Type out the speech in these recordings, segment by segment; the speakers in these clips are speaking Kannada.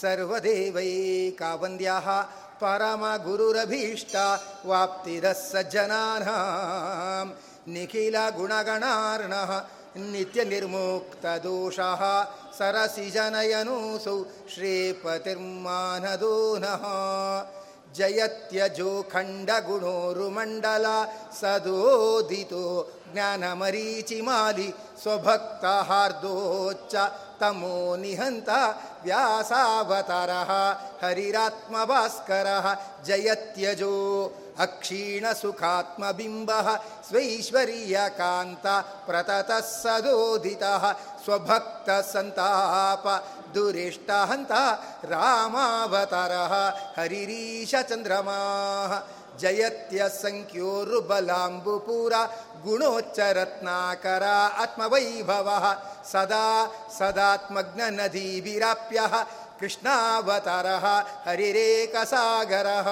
सर्वदेवैकावन्द्याः परमगुरुरभीष्टा वाप्तिदः सज्जनानां निखिलगुणगणार्णः नित्यनिर्मुक्तदोषः सरसिजनयनोऽसौ श्रीपतिर्मानदो नः जयत्यजोखण्डगुणोरुमण्डल सदोदितो ज्ञानमरीचिमालि स्वभक्तहार्दोच्च तमो निहन्त व्यासावतारः। हरिरात्मभास्करः जयत्यजो अक्षीणसुखात्मबिम्बः स्वैश्वर्यकान्त प्रततः सदोदितः स्वभक्तसन्ताप दुरिष्टहन्त रामावतारः हरिरीशचन्द्रमाः। जयत्यसङ्ख्योरुबलाम्बुपूर गुणोच्चरत्नाकर आत्मवैभवः। सदा सदात्मज्ञनदीभिराप्यः कृष्णावतारः हरिरेकसागरः।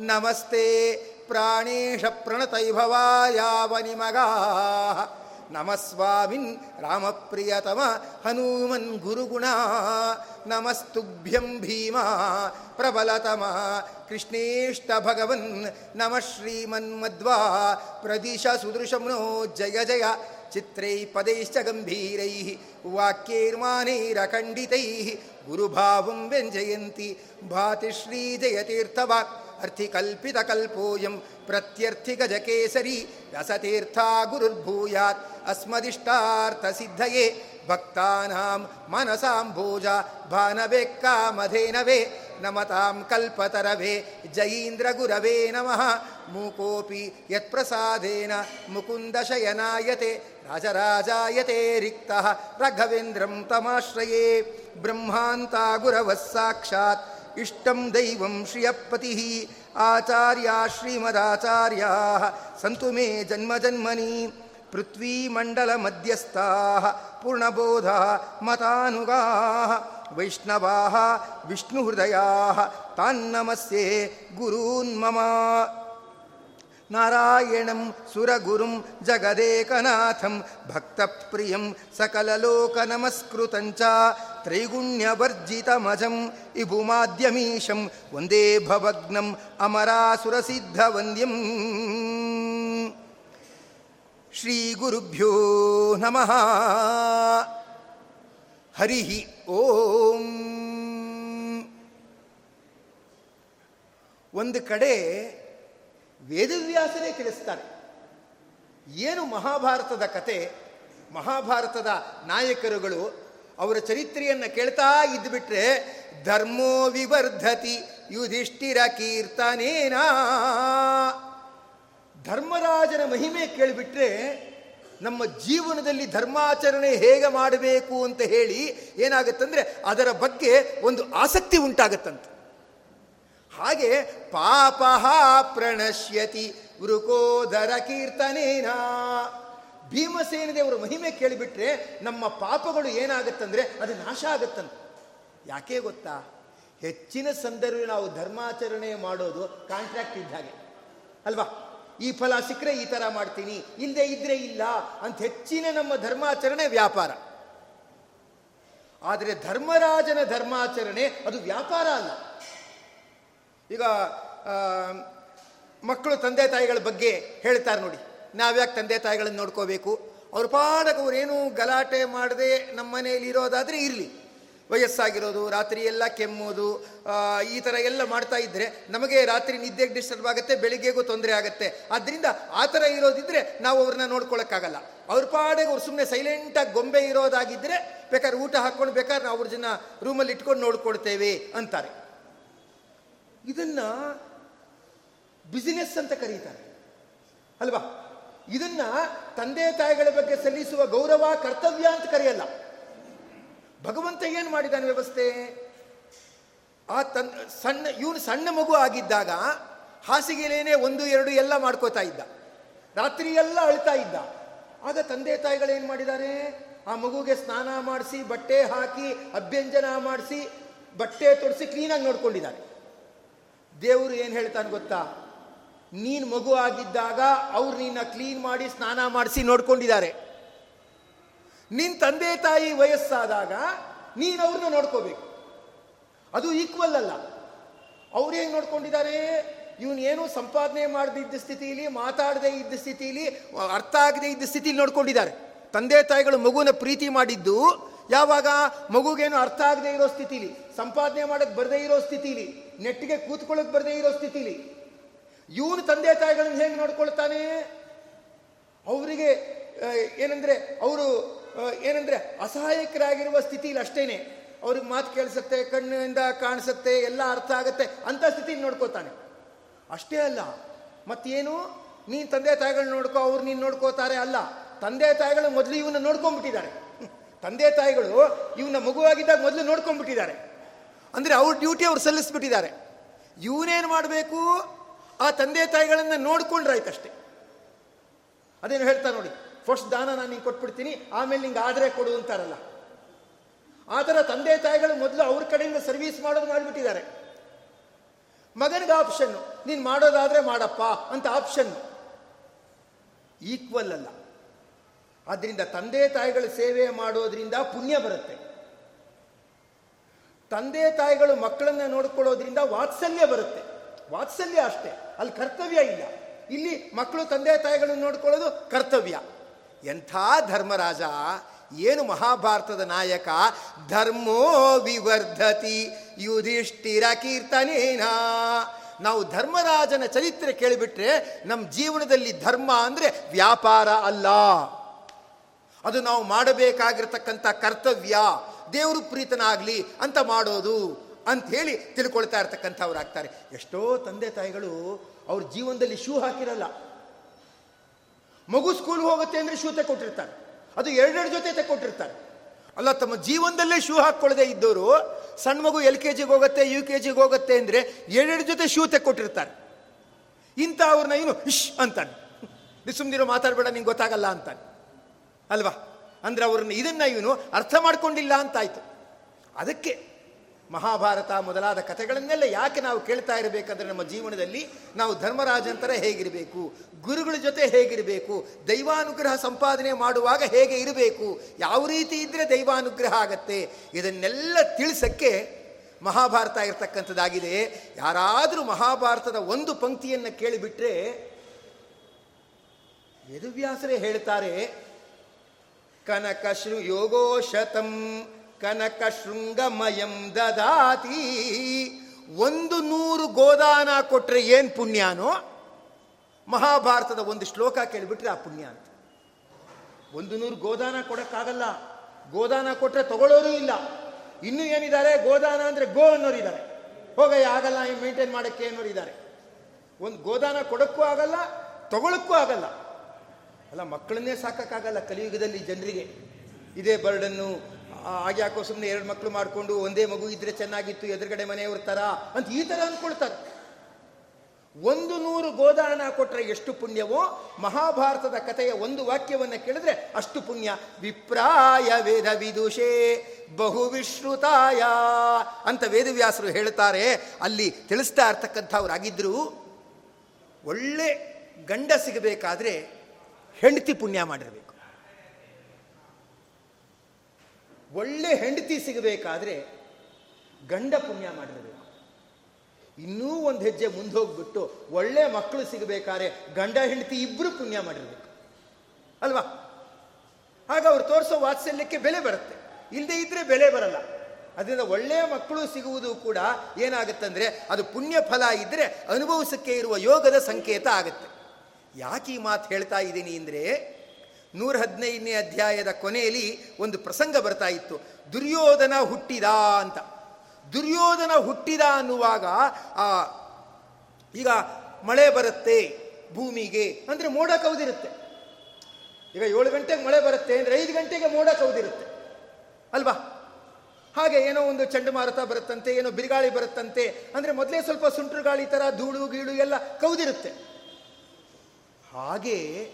नमस्ते प्राणेशप्रणतैभवायावनिमगाः। नमस्वामिन् रामप्रियतम हनूमन् गुरुगुणा नमस्तुभ्यं भीमा, प्रबलतमा कृष्णेष्टभगवन् नमः श्रीमन्मध्वा प्रदिश सुदृशं जय जय। चित्रैः पदैश्च गम्भीरैः वाक्यैर्मानैरखण्डितैः गुरुभावं व्यञ्जयन्ति। भाति श्रीजयतीर्थवाक् अर्थिकल्पितकल्पोऽयं, प्रत्यर्थिगजकेसरी व्यासतीर्था गुरुर्भूयात्, अस्मदिष्टार्थसिद्धये। भक्तानां मनसाम्भोजा भानवेक्कामधेनवे नमतां कल्पतरवे, जयीन्द्रगुरवे नमः। मूकोऽपि यत्प्रसादेन मुकुन्दशयनायते, राजराजायते रिक्तः राघवेन्द्रं तमाश्रये। ब्रह्मान्ता गुरवः साक्षात् इष्टं दैवं श्रियपतिः। आचार्या श्रीमदाचार्याः, सन्तु मे जन्मजन्मनि पृथ्वीमण्डलमध्यस्थाः पूर्णबोधाः मतानुगाः वैष्णवाः विष्णुहृदयाः तान्नमस्ये गुरून्मम नारायणं सुरगुरुं जगदेकनाथं भक्तप्रियं सकललोकनमस्कृतं च त्रैगुण्यवर्जितमजम् इभुमाद्यमीशं वन्दे भवग्नम् अमरासुरसिद्धवन्द्यम् ಶ್ರೀ ಗುರುಭ್ಯೋ ನಮಃ ಹರಿ ಓಂ ಒಂದು ಕಡೆ ವೇದವ್ಯಾಸನೇ ತಿಳಿಸ್ತಾರೆ. ಏನು ಮಹಾಭಾರತದ ಕತೆ, ಮಹಾಭಾರತದ ನಾಯಕರುಗಳು ಅವರ ಚರಿತ್ರೆಯನ್ನು ಕೇಳ್ತಾ ಇದ್ದುಬಿಟ್ರೆ ಧರ್ಮೋ ವಿವರ್ಧತಿ, ಯುಧಿಷ್ಠಿರ ಕೀರ್ತನೇನಾ? ಧರ್ಮರಾಜನ ಮಹಿಮೆ ಕೇಳಿಬಿಟ್ರೆ ನಮ್ಮ ಜೀವನದಲ್ಲಿ ಧರ್ಮಾಚರಣೆ ಹೇಗೆ ಮಾಡಬೇಕು ಅಂತ ಹೇಳಿ ಏನಾಗುತ್ತಂದ್ರೆ ಅದರ ಬಗ್ಗೆ ಒಂದು ಆಸಕ್ತಿ ಉಂಟಾಗತ್ತಂತೆ. ಹಾಗೆ ಪಾಪ ಪ್ರಣಶ್ಯತಿ ವೃಕೋದರ ಕೀರ್ತನೇನ. ಭೀಮಸೇನ ದೇವರ ಮಹಿಮೆ ಕೇಳಿಬಿಟ್ರೆ ನಮ್ಮ ಪಾಪಗಳು ಏನಾಗುತ್ತಂದ್ರೆ ಅದು ನಾಶ ಆಗುತ್ತಂತೆ. ಯಾಕೆ ಗೊತ್ತಾ? ಹೆಚ್ಚಿನ ಸಂದರ್ಭ ನಾವು ಧರ್ಮಾಚರಣೆ ಮಾಡೋದು ಕಾಂಟ್ರಾಕ್ಟ್ ಇದ್ದ ಹಾಗೆ. ಅಲ್ವಾ? ಈ ಫಲ ಸಿಕ್ಕರೆ ಈ ಥರ ಮಾಡ್ತೀನಿ ಇಲ್ಲದೆ ಇದ್ರೆ ಇಲ್ಲ ಅಂತ ಹೆಚ್ಚಿನ ನಮ್ಮ ಧರ್ಮಾಚರಣೆ ವ್ಯಾಪಾರ. ಆದರೆ ಧರ್ಮರಾಜನ ಧರ್ಮಾಚರಣೆ ಅದು ವ್ಯಾಪಾರ ಅಲ್ಲ. ಈಗ ಮಕ್ಕಳು ತಂದೆ ತಾಯಿಗಳ ಬಗ್ಗೆ ಹೇಳ್ತಾರೆ ನೋಡಿ. ನಾವ್ಯಾಕೆ ತಂದೆ ತಾಯಿಗಳನ್ನು ನೋಡ್ಕೋಬೇಕು? ಅವ್ರ ಪಾಡಕ್ಕೆ ಅವ್ರೇನು ಗಲಾಟೆ ಮಾಡದೆ ನಮ್ಮ ಮನೆಯಲ್ಲಿ ಇರೋದಾದರೆ ಇರಲಿ. ವಯಸ್ಸಾಗಿರೋದು, ರಾತ್ರಿ ಎಲ್ಲ ಕೆಮ್ಮೋದು ಈ ಥರ ಎಲ್ಲ ಮಾಡ್ತಾ ಇದ್ದರೆ ನಮಗೆ ರಾತ್ರಿ ನಿದ್ದೆಗೆ ಡಿಸ್ಟರ್ಬ್ ಆಗುತ್ತೆ ಬೆಳಿಗ್ಗೆಗೂ ತೊಂದರೆ ಆಗುತ್ತೆ. ಆದ್ದರಿಂದ ಆ ಥರ ಇರೋದಿದ್ರೆ ನಾವು ಅವ್ರನ್ನ ನೋಡ್ಕೊಳ್ಳೋಕ್ಕಾಗಲ್ಲ ಅವ್ರ ಪಾಡೆಗೆ ಅವ್ರು ಸುಮ್ಮನೆ ಸೈಲೆಂಟಾಗಿ ಗೊಂಬೆ ಇರೋದಾಗಿದ್ದರೆ ಬೇಕಾದ್ರೆ ಊಟ ಹಾಕ್ಕೊಂಡು ಬೇಕಾದ್ರೆ ನಾವು ಅವ್ರ ಜನ ರೂಮಲ್ಲಿ ಇಟ್ಕೊಂಡು ನೋಡ್ಕೊಳ್ತೇವೆ ಅಂತಾರೆ. ಇದನ್ನ ಬಿಸಿನೆಸ್ ಅಂತ ಕರೀತಾರೆ. ಅಲ್ವಾ? ಇದನ್ನ ತಂದೆ ತಾಯಿಗಳ ಬಗ್ಗೆ ಸಲ್ಲಿಸುವ ಗೌರವ, ಕರ್ತವ್ಯ ಅಂತ ಕರೆಯಲ್ಲ. ಭಗವಂತ ಏನು ಮಾಡಿದ್ದಾನೆ ವ್ಯವಸ್ಥೆ? ಆ ತನ್, ಸಣ್ಣ, ಇವನು ಸಣ್ಣ ಮಗು ಆಗಿದ್ದಾಗ ಹಾಸಿಗೆಲೇನೆ ಒಂದು, ಎರಡು ಎಲ್ಲ ಮಾಡ್ಕೋತಾ ಇದ್ದ. ರಾತ್ರಿ ಎಲ್ಲ ಅಳ್ತಾ ಇದ್ದ. ಆಗ ತಂದೆ ತಾಯಿಗಳೇನು ಮಾಡಿದ್ದಾರೆ ಆ ಮಗುಗೆ ಸ್ನಾನ ಮಾಡಿಸಿ, ಬಟ್ಟೆ ಹಾಕಿ, ಅಭ್ಯಂಜನ ಮಾಡಿಸಿ, ಬಟ್ಟೆ ತೊಡಿಸಿ ಕ್ಲೀನಾಗಿ ನೋಡ್ಕೊಂಡಿದ್ದಾರೆ ದೇವರು ಏನು ಹೇಳ್ತಾನೆ ಗೊತ್ತಾ? ನೀನು ಮಗು ಆಗಿದ್ದಾಗ ಅವ್ರು ನಿನ್ನ ಕ್ಲೀನ್ ಮಾಡಿ, ಸ್ನಾನ ಮಾಡಿಸಿ ನೋಡ್ಕೊಂಡಿದ್ದಾರೆ. ನಿನ್ನ ತಂದೆ ತಾಯಿ ವಯಸ್ಸಾದಾಗ ನೀನು ಅವ್ರನ್ನ ನೋಡ್ಕೋಬೇಕು. ಅದು ಈಕ್ವಲ್ ಅಲ್ಲ. ಅವ್ರು ಹೇಗೆ ನೋಡ್ಕೊಂಡಿದ್ದಾರೆ ಇವನೇನು ಸಂಪಾದನೆ ಮಾಡದಿದ್ದ ಸ್ಥಿತಿಯಲ್ಲಿ ಮಾತಾಡದೇ ಇದ್ದ ಸ್ಥಿತಿಯಲ್ಲಿ ಅರ್ಥ ಆಗದೇ ಇದ್ದ ಸ್ಥಿತಿಯಲ್ಲಿ ನೋಡ್ಕೊಂಡಿದ್ದಾರೆ ತಂದೆ ತಾಯಿಗಳು ಮಗುನ ಪ್ರೀತಿ ಮಾಡಿದ್ದು, ಯಾವಾಗ ಮಗುಗೇನು ಅರ್ಥ ಆಗದೆ ಇರೋ ಸ್ಥಿತಿಲಿ, ಸಂಪಾದನೆ ಮಾಡಕ್ ಬರದೇ ಇರೋ ಸ್ಥಿತಿಲಿ, ನೆಟ್ಟಿಗೆ ಕೂತ್ಕೊಳ್ಳಕ್ ಬರದೇ ಇರೋ ಸ್ಥಿತಿಲಿ, ಇವನು ತಂದೆ ತಾಯಿಗಳನ್ನ ಹೇಗೆ ನೋಡ್ಕೊಳ್ತಾನೆ? ಅವರಿಗೆ ಏನಂದ್ರೆ ಅವರು ಏನಂದ್ರೆ ಅಸಹಾಯಕರಾಗಿರುವ ಸ್ಥಿತಿಲಿ ಅಷ್ಟೇನೆ. ಅವ್ರಿಗೆ ಮಾತು ಕೇಳಿಸುತ್ತೆ ಕಣ್ಣಿಂದ ಕಾಣಿಸುತ್ತೆ, ಎಲ್ಲ ಅರ್ಥ ಆಗುತ್ತೆ, ಅಂತ ಸ್ಥಿತಿ ನೋಡ್ಕೋತಾನೆ. ಅಷ್ಟೇ ಅಲ್ಲ, ಮತ್ತೇನು? ನೀನ್ ತಂದೆ ತಾಯಿಗಳು ನೋಡ್ಕೋ, ಅವ್ರು ನೀನು ನೋಡ್ಕೋತಾರೆ ಅಲ್ಲ. ತಂದೆ ತಾಯಿಗಳು ಮೊದಲು ಇವನ್ನ ನೋಡ್ಕೊಂಡ್ಬಿಟ್ಟಿದ್ದಾರೆ ತಂದೆ ತಾಯಿಗಳು ಇವನ್ನ ಮಗುವಾಗಿದ್ದಾಗ ಮೊದಲು ನೋಡ್ಕೊಂಡ್ಬಿಟ್ಟಿದ್ದಾರೆ ಅಂದ್ರೆ ಅವ್ರ ಡ್ಯೂಟಿ ಅವ್ರು ಸಲ್ಲಿಸ್ಬಿಟ್ಟಿದ್ದಾರೆ. ಇವನೇನು ಮಾಡಬೇಕು? ಆ ತಂದೆ ತಾಯಿಗಳನ್ನ ನೋಡ್ಕೊಂಡ್ರಾಯ್ತಷ್ಟೇ. ಅದೇನು ಹೇಳ್ತಾ ನೋಡಿ. ಫಸ್ಟ್ ದಾನ ನಾನು ನಿಂಗೆ ಕೊಟ್ಬಿಡ್ತೀನಿ, ಆಮೇಲೆ ನಿಂಗೆ ಆದರೆ ಕೊಡು ಅಂತಾರಲ್ಲ. ಆ ಥರ ತಂದೆ ತಾಯಿಗಳು ಮೊದಲು ಅವ್ರ ಕಡೆಯಿಂದ ಸರ್ವಿಸ್ ಮಾಡೋದು ಮಾಡಿಬಿಟ್ಟಿದ್ದಾರೆ. ಮಗನಿಗೆ ಆಪ್ಷನ್ನು ನೀನು ಮಾಡೋದಾದರೆ ಮಾಡಪ್ಪ ಅಂತ ಆಪ್ಷನ್ ಈಕ್ವಲ್ ಅಲ್ಲ. ಆದ್ದರಿಂದ ತಂದೆ ತಾಯಿಗಳು ಸೇವೆ ಮಾಡೋದ್ರಿಂದ ಪುಣ್ಯ ಬರುತ್ತೆ. ತಂದೆ ತಾಯಿಗಳು ಮಕ್ಕಳನ್ನ ನೋಡ್ಕೊಳ್ಳೋದ್ರಿಂದ ವಾತ್ಸಲ್ಯ ಬರುತ್ತೆ. ವಾತ್ಸಲ್ಯ ಅಷ್ಟೇ. ಅಲ್ಲಿ ಕರ್ತವ್ಯ ಇಲ್ಲ. ಇಲ್ಲಿ ಮಕ್ಕಳು ತಂದೆ ತಾಯಿಗಳನ್ನು ನೋಡ್ಕೊಳ್ಳೋದು ಕರ್ತವ್ಯ. ಎಂಥ ಧರ್ಮರಾಜ, ಏನು ಮಹಾಭಾರತದ ನಾಯಕ? ಧರ್ಮೋ ವಿವರ್ಧತಿ ಯುಧಿಷ್ಠಿರ ಕೀರ್ತನೇನ. ನಾವು ಧರ್ಮರಾಜನ ಚರಿತ್ರೆ ಕೇಳಿಬಿಟ್ರೆ ನಮ್ಮ ಜೀವನದಲ್ಲಿ ಧರ್ಮ ಅಂದರೆ ವ್ಯಾಪಾರ ಅಲ್ಲ. ಅದು ನಾವು ಮಾಡಬೇಕಾಗಿರ್ತಕ್ಕಂಥ ಕರ್ತವ್ಯ. ದೇವರು ಪ್ರೀತನಾಗಲಿ ಅಂತ ಮಾಡೋದು ಅಂತ ಹೇಳಿ ತಿಳ್ಕೊಳ್ತಾ ಆಗ್ತಾರೆ ಎಷ್ಟೋ ತಂದೆ ತಾಯಿಗಳು ಅವ್ರ ಜೀವನದಲ್ಲಿ ಶೂ ಹಾಕಿರಲ್ಲ. ಮಗು ಸ್ಕೂಲ್ ಹೋಗುತ್ತೆ ಅಂದರೆ ಶೂ ತೆಕ್ಕೊಟ್ಟಿರ್ತಾರೆ. ಅದು ಎರಡೆರಡು ಜೊತೆ ತೆಕ್ಕೊಟ್ಟಿರ್ತಾರೆ. ಅಲ್ಲ, ತಮ್ಮ ಜೀವನದಲ್ಲೇ ಶೂ ಹಾಕ್ಕೊಳ್ಳದೆ ಇದ್ದವರು ಸಣ್ಣ ಮಗು ಎಲ್ ಕೆ ಜಿಗೆ ಹೋಗುತ್ತೆ ಯು ಕೆ ಜಿಗೆ ಹೋಗುತ್ತೆ ಅಂದರೆ ಎರಡೆರಡು ಜೊತೆ ಶೂ ತೆಕ್ಕೊಟ್ಟಿರ್ತಾರೆ. ಇಂಥ ಅವ್ರನ್ನ ಏನು, ಇಶ್ ಅಂತಾನೆ. ಸುಮ್ಮನಿರೋ ಮಾತಾಡಬೇಡ, ನಿಂಗೆ ಗೊತ್ತಾಗಲ್ಲ ಅಂತಾನೆ. ಅಲ್ವಾ? ಅಂದ್ರೆ ಅವ್ರನ್ನ ಇದನ್ನು ಇವನು ಅರ್ಥ ಮಾಡ್ಕೊಂಡಿಲ್ಲ ಅಂತಾಯ್ತು ಅದಕ್ಕೆ ಮಹಾಭಾರತ ಮೊದಲಾದ ಕಥೆಗಳನ್ನೆಲ್ಲ ಯಾಕೆ ನಾವು ಕೇಳ್ತಾ ಇರಬೇಕಂದ್ರೆ ನಮ್ಮ ಜೀವನದಲ್ಲಿ ನಾವು ಧರ್ಮರಾಜಂತರ ಹೇಗಿರಬೇಕು, ಗುರುಗಳ ಜೊತೆ ಹೇಗಿರಬೇಕು, ದೈವಾನುಗ್ರಹ ಸಂಪಾದನೆ ಮಾಡುವಾಗ ಹೇಗೆ ಇರಬೇಕು, ಯಾವ ರೀತಿ ಇದ್ದರೆ ದೈವಾನುಗ್ರಹ ಆಗತ್ತೆ, ಇದನ್ನೆಲ್ಲ ತಿಳಿಸಕ್ಕೆ ಮಹಾಭಾರತ ಇರತಕ್ಕಂಥದ್ದಾಗಿದೆ. ಯಾರಾದರೂ ಮಹಾಭಾರತದ ಒಂದು ಪಂಕ್ತಿಯನ್ನು ಕೇಳಿಬಿಟ್ರೆ ವೇದವ್ಯಾಸರೇ ಹೇಳ್ತಾರೆ ಕನಕಶ್ರು ಯೋಗೋ ಶತಂ. ಕನಕ ಶೃಂಗಮಯಂ ದದಾತಿ. ಒಂದು ನೂರು ಗೋದಾನ ಕೊಟ್ಟರೆ ಏನು ಪುಣ್ಯನೋ? ಮಹಾಭಾರತದ ಒಂದು ಶ್ಲೋಕ ಕೇಳಿಬಿಟ್ರೆ ಆ ಪುಣ್ಯ ಅಂತ. ಒಂದು ನೂರು ಗೋದಾನ ಕೊಡೋಕ್ಕಾಗಲ್ಲ. ಗೋದಾನ ಕೊಟ್ಟರೆ ತಗೊಳ್ಳೋರು ಇಲ್ಲ. ಇನ್ನೂ ಏನಿದ್ದಾರೆ? ಗೋದಾನ ಅಂದರೆ ಗೋ ಅನ್ನೋರು ಇದ್ದಾರೆ ಹೋಗಯ್ಯ, ಆಗಲ್ಲ ಮೇಂಟೈನ್ ಮಾಡೋಕ್ಕೆ ಅನ್ನೋರು ಇದ್ದಾರೆ ಒಂದು ಗೋದಾನ ಕೊಡೋಕ್ಕೂ ಆಗಲ್ಲ, ತಗೊಳಕ್ಕೂ ಆಗಲ್ಲ. ಅಲ್ಲ, ಮಕ್ಕಳನ್ನೇ ಸಾಕಕ್ಕಾಗಲ್ಲ ಕಲಿಯುಗದಲ್ಲಿ ಜನರಿಗೆ. ಇದೇ ಬರ್ಡನ್ನು ಯಾಕೋ ಸುಮ್ಮನೆ ಎರಡು ಮಕ್ಕಳು ಮಾಡಿಕೊಂಡು ಒಂದೇ ಮಗು ಇದ್ರೆ ಚೆನ್ನಾಗಿತ್ತು, ಎದುರುಗಡೆ ಮನೆಯವ್ರ ತರ ಅಂತ ಈ ಥರ ಅಂದ್ಕೊಳ್ತಾರೆ ಒಂದು ನೂರು ಗೋದಾನ ಕೊಟ್ಟರೆ ಎಷ್ಟು ಪುಣ್ಯವೋ? ಮಹಾಭಾರತದ ಕಥೆಯ ಒಂದು ವಾಕ್ಯವನ್ನು ಕೇಳಿದ್ರೆ ಅಷ್ಟು ಪುಣ್ಯ. ವಿಪ್ರಾಯ ವೇದ ವಿದುಷೇ ಬಹು ವಿಶ್ರುತಾಯ ಅಂತ ವೇದವ್ಯಾಸರು ಹೇಳ್ತಾರೆ. ಅಲ್ಲಿ ತಿಳಿಸ್ತಾ ಇರ್ತಕ್ಕಂಥವ್ರಾಗಿದ್ದರು ಒಳ್ಳೆ ಗಂಡ ಸಿಗಬೇಕಾದ್ರೆ ಹೆಂಡತಿ ಪುಣ್ಯ ಮಾಡಿರ್ಬೇಕು. ಒಳ್ಳೆ ಹೆಂಡತಿ ಸಿಗಬೇಕಾದ್ರೆ ಗಂಡ ಪುಣ್ಯ ಮಾಡಿರಬೇಕು. ಇನ್ನೂ ಒಂದು ಹೆಜ್ಜೆ ಮುಂದೆ ಹೋಗ್ಬಿಟ್ಟು ಒಳ್ಳೆ ಮಕ್ಕಳು ಸಿಗಬೇಕಾದ್ರೆ ಗಂಡ ಹೆಂಡತಿ ಇಬ್ಬರು ಪುಣ್ಯ ಮಾಡಿರಬೇಕು. ಅಲ್ವಾ? ಆಗ ಅವ್ರು ತೋರಿಸೋ ವಾತ್ಸಲ್ಯಕ್ಕೆ ಬೆಲೆ ಬರುತ್ತೆ. ಇಲ್ಲದೆ ಇದ್ರೆ ಬೆಲೆ ಬರಲ್ಲ. ಅದರಿಂದ ಒಳ್ಳೆಯ ಮಕ್ಕಳು ಸಿಗುವುದು ಕೂಡ ಏನಾಗುತ್ತಂದ್ರೆ ಅದು ಪುಣ್ಯ ಫಲ ಇದ್ರೆ ಅನುಭವಿಸಕ್ಕೆ ಇರುವ ಯೋಗದ ಸಂಕೇತ ಆಗುತ್ತೆ. ಯಾಕೆ ಈ ಮಾತು ಹೇಳ್ತಾ ಇದ್ದೀನಿ ಅಂದರೆ ನೂರ ಹದಿನೈದನೇ ಅಧ್ಯಾಯದ ಕೊನೆಯಲ್ಲಿ ಒಂದು ಪ್ರಸಂಗ ಬರ್ತಾ ಇತ್ತು. ದುರ್ಯೋಧನ ಹುಟ್ಟಿದ ಅಂತ. ದುರ್ಯೋಧನ ಹುಟ್ಟಿದ ಅನ್ನುವಾಗ, ಆ, ಈಗ ಮಳೆ ಬರುತ್ತೆ ಭೂಮಿಗೆ ಅಂದರೆ ಮೋಡ ಕೌದಿರುತ್ತೆ ಈಗ ಏಳು ಗಂಟೆಗೆ ಮಳೆ ಬರುತ್ತೆ ಅಂದರೆ ಐದು ಗಂಟೆಗೆ ಮೋಡ ಕೌದಿರುತ್ತೆ ಅಲ್ವಾ? ಹಾಗೆ ಏನೋ ಒಂದು ಚಂಡಮಾರುತ ಬರುತ್ತಂತೆ, ಏನೋ ಬಿರುಗಾಳಿ ಬರುತ್ತಂತೆ, ಅಂದರೆ ಮೊದಲೇ ಸ್ವಲ್ಪ ಸುಂಟ್ರು ಗಾಳಿ ಥರ ಧೂಳು, ಗೀಳು ಎಲ್ಲ ಕೌದಿರುತ್ತೆ ಹಾಗೆ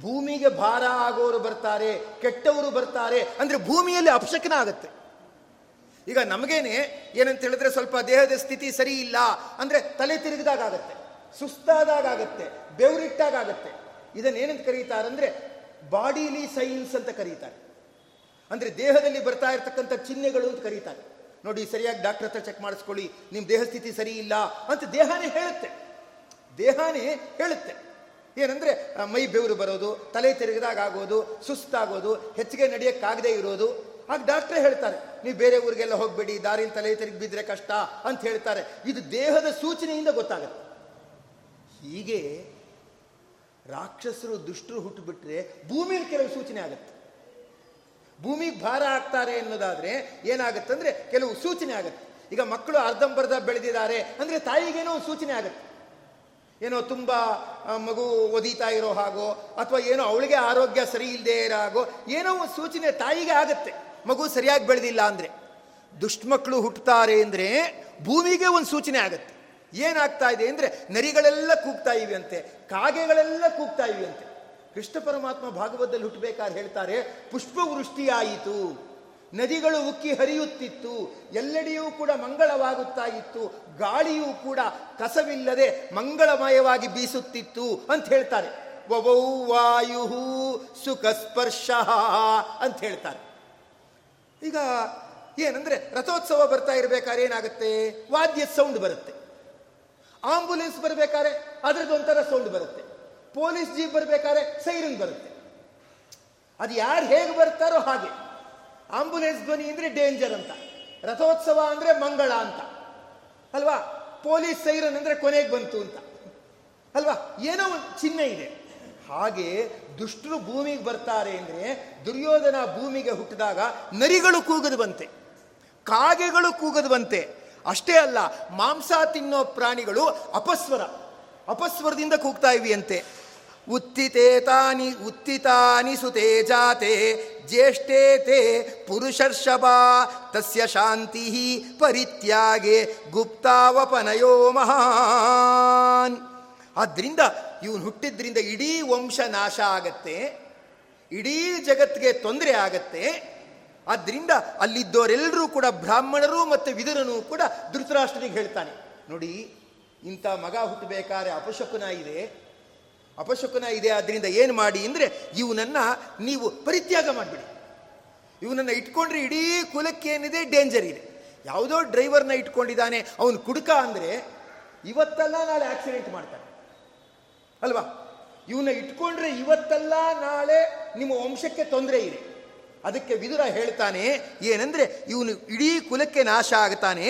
ಭೂಮಿಗೆ ಭಾರ ಆಗೋರು ಬರ್ತಾರೆ, ಕೆಟ್ಟವರು ಬರ್ತಾರೆ, ಅಂದ್ರೆ ಭೂಮಿಯಲ್ಲಿ ಅಪಶಕನ ಆಗುತ್ತೆ ಈಗ ನಮಗೇನೆ ಏನಂತ ಹೇಳಿದ್ರೆ ಸ್ವಲ್ಪ ದೇಹದ ಸ್ಥಿತಿ ಸರಿ ಇಲ್ಲ ಅಂದ್ರೆ ತಲೆ ತಿರುಗಿದಾಗತ್ತೆ ಸುಸ್ತಾದಾಗತ್ತೆ ಬೆವರಿಟ್ಟಾಗತ್ತೆ ಇದನ್ನೇನಂತ ಕರೀತಾರೆ ಅಂದ್ರೆ ಬಾಡಿಲಿ ಸೈನ್ಸ್ ಅಂತ ಕರೀತಾರೆ. ಅಂದ್ರೆ ದೇಹದಲ್ಲಿ ಬರ್ತಾ ಇರತಕ್ಕಂಥ ಚಿಹ್ನೆಗಳು ಅಂತ ಕರೀತಾರೆ. ನೋಡಿ, ಸರಿಯಾಗಿ ಡಾಕ್ಟರ್ ಹತ್ರ ಚೆಕ್ ಮಾಡಿಸ್ಕೊಳ್ಳಿ ನಿಮ್ಮ ದೇಹ ಸ್ಥಿತಿ ಸರಿ ಇಲ್ಲ ಅಂತ ದೇಹನೇ ಹೇಳುತ್ತೆ. ದೇಹನೇ ಹೇಳುತ್ತೆ. ಏನಂದ್ರೆ ಮೈ ಬೆವರು ಬರೋದು, ತಲೆ ತಿರುಗಿದಾಗ ಆಗೋದು ಸುಸ್ತಾಗೋದು, ಹೆಚ್ಚಿಗೆ ನಡೆಯಕ್ಕಾಗದೇ ಇರೋದು. ಆಗ ಡಾಕ್ಟ್ರೇ ಹೇಳ್ತಾರೆ, ನೀವು ಬೇರೆ ಊರಿಗೆಲ್ಲ ಹೋಗಬೇಡಿ ದಾರಿನ ತಲೆ ತಿರುಗಿ ಬಿದ್ದರೆ ಕಷ್ಟ ಅಂತ ಹೇಳ್ತಾರೆ. ಇದು ದೇಹದ ಸೂಚನೆಯಿಂದ ಗೊತ್ತಾಗುತ್ತೆ. ಹೀಗೆ ರಾಕ್ಷಸರು, ದುಷ್ಟರು ಹುಟ್ಟುಬಿಟ್ರೆ ಭೂಮಿಯಲ್ಲಿ ಕೆಲವು ಸೂಚನೆ ಆಗುತ್ತೆ. ಭೂಮಿಗೆ ಭಾರ ಆಗ್ತಾರೆ ಅನ್ನೋದಾದರೆ ಏನಾಗುತ್ತೆ ಅಂದ್ರೆ ಕೆಲವು ಸೂಚನೆ ಆಗುತ್ತೆ. ಈಗ ಮಕ್ಕಳು ಅರ್ಧಂಬರ್ಧ ಬೆಳೆದಿದ್ದಾರೆ ಅಂದ್ರೆ ತಾಯಿಗೇನೋ ಒಂದು ಸೂಚನೆ ಆಗುತ್ತೆ. ಏನೋ ತುಂಬ ಮಗು ಒದೀತಾ ಇರೋ ಹಾಗೋ, ಅಥವಾ ಏನೋ ಅವಳಿಗೆ ಆರೋಗ್ಯ ಸರಿ ಇಲ್ಲದೆ ಇರೋ ಏನೋ ಒಂದು ಸೂಚನೆ ತಾಯಿಗೆ ಆಗುತ್ತೆ. ಮಗು ಸರಿಯಾಗಿ ಬೆಳೆದಿಲ್ಲ ಅಂದರೆ. ದುಷ್ಟ ಮಕ್ಕಳು ಹುಟ್ಟುತ್ತಾರೆ ಅಂದರೆ ಭೂಮಿಗೆ ಒಂದು ಸೂಚನೆ ಆಗುತ್ತೆ. ಏನಾಗ್ತಾ ಇದೆ ಅಂದರೆ ನರಿಗಳೆಲ್ಲ ಕೂಗ್ತಾ ಇವೆ ಅಂತೆ, ಕಾಗೆಗಳೆಲ್ಲ ಕೂಗ್ತಾ ಇವೆ ಅಂತೆ. ಕೃಷ್ಣ ಪರಮಾತ್ಮ ಭಾಗವತದಲ್ಲಿ ಹುಟ್ಟಬೇಕಾದ್ರೆ ಹೇಳ್ತಾರೆ, ಪುಷ್ಪವೃಷ್ಟಿಯಾಯಿತು. ನದಿಗಳು ಉಕ್ಕಿ ಹರಿಯುತ್ತಿತ್ತು. ಎಲ್ಲೆಡೆಯೂ ಕೂಡ ಮಂಗಳವಾಗುತ್ತಾ ಇತ್ತು. ಗಾಳಿಯೂ ಕೂಡ ಕಸವಿಲ್ಲದೆ ಮಂಗಳಮಯವಾಗಿ ಬೀಸುತ್ತಿತ್ತು ಅಂತ ಹೇಳ್ತಾರೆ. ವವೌ ವಾಯು ಸುಖ ಸ್ಪರ್ಶ ಅಂತ ಹೇಳ್ತಾರೆ. ಈಗ ಏನಂದ್ರೆ ರಥೋತ್ಸವ ಬರ್ತಾ ಇರಬೇಕಾದ್ರೆ ಏನಾಗುತ್ತೆ? ವಾದ್ಯ ಸೌಂಡ್ ಬರುತ್ತೆ. ಆಂಬುಲೆನ್ಸ್ ಬರಬೇಕಾದ್ರೆ ಅದ್ರದ್ದು ಒಂಥರ ಸೌಂಡ್ ಬರುತ್ತೆ. ಪೊಲೀಸ್ ಜೀಪ್ ಬರ್ಬೇಕಾದ್ರೆ ಸೈರನ್ ಬರುತ್ತೆ. ಅದು ಯಾರು ಹೇಗೆ ಬರ್ತಾರೋ ಹಾಗೆ. ಆಂಬುಲೆನ್ಸ್ ಧ್ವನಿ ಅಂದರೆ ಡೇಂಜರ್ ಅಂತ. ರಥೋತ್ಸವ ಅಂದ್ರೆ ಮಂಗಳ ಅಂತ. ಅಲ್ವಾ? ಪೊಲೀಸ್ ಸೈರನ್ ಅಂದ್ರೆ ಕೊನೆಗೆ ಬಂತು ಅಂತ. ಅಲ್ವಾ? ಏನೋ ಒಂದು ಚಿಹ್ನೆ ಇದೆ. ಹಾಗೆ ದುಷ್ಟರು ಭೂಮಿಗೆ ಬರ್ತಾರೆ ಅಂದ್ರೆ ದುರ್ಯೋಧನ ಭೂಮಿಗೆ ಹುಟ್ಟಿದಾಗ ನರಿಗಳು ಕೂಗದು ಬಂತೆ. ಕಾಗೆಗಳು ಕೂಗದು ಬಂತೆ. ಅಷ್ಟೇ ಅಲ್ಲ, ಮಾಂಸ ತಿನ್ನೋ ಪ್ರಾಣಿಗಳು ಅಪಸ್ವರ. ಅಪಸ್ವರದಿಂದ ಕೂಗ್ತಾ ಇವಿಯಂತೆ ಉತ್ತಿತೆ ತಾನಿ ಉತ್ತಿತಾನಿ ಸುತೆ ಜಾತೆ ಜ್ಯೇಷ್ಠೇತೆ ಪುರುಷರ್ಷಭ, ತಸ್ಯ ಶಾಂತಿ ಪರಿತ್ಯಾಗೆ ಗುಪ್ತಾವಪನಯೋ ಮಹಾನ್. ಆದ್ದರಿಂದ ಇವನು ಹುಟ್ಟಿದ್ರಿಂದ ಇಡೀ ವಂಶ ನಾಶ ಆಗತ್ತೆ, ಇಡೀ ಜಗತ್ತಿಗೆ ತೊಂದರೆ ಆಗತ್ತೆ. ಆದ್ದರಿಂದ ಅಲ್ಲಿದ್ದವರೆಲ್ಲರೂ ಕೂಡ ಬ್ರಾಹ್ಮಣರು ಮತ್ತು ವಿದುರನು ಕೂಡ ಧೃತರಾಷ್ಟ್ರನಿಗೆ ಹೇಳ್ತಾನೆ, ನೋಡಿ, ಇಂಥ ಮಗ ಹುಟ್ಟಬೇಕಾದ್ರೆ ಅಪಶಕುನ ಇದೆ ಅಪಶಕುನ ಇದೆ ಆದ್ದರಿಂದ ಏನು ಮಾಡಿ ಅಂದರೆ ಇವನನ್ನ ನೀವು ಪರಿತ್ಯಾಗ ಮಾಡಿಬಿಡಿ. ಇವನನ್ನ ಇಟ್ಕೊಂಡ್ರೆ ಇಡೀ ಕುಲಕ್ಕೆ ಏನಿದೆ ಡೇಂಜರ್ ಇದೆ. ಯಾವುದೋ ಡ್ರೈವರ್ನ ಇಟ್ಕೊಂಡಿದ್ದಾನೆ, ಅವನು ಕುಡುಕ ಅಂದರೆ ಇವತ್ತಲ್ಲ ನಾಳೆ ಆಕ್ಸಿಡೆಂಟ್ ಮಾಡ್ತಾನೆ. ಅಲ್ವಾ? ಇವನ್ನ ಇಟ್ಕೊಂಡ್ರೆ ಇವತ್ತಲ್ಲ ನಾಳೆ ನಿಮ್ಮ ವಂಶಕ್ಕೆ ತೊಂದರೆ ಇದೆ. ಅದಕ್ಕೆ ವಿದುರ ಹೇಳ್ತಾನೆ, ಏನಂದ್ರೆ ಇವನು ಇಡೀ ಕುಲಕ್ಕೆ ನಾಶ ಆಗ್ತಾನೆ.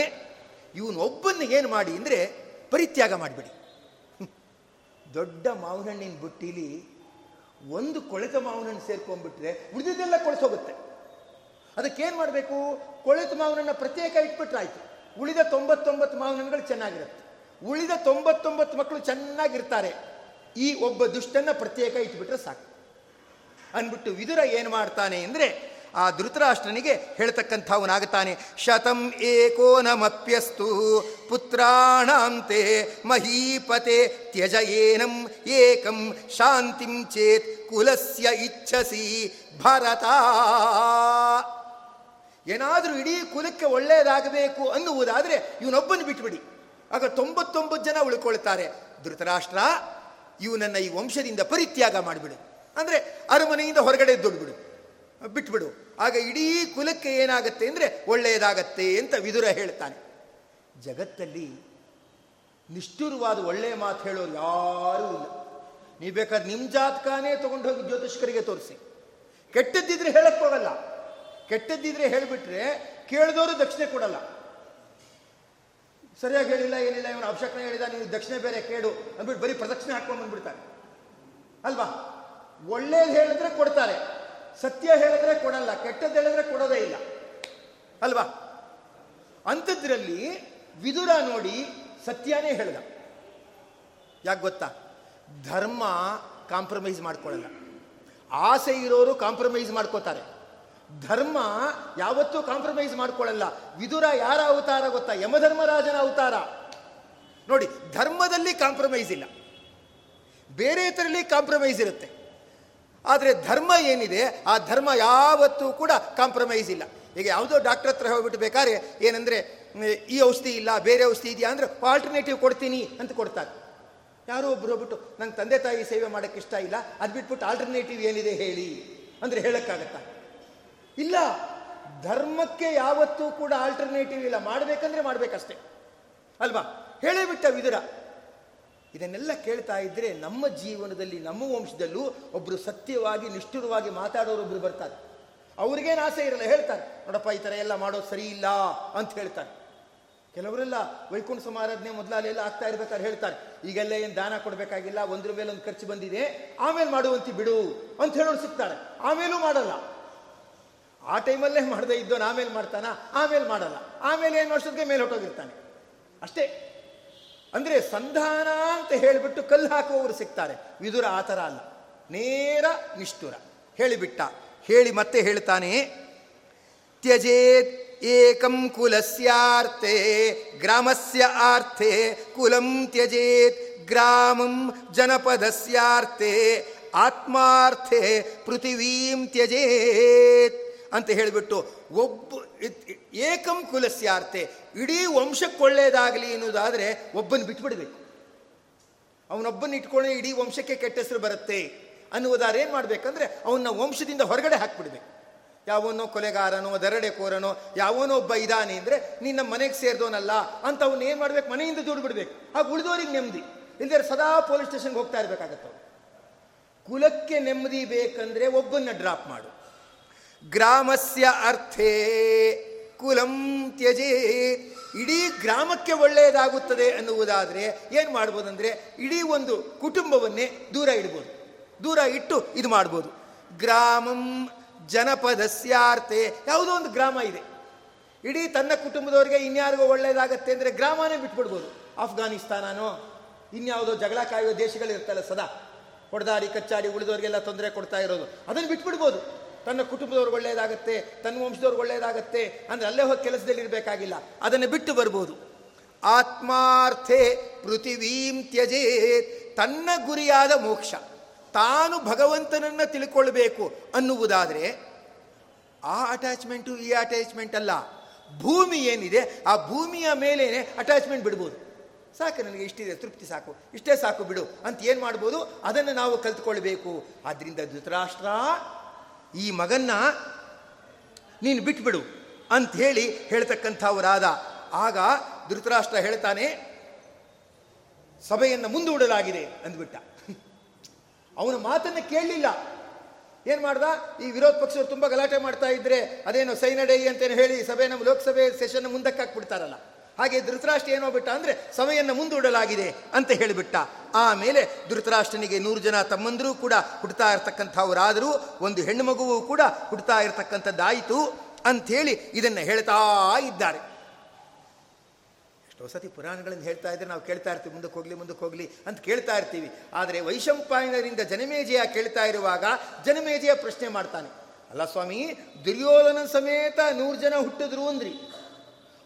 ಇವನು ಒಬ್ಬನ್ನ ಏನು ಮಾಡಿ ಅಂದರೆ ಪರಿತ್ಯಾಗ ಮಾಡಿಬಿಡಿ. ದೊಡ್ಡ ಮಾವಿನ ಹಣ್ಣಿನ ಬುಟ್ಟಿಲಿ ಒಂದು ಕೊಳೆತ ಮಾವಿನ ಹಣ್ಣು ಸೇರ್ಕೊಂಡ್ಬಿಟ್ರೆ ಉಳಿದಿದ್ದೆಲ್ಲ ಕೊಳೆಸೋಗುತ್ತೆ. ಅದಕ್ಕೇನು ಮಾಡಬೇಕು? ಕೊಳೆತ ಮಾವಿನಣ್ಣ ಪ್ರತ್ಯೇಕ ಇಟ್ಬಿಟ್ರೆ ಆಯಿತು. ಉಳಿದ ತೊಂಬತ್ತೊಂಬತ್ತು ಮಾವಿನ ಹಣ್ಣುಗಳು ಚೆನ್ನಾಗಿರುತ್ತೆ. ಉಳಿದ ತೊಂಬತ್ತೊಂಬತ್ತು ಮಕ್ಕಳು ಚೆನ್ನಾಗಿರ್ತಾರೆ. ಈ ಒಬ್ಬ ದುಷ್ಟನ್ನು ಪ್ರತ್ಯೇಕ ಇಟ್ಬಿಟ್ರೆ ಸಾಕು. ಅಂದ್ಬಿಟ್ಟು ವಿದುರ ಏನು ಮಾಡ್ತಾನೆ ಅಂದರೆ ಆ ಧೃತರಾಷ್ಟ್ರನಿಗೆ ಹೇಳ್ತಕ್ಕಂಥವನಾಗುತ್ತಾನೆ. ಶತಂ ಏಕೋನಮಪ್ಯಸ್ತು ಪುತ್ರಾಣಾಂತೆ ಮಹೀಪತೆ ತ್ಯಜ ಏನಂ ಏಕಂ ಶಾಂತಿಂ ಚೇತ್ ಕುಲಸ್ಯ ಇಚ್ಛಸಿ ಭರತ. ಏನಾದರೂ ಇಡೀ ಕುಲಕ್ಕೆ ಒಳ್ಳೆಯದಾಗಬೇಕು ಅನ್ನುವುದಾದರೆ ಇವನೊಬ್ಬನು ಬಿಟ್ಬಿಡಿ. ಆಗ ತೊಂಬತ್ತೊಂಬತ್ತು ಜನ ಉಳ್ಕೊಳ್ತಾರೆ. ಧೃತರಾಷ್ಟ್ರ ಇವನನ್ನ ಈ ವಂಶದಿಂದ ಪರಿತ್ಯಾಗ ಮಾಡಿಬಿಡು. ಅಂದ್ರೆ ಅರಮನೆಯಿಂದ ಹೊರಗಡೆ ದೊಡ್ಬಿಡು ಬಿಟ್ಬಿಡು. ಆಗ ಇಡೀ ಕುಲಕ್ಕೆ ಏನಾಗತ್ತೆ ಅಂದರೆ ಒಳ್ಳೆಯದಾಗತ್ತೆ ಅಂತ ವಿದುರ ಹೇಳ್ತಾನೆ. ಜಗತ್ತಲ್ಲಿ ನಿಷ್ಠುರವಾದ ಒಳ್ಳೆಯ ಮಾತು ಹೇಳೋರು ಯಾರೂ ಇಲ್ಲ. ನೀವು ಬೇಕಾದ್ರೆ ನಿಮ್ಮ ಜಾತಕಾನೇ ತೊಗೊಂಡು ಹೋಗಿ ಜ್ಯೋತಿಷ್ಕರಿಗೆ ತೋರಿಸಿ. ಕೆಟ್ಟದ್ದಿದ್ರೆ ಹೇಳಕ್ ಕೊಡಲ್ಲ ಕೆಟ್ಟದ್ದಿದ್ರೆ ಹೇಳಿಬಿಟ್ರೆ ಕೇಳಿದವರು ದಕ್ಷಿಣೆ ಕೊಡಲ್ಲ. ಸರಿಯಾಗಿ ಹೇಳಿಲ್ಲ, ಏನಿಲ್ಲ, ಇವನು ಅವಶ್ಯಕತೆ ಹೇಳಿದ ನೀವು ದಕ್ಷಿಣೆ ಬೇರೆ ಕೇಳು ಅಂದ್ಬಿಟ್ಟು ಬರೀ ಪ್ರದಕ್ಷಿಣೆ ಹಾಕೊಂಡು ಬಂದ್ಬಿಡ್ತಾರೆ ಅಲ್ವಾ? ಒಳ್ಳೇದು ಹೇಳಿದ್ರೆ ಕೊಡ್ತಾರೆ. ಸತ್ಯ ಹೇಳಿದ್ರೆ ಕೊಡಲ್ಲ, ಕೆಟ್ಟದ್ದು ಹೇಳಿದ್ರೆ ಕೊಡೋದೇ ಇಲ್ಲ. ಅಲ್ವಾ? ಅಂಥದ್ರಲ್ಲಿ ವಿದುರ ನೋಡಿ ಸತ್ಯನೇ ಹೇಳ್ದ. ಯಾಕೆ ಗೊತ್ತಾ? ಧರ್ಮ ಕಾಂಪ್ರಮೈಸ್ ಮಾಡ್ಕೊಳ್ಳಲ್ಲ ಆಸೆ ಇರೋರು ಕಾಂಪ್ರಮೈಸ್ ಮಾಡ್ಕೋತಾರೆ. ಧರ್ಮ ಯಾವತ್ತೂ ಕಾಂಪ್ರಮೈಸ್ ಮಾಡ್ಕೊಳ್ಳಲ್ಲ ವಿದುರ ಯಾರ ಅವತಾರ ಗೊತ್ತಾ? ಯಮಧರ್ಮರಾಜನ ಅವತಾರ. ನೋಡಿ, ಧರ್ಮದಲ್ಲಿ ಕಾಂಪ್ರಮೈಸ್ ಇಲ್ಲ. ಬೇರೆ ಥರಲ್ಲಿ ಕಾಂಪ್ರಮೈಸ್ ಇರುತ್ತೆ. ಆದರೆ ಧರ್ಮ ಏನಿದೆ, ಆ ಧರ್ಮ ಯಾವತ್ತೂ ಕೂಡ ಕಾಂಪ್ರಮೈಸ್ ಇಲ್ಲ. ಈಗ ಯಾವುದೋ ಡಾಕ್ಟರ್ ಹತ್ರ ಹೋಗ್ಬಿಟ್ಟು ಬೇಕಾದ್ರೆ ಏನಂದರೆ ಈ ಔಷಧಿ ಇಲ್ಲ, ಬೇರೆ ಔಷಧಿ ಇದೆಯಾ? ಅಂದರೆ ಆಲ್ಟರ್ನೇಟಿವ್ ಕೊಡ್ತೀನಿ ಅಂತ ಕೊಡ್ತಾರೆ. ಯಾರೋ ಒಬ್ರು ಹೋಗ್ಬಿಟ್ಟು ನನ್ನ ತಂದೆ ತಾಯಿ ಸೇವೆ ಮಾಡೋಕ್ಕೆ ಇಷ್ಟ ಇಲ್ಲ, ಅದು ಬಿಟ್ಬಿಟ್ಟು ಆಲ್ಟರ್ನೇಟಿವ್ ಏನಿದೆ ಹೇಳಿ ಅಂದರೆ ಹೇಳೋಕ್ಕಾಗತ್ತಾ? ಇಲ್ಲ. ಧರ್ಮಕ್ಕೆ ಯಾವತ್ತೂ ಕೂಡ ಆಲ್ಟರ್ನೇಟಿವ್ ಇಲ್ಲ. ಮಾಡಬೇಕಂದ್ರೆ ಮಾಡಬೇಕಷ್ಟೇ. ಅಲ್ವಾ? ಹೇಳೇ ಬಿಟ್ಟ ವಿದುರ. ಇದನ್ನೆಲ್ಲ ಕೇಳ್ತಾ ಇದ್ರೆ ನಮ್ಮ ಜೀವನದಲ್ಲಿ, ನಮ್ಮ ವಂಶದಲ್ಲೂ ಒಬ್ರು ಸತ್ಯವಾಗಿ, ನಿಷ್ಠುರವಾಗಿ ಮಾತಾಡೋರೊಬ್ರು ಬರ್ತಾರೆ. ಅವ್ರಿಗೇನು ಆಸೆ ಇರಲ್ಲ, ಹೇಳ್ತಾರೆ. ನೋಡಪ್ಪ, ಈ ಥರ ಎಲ್ಲ ಮಾಡೋದು ಸರಿ ಇಲ್ಲ ಅಂತ ಹೇಳ್ತಾರೆ. ಕೆಲವರೆಲ್ಲ ವೈಕುಂಠ ಸಮಾರಾಧನೆ ಮೊದಲಾಲೆಲ್ಲ ಆಗ್ತಾ ಇರ್ಬೇಕಾದ್ರೆ ಹೇಳ್ತಾರೆ. ಈಗೆಲ್ಲ ಏನು ದಾನ ಕೊಡಬೇಕಾಗಿಲ್ಲ, ಒಂದ್ರ ಮೇಲೆ ಒಂದು ಖರ್ಚು ಬಂದಿದೆ, ಆಮೇಲೆ ಮಾಡುವಂತಿ ಬಿಡು ಅಂತ ಹೇಳೋರು ಸಿಗ್ತಾರೆ. ಆಮೇಲೂ ಮಾಡಲ್ಲ. ಆ ಟೈಮಲ್ಲೇ ಮಾಡದೆ ಇದ್ದೋನು ಆಮೇಲೆ ಮಾಡ್ತಾನ? ಆಮೇಲೆ ಮಾಡಲ್ಲ. ಆಮೇಲೆ ಏನು ವರ್ಷಕ್ಕೆ ಮೇಲೆ ಹೊಟ್ಟೋಗಿರ್ತಾನೆ ಅಷ್ಟೇ. ಅಂದ್ರೆ ಸಂಧಾನ ಅಂತ ಹೇಳಿಬಿಟ್ಟು ಕಲ್ಲು ಹಾಕುವವರು ಸಿಗ್ತಾರೆ. ವಿದುರ ಆ ಥರ ಅಲ್ಲ. ನೇರ ನಿಷ್ಠುರ ಹೇಳಿಬಿಟ್ಟ. ಹೇಳಿ ಮತ್ತೆ ಹೇಳ್ತಾನೆ, ತ್ಯಜೇತ್ ಏಕಂ ಕುಲಸ್ಯಾರ್ಥೆ ಗ್ರಾಮಸ್ಯ ಆರ್ಥೆ ಕುಲಂ ತ್ಯಜೇತ್ ಗ್ರಾಮಂ ಜನಪದಸ್ಯಾರ್ಥೆ ಆತ್ಮಾರ್ಥೆ ಪೃಥಿವೀಂ ತ್ಯಜೇತ್ ಅಂತ ಹೇಳಿಬಿಟ್ಟು ಒಬ್ಬ ಏಕಂ ಕುಲಸ್ಯಾರ್ಥೆ ಇಡೀ ವಂಶಕ್ಕೆ ಒಳ್ಳೇದಾಗಲಿ ಎನ್ನುವುದಾದರೆ ಒಬ್ಬನ ಬಿಟ್ಬಿಡ್ಬೇಕು. ಅವನೊಬ್ಬನ ಇಟ್ಕೊಂಡ್ರೆ ಇಡೀ ವಂಶಕ್ಕೆ ಕೆಟ್ಟ ಹೆಸರು ಬರುತ್ತೆ ಅನ್ನುವುದಾದ್ರೆ ಏನು ಮಾಡಬೇಕಂದ್ರೆ ಅವನ್ನ ವಂಶದಿಂದ ಹೊರಗಡೆ ಹಾಕ್ಬಿಡ್ಬೇಕು. ಯಾವನೋ ಕೊಲೆಗಾರನೋ, ದರಡೆಕೋರನೋ, ಯಾವನೋ ಒಬ್ಬ ಇದಾನೆ ಅಂದರೆ ನೀನು ನಮ್ಮ ಮನೆಗೆ ಸೇರಿದೋನಲ್ಲ ಅಂತ ಅವನು ಏನು ಮಾಡ್ಬೇಕು? ಮನೆಯಿಂದ ಬಿಡ್ಬೇಕು ಆಗ ಉಳಿದೋರಿಗೆ ನೆಮ್ಮದಿ. ಇಲ್ಲದೇ ಸದಾ ಪೊಲೀಸ್ ಸ್ಟೇಷನ್ಗೆ ಹೋಗ್ತಾ ಇರಬೇಕಾಗತ್ತೆ ಕುಲಕ್ಕೆ ನೆಮ್ಮದಿ ಬೇಕಂದ್ರೆ ಒಬ್ಬನ್ನ ಡ್ರಾಪ್ ಮಾಡು. ಗ್ರಾಮಸ್ಯ ಅರ್ಥೇ ಕುಲಂ ತ್ಯಜೇ. ಇಡೀ ಗ್ರಾಮಕ್ಕೆ ಒಳ್ಳೆಯದಾಗುತ್ತದೆ ಅನ್ನುವುದಾದರೆ ಏನು ಮಾಡ್ಬೋದಂದರೆ ಇಡೀ ಒಂದು ಕುಟುಂಬವನ್ನೇ ದೂರ ಇಡ್ಬೋದು. ದೂರ ಇಟ್ಟು ಇದು ಮಾಡ್ಬೋದು. ಗ್ರಾಮಂ ಜನಪದಸ್ಯಾರ್ಥೆ ಯಾವುದೋ ಒಂದು ಗ್ರಾಮ ಇದೆ. ಇಡೀ ತನ್ನ ಕುಟುಂಬದವರಿಗೆ ಇನ್ಯಾರಿಗೋ ಒಳ್ಳೆಯದಾಗತ್ತೆ ಅಂದರೆ ಗ್ರಾಮನೇ ಬಿಟ್ಬಿಡ್ಬೋದು. ಆಫ್ಘಾನಿಸ್ತಾನನೋ, ಇನ್ಯಾವುದೋ ಜಗಳ ಕಾಯುವ ದೇಶಗಳಿರ್ತಲ್ಲ ಸದಾ. ಹೊಡೆದಾಡಿ, ಕಚ್ಚಾಡಿ ಉಳಿದವರಿಗೆಲ್ಲ ತೊಂದರೆ ಕೊಡ್ತಾ ಇರೋದು. ಅದನ್ನು ಬಿಟ್ಬಿಡ್ಬೋದು. ತನ್ನ ಕುಟುಂಬದವ್ರು ಒಳ್ಳೆಯದಾಗತ್ತೆ, ತನ್ನ ವಂಶದವ್ರು ಒಳ್ಳೆಯದಾಗತ್ತೆ ಅಂದರೆ ಅಲ್ಲೇ ಹೋಗಿ ಕೆಲಸದಲ್ಲಿ ಇರಬೇಕಾಗಿಲ್ಲ ಅದನ್ನು ಬಿಟ್ಟು ಬರ್ಬೋದು. ಆತ್ಮಾರ್ಥೆ ಪೃಥಿವೀಂ ತ್ಯಜೇ ತನ್ನ ಗುರಿಯಾದ ಮೋಕ್ಷ. ತಾನು ಭಗವಂತನನ್ನು ತಿಳ್ಕೊಳ್ಬೇಕು ಅನ್ನುವುದಾದರೆ, ಆ ಅಟ್ಯಾಚ್ಮೆಂಟು ಈ ಅಟ್ಯಾಚ್ಮೆಂಟ್ ಅಲ್ಲ. ಭೂಮಿ ಏನಿದೆ, ಆ ಭೂಮಿಯ ಮೇಲೇನೆ ಅಟ್ಯಾಚ್ಮೆಂಟ್ ಬಿಡ್ಬೋದು. ಸಾಕು, ನನಗೆ ಇಷ್ಟಿದೆ, ತೃಪ್ತಿ ಸಾಕು, ಇಷ್ಟೇ ಸಾಕು ಬಿಡು. ಅಂತ ಏನು ಮಾಡ್ಬೋದು? ಅದನ್ನು ನಾವು ಕಲ್ತ್ಕೊಳ್ಬೇಕು. ಆದ್ದರಿಂದ ಧೃತರಾಷ್ಟ್ರ ಈ ಮಗನ್ನ ನೀನು ಬಿಟ್ಬಿಡು ಅಂತ ಹೇಳಿ ಹೇಳ್ತಕ್ಕಂಥವರಾದ. ಆಗ ಧೃತರಾಷ್ಟ್ರ ಹೇಳ್ತಾನೆ, ಸಭೆಯನ್ನು ಮುಂದೂಡಲಾಗಿದೆ ಅಂದ್ಬಿಟ್ಟ. ಅವನ ಮಾತನ್ನು ಕೇಳಲಿಲ್ಲ. ಏನು ಮಾಡ್ದ? ಈ ವಿರೋಧ ಪಕ್ಷರು ತುಂಬ ಗಲಾಟೆ ಮಾಡ್ತಾ ಇದ್ರೆ ಅದೇನೋ ಸೈನಡೈ ಅಂತೇನು ಹೇಳಿ ಸಭೆ ನಮ್ಮ ಲೋಕಸಭೆ ಸೆಷನ್ ಮುಂದಕ್ಕೆ ಹಾಕ್ಬಿಡ್ತಾರಲ್ಲ. ಹಾಗೆ ಧೃತರಾಷ್ಟ್ರ ಏನೋ ಬಿಟ್ಟ ಅಂದರೆ ಸಮಯನ್ನು ಮುಂದೂಡಲಾಗಿದೆ ಅಂತ ಹೇಳಿಬಿಟ್ಟ. ಆಮೇಲೆ ಧೃತರಾಷ್ಟ್ರನಿಗೆ ನೂರು ಜನ ತಮ್ಮಂದರೂ ಕೂಡ ಹುಡ್ತಾ ಇರತಕ್ಕಂಥವರಾದರೂ ಒಂದು ಹೆಣ್ಣು ಮಗುವು ಕೂಡ ಹುಡ್ತಾ ಇರತಕ್ಕಂಥದ್ದಾಯಿತು ಅಂಥೇಳಿ ಇದನ್ನು ಹೇಳ್ತಾ ಇದ್ದಾರೆ. ಎಷ್ಟೋ ಸತಿ ಪುರಾಣಗಳನ್ನು ಹೇಳ್ತಾ ಇದ್ರೆ ನಾವು ಕೇಳ್ತಾ ಇರ್ತೀವಿ, ಮುಂದಕ್ಕೆ ಹೋಗ್ಲಿ ಮುಂದಕ್ಕೆ ಹೋಗ್ಲಿ ಅಂತ ಕೇಳ್ತಾ ಇರ್ತೀವಿ. ಆದರೆ ವೈಶಂಪಾಯನರಿಂದ ಜನಮೇಜಯ ಕೇಳ್ತಾ ಇರುವಾಗ ಜನಮೇಜಯ ಪ್ರಶ್ನೆ ಮಾಡ್ತಾನೆ, ಅಲ್ಲ ಸ್ವಾಮಿ, ದುರ್ಯೋಧನ ಸಮೇತ ನೂರು ಜನ ಹುಟ್ಟಿದ್ರು ಅಂದ್ರಿ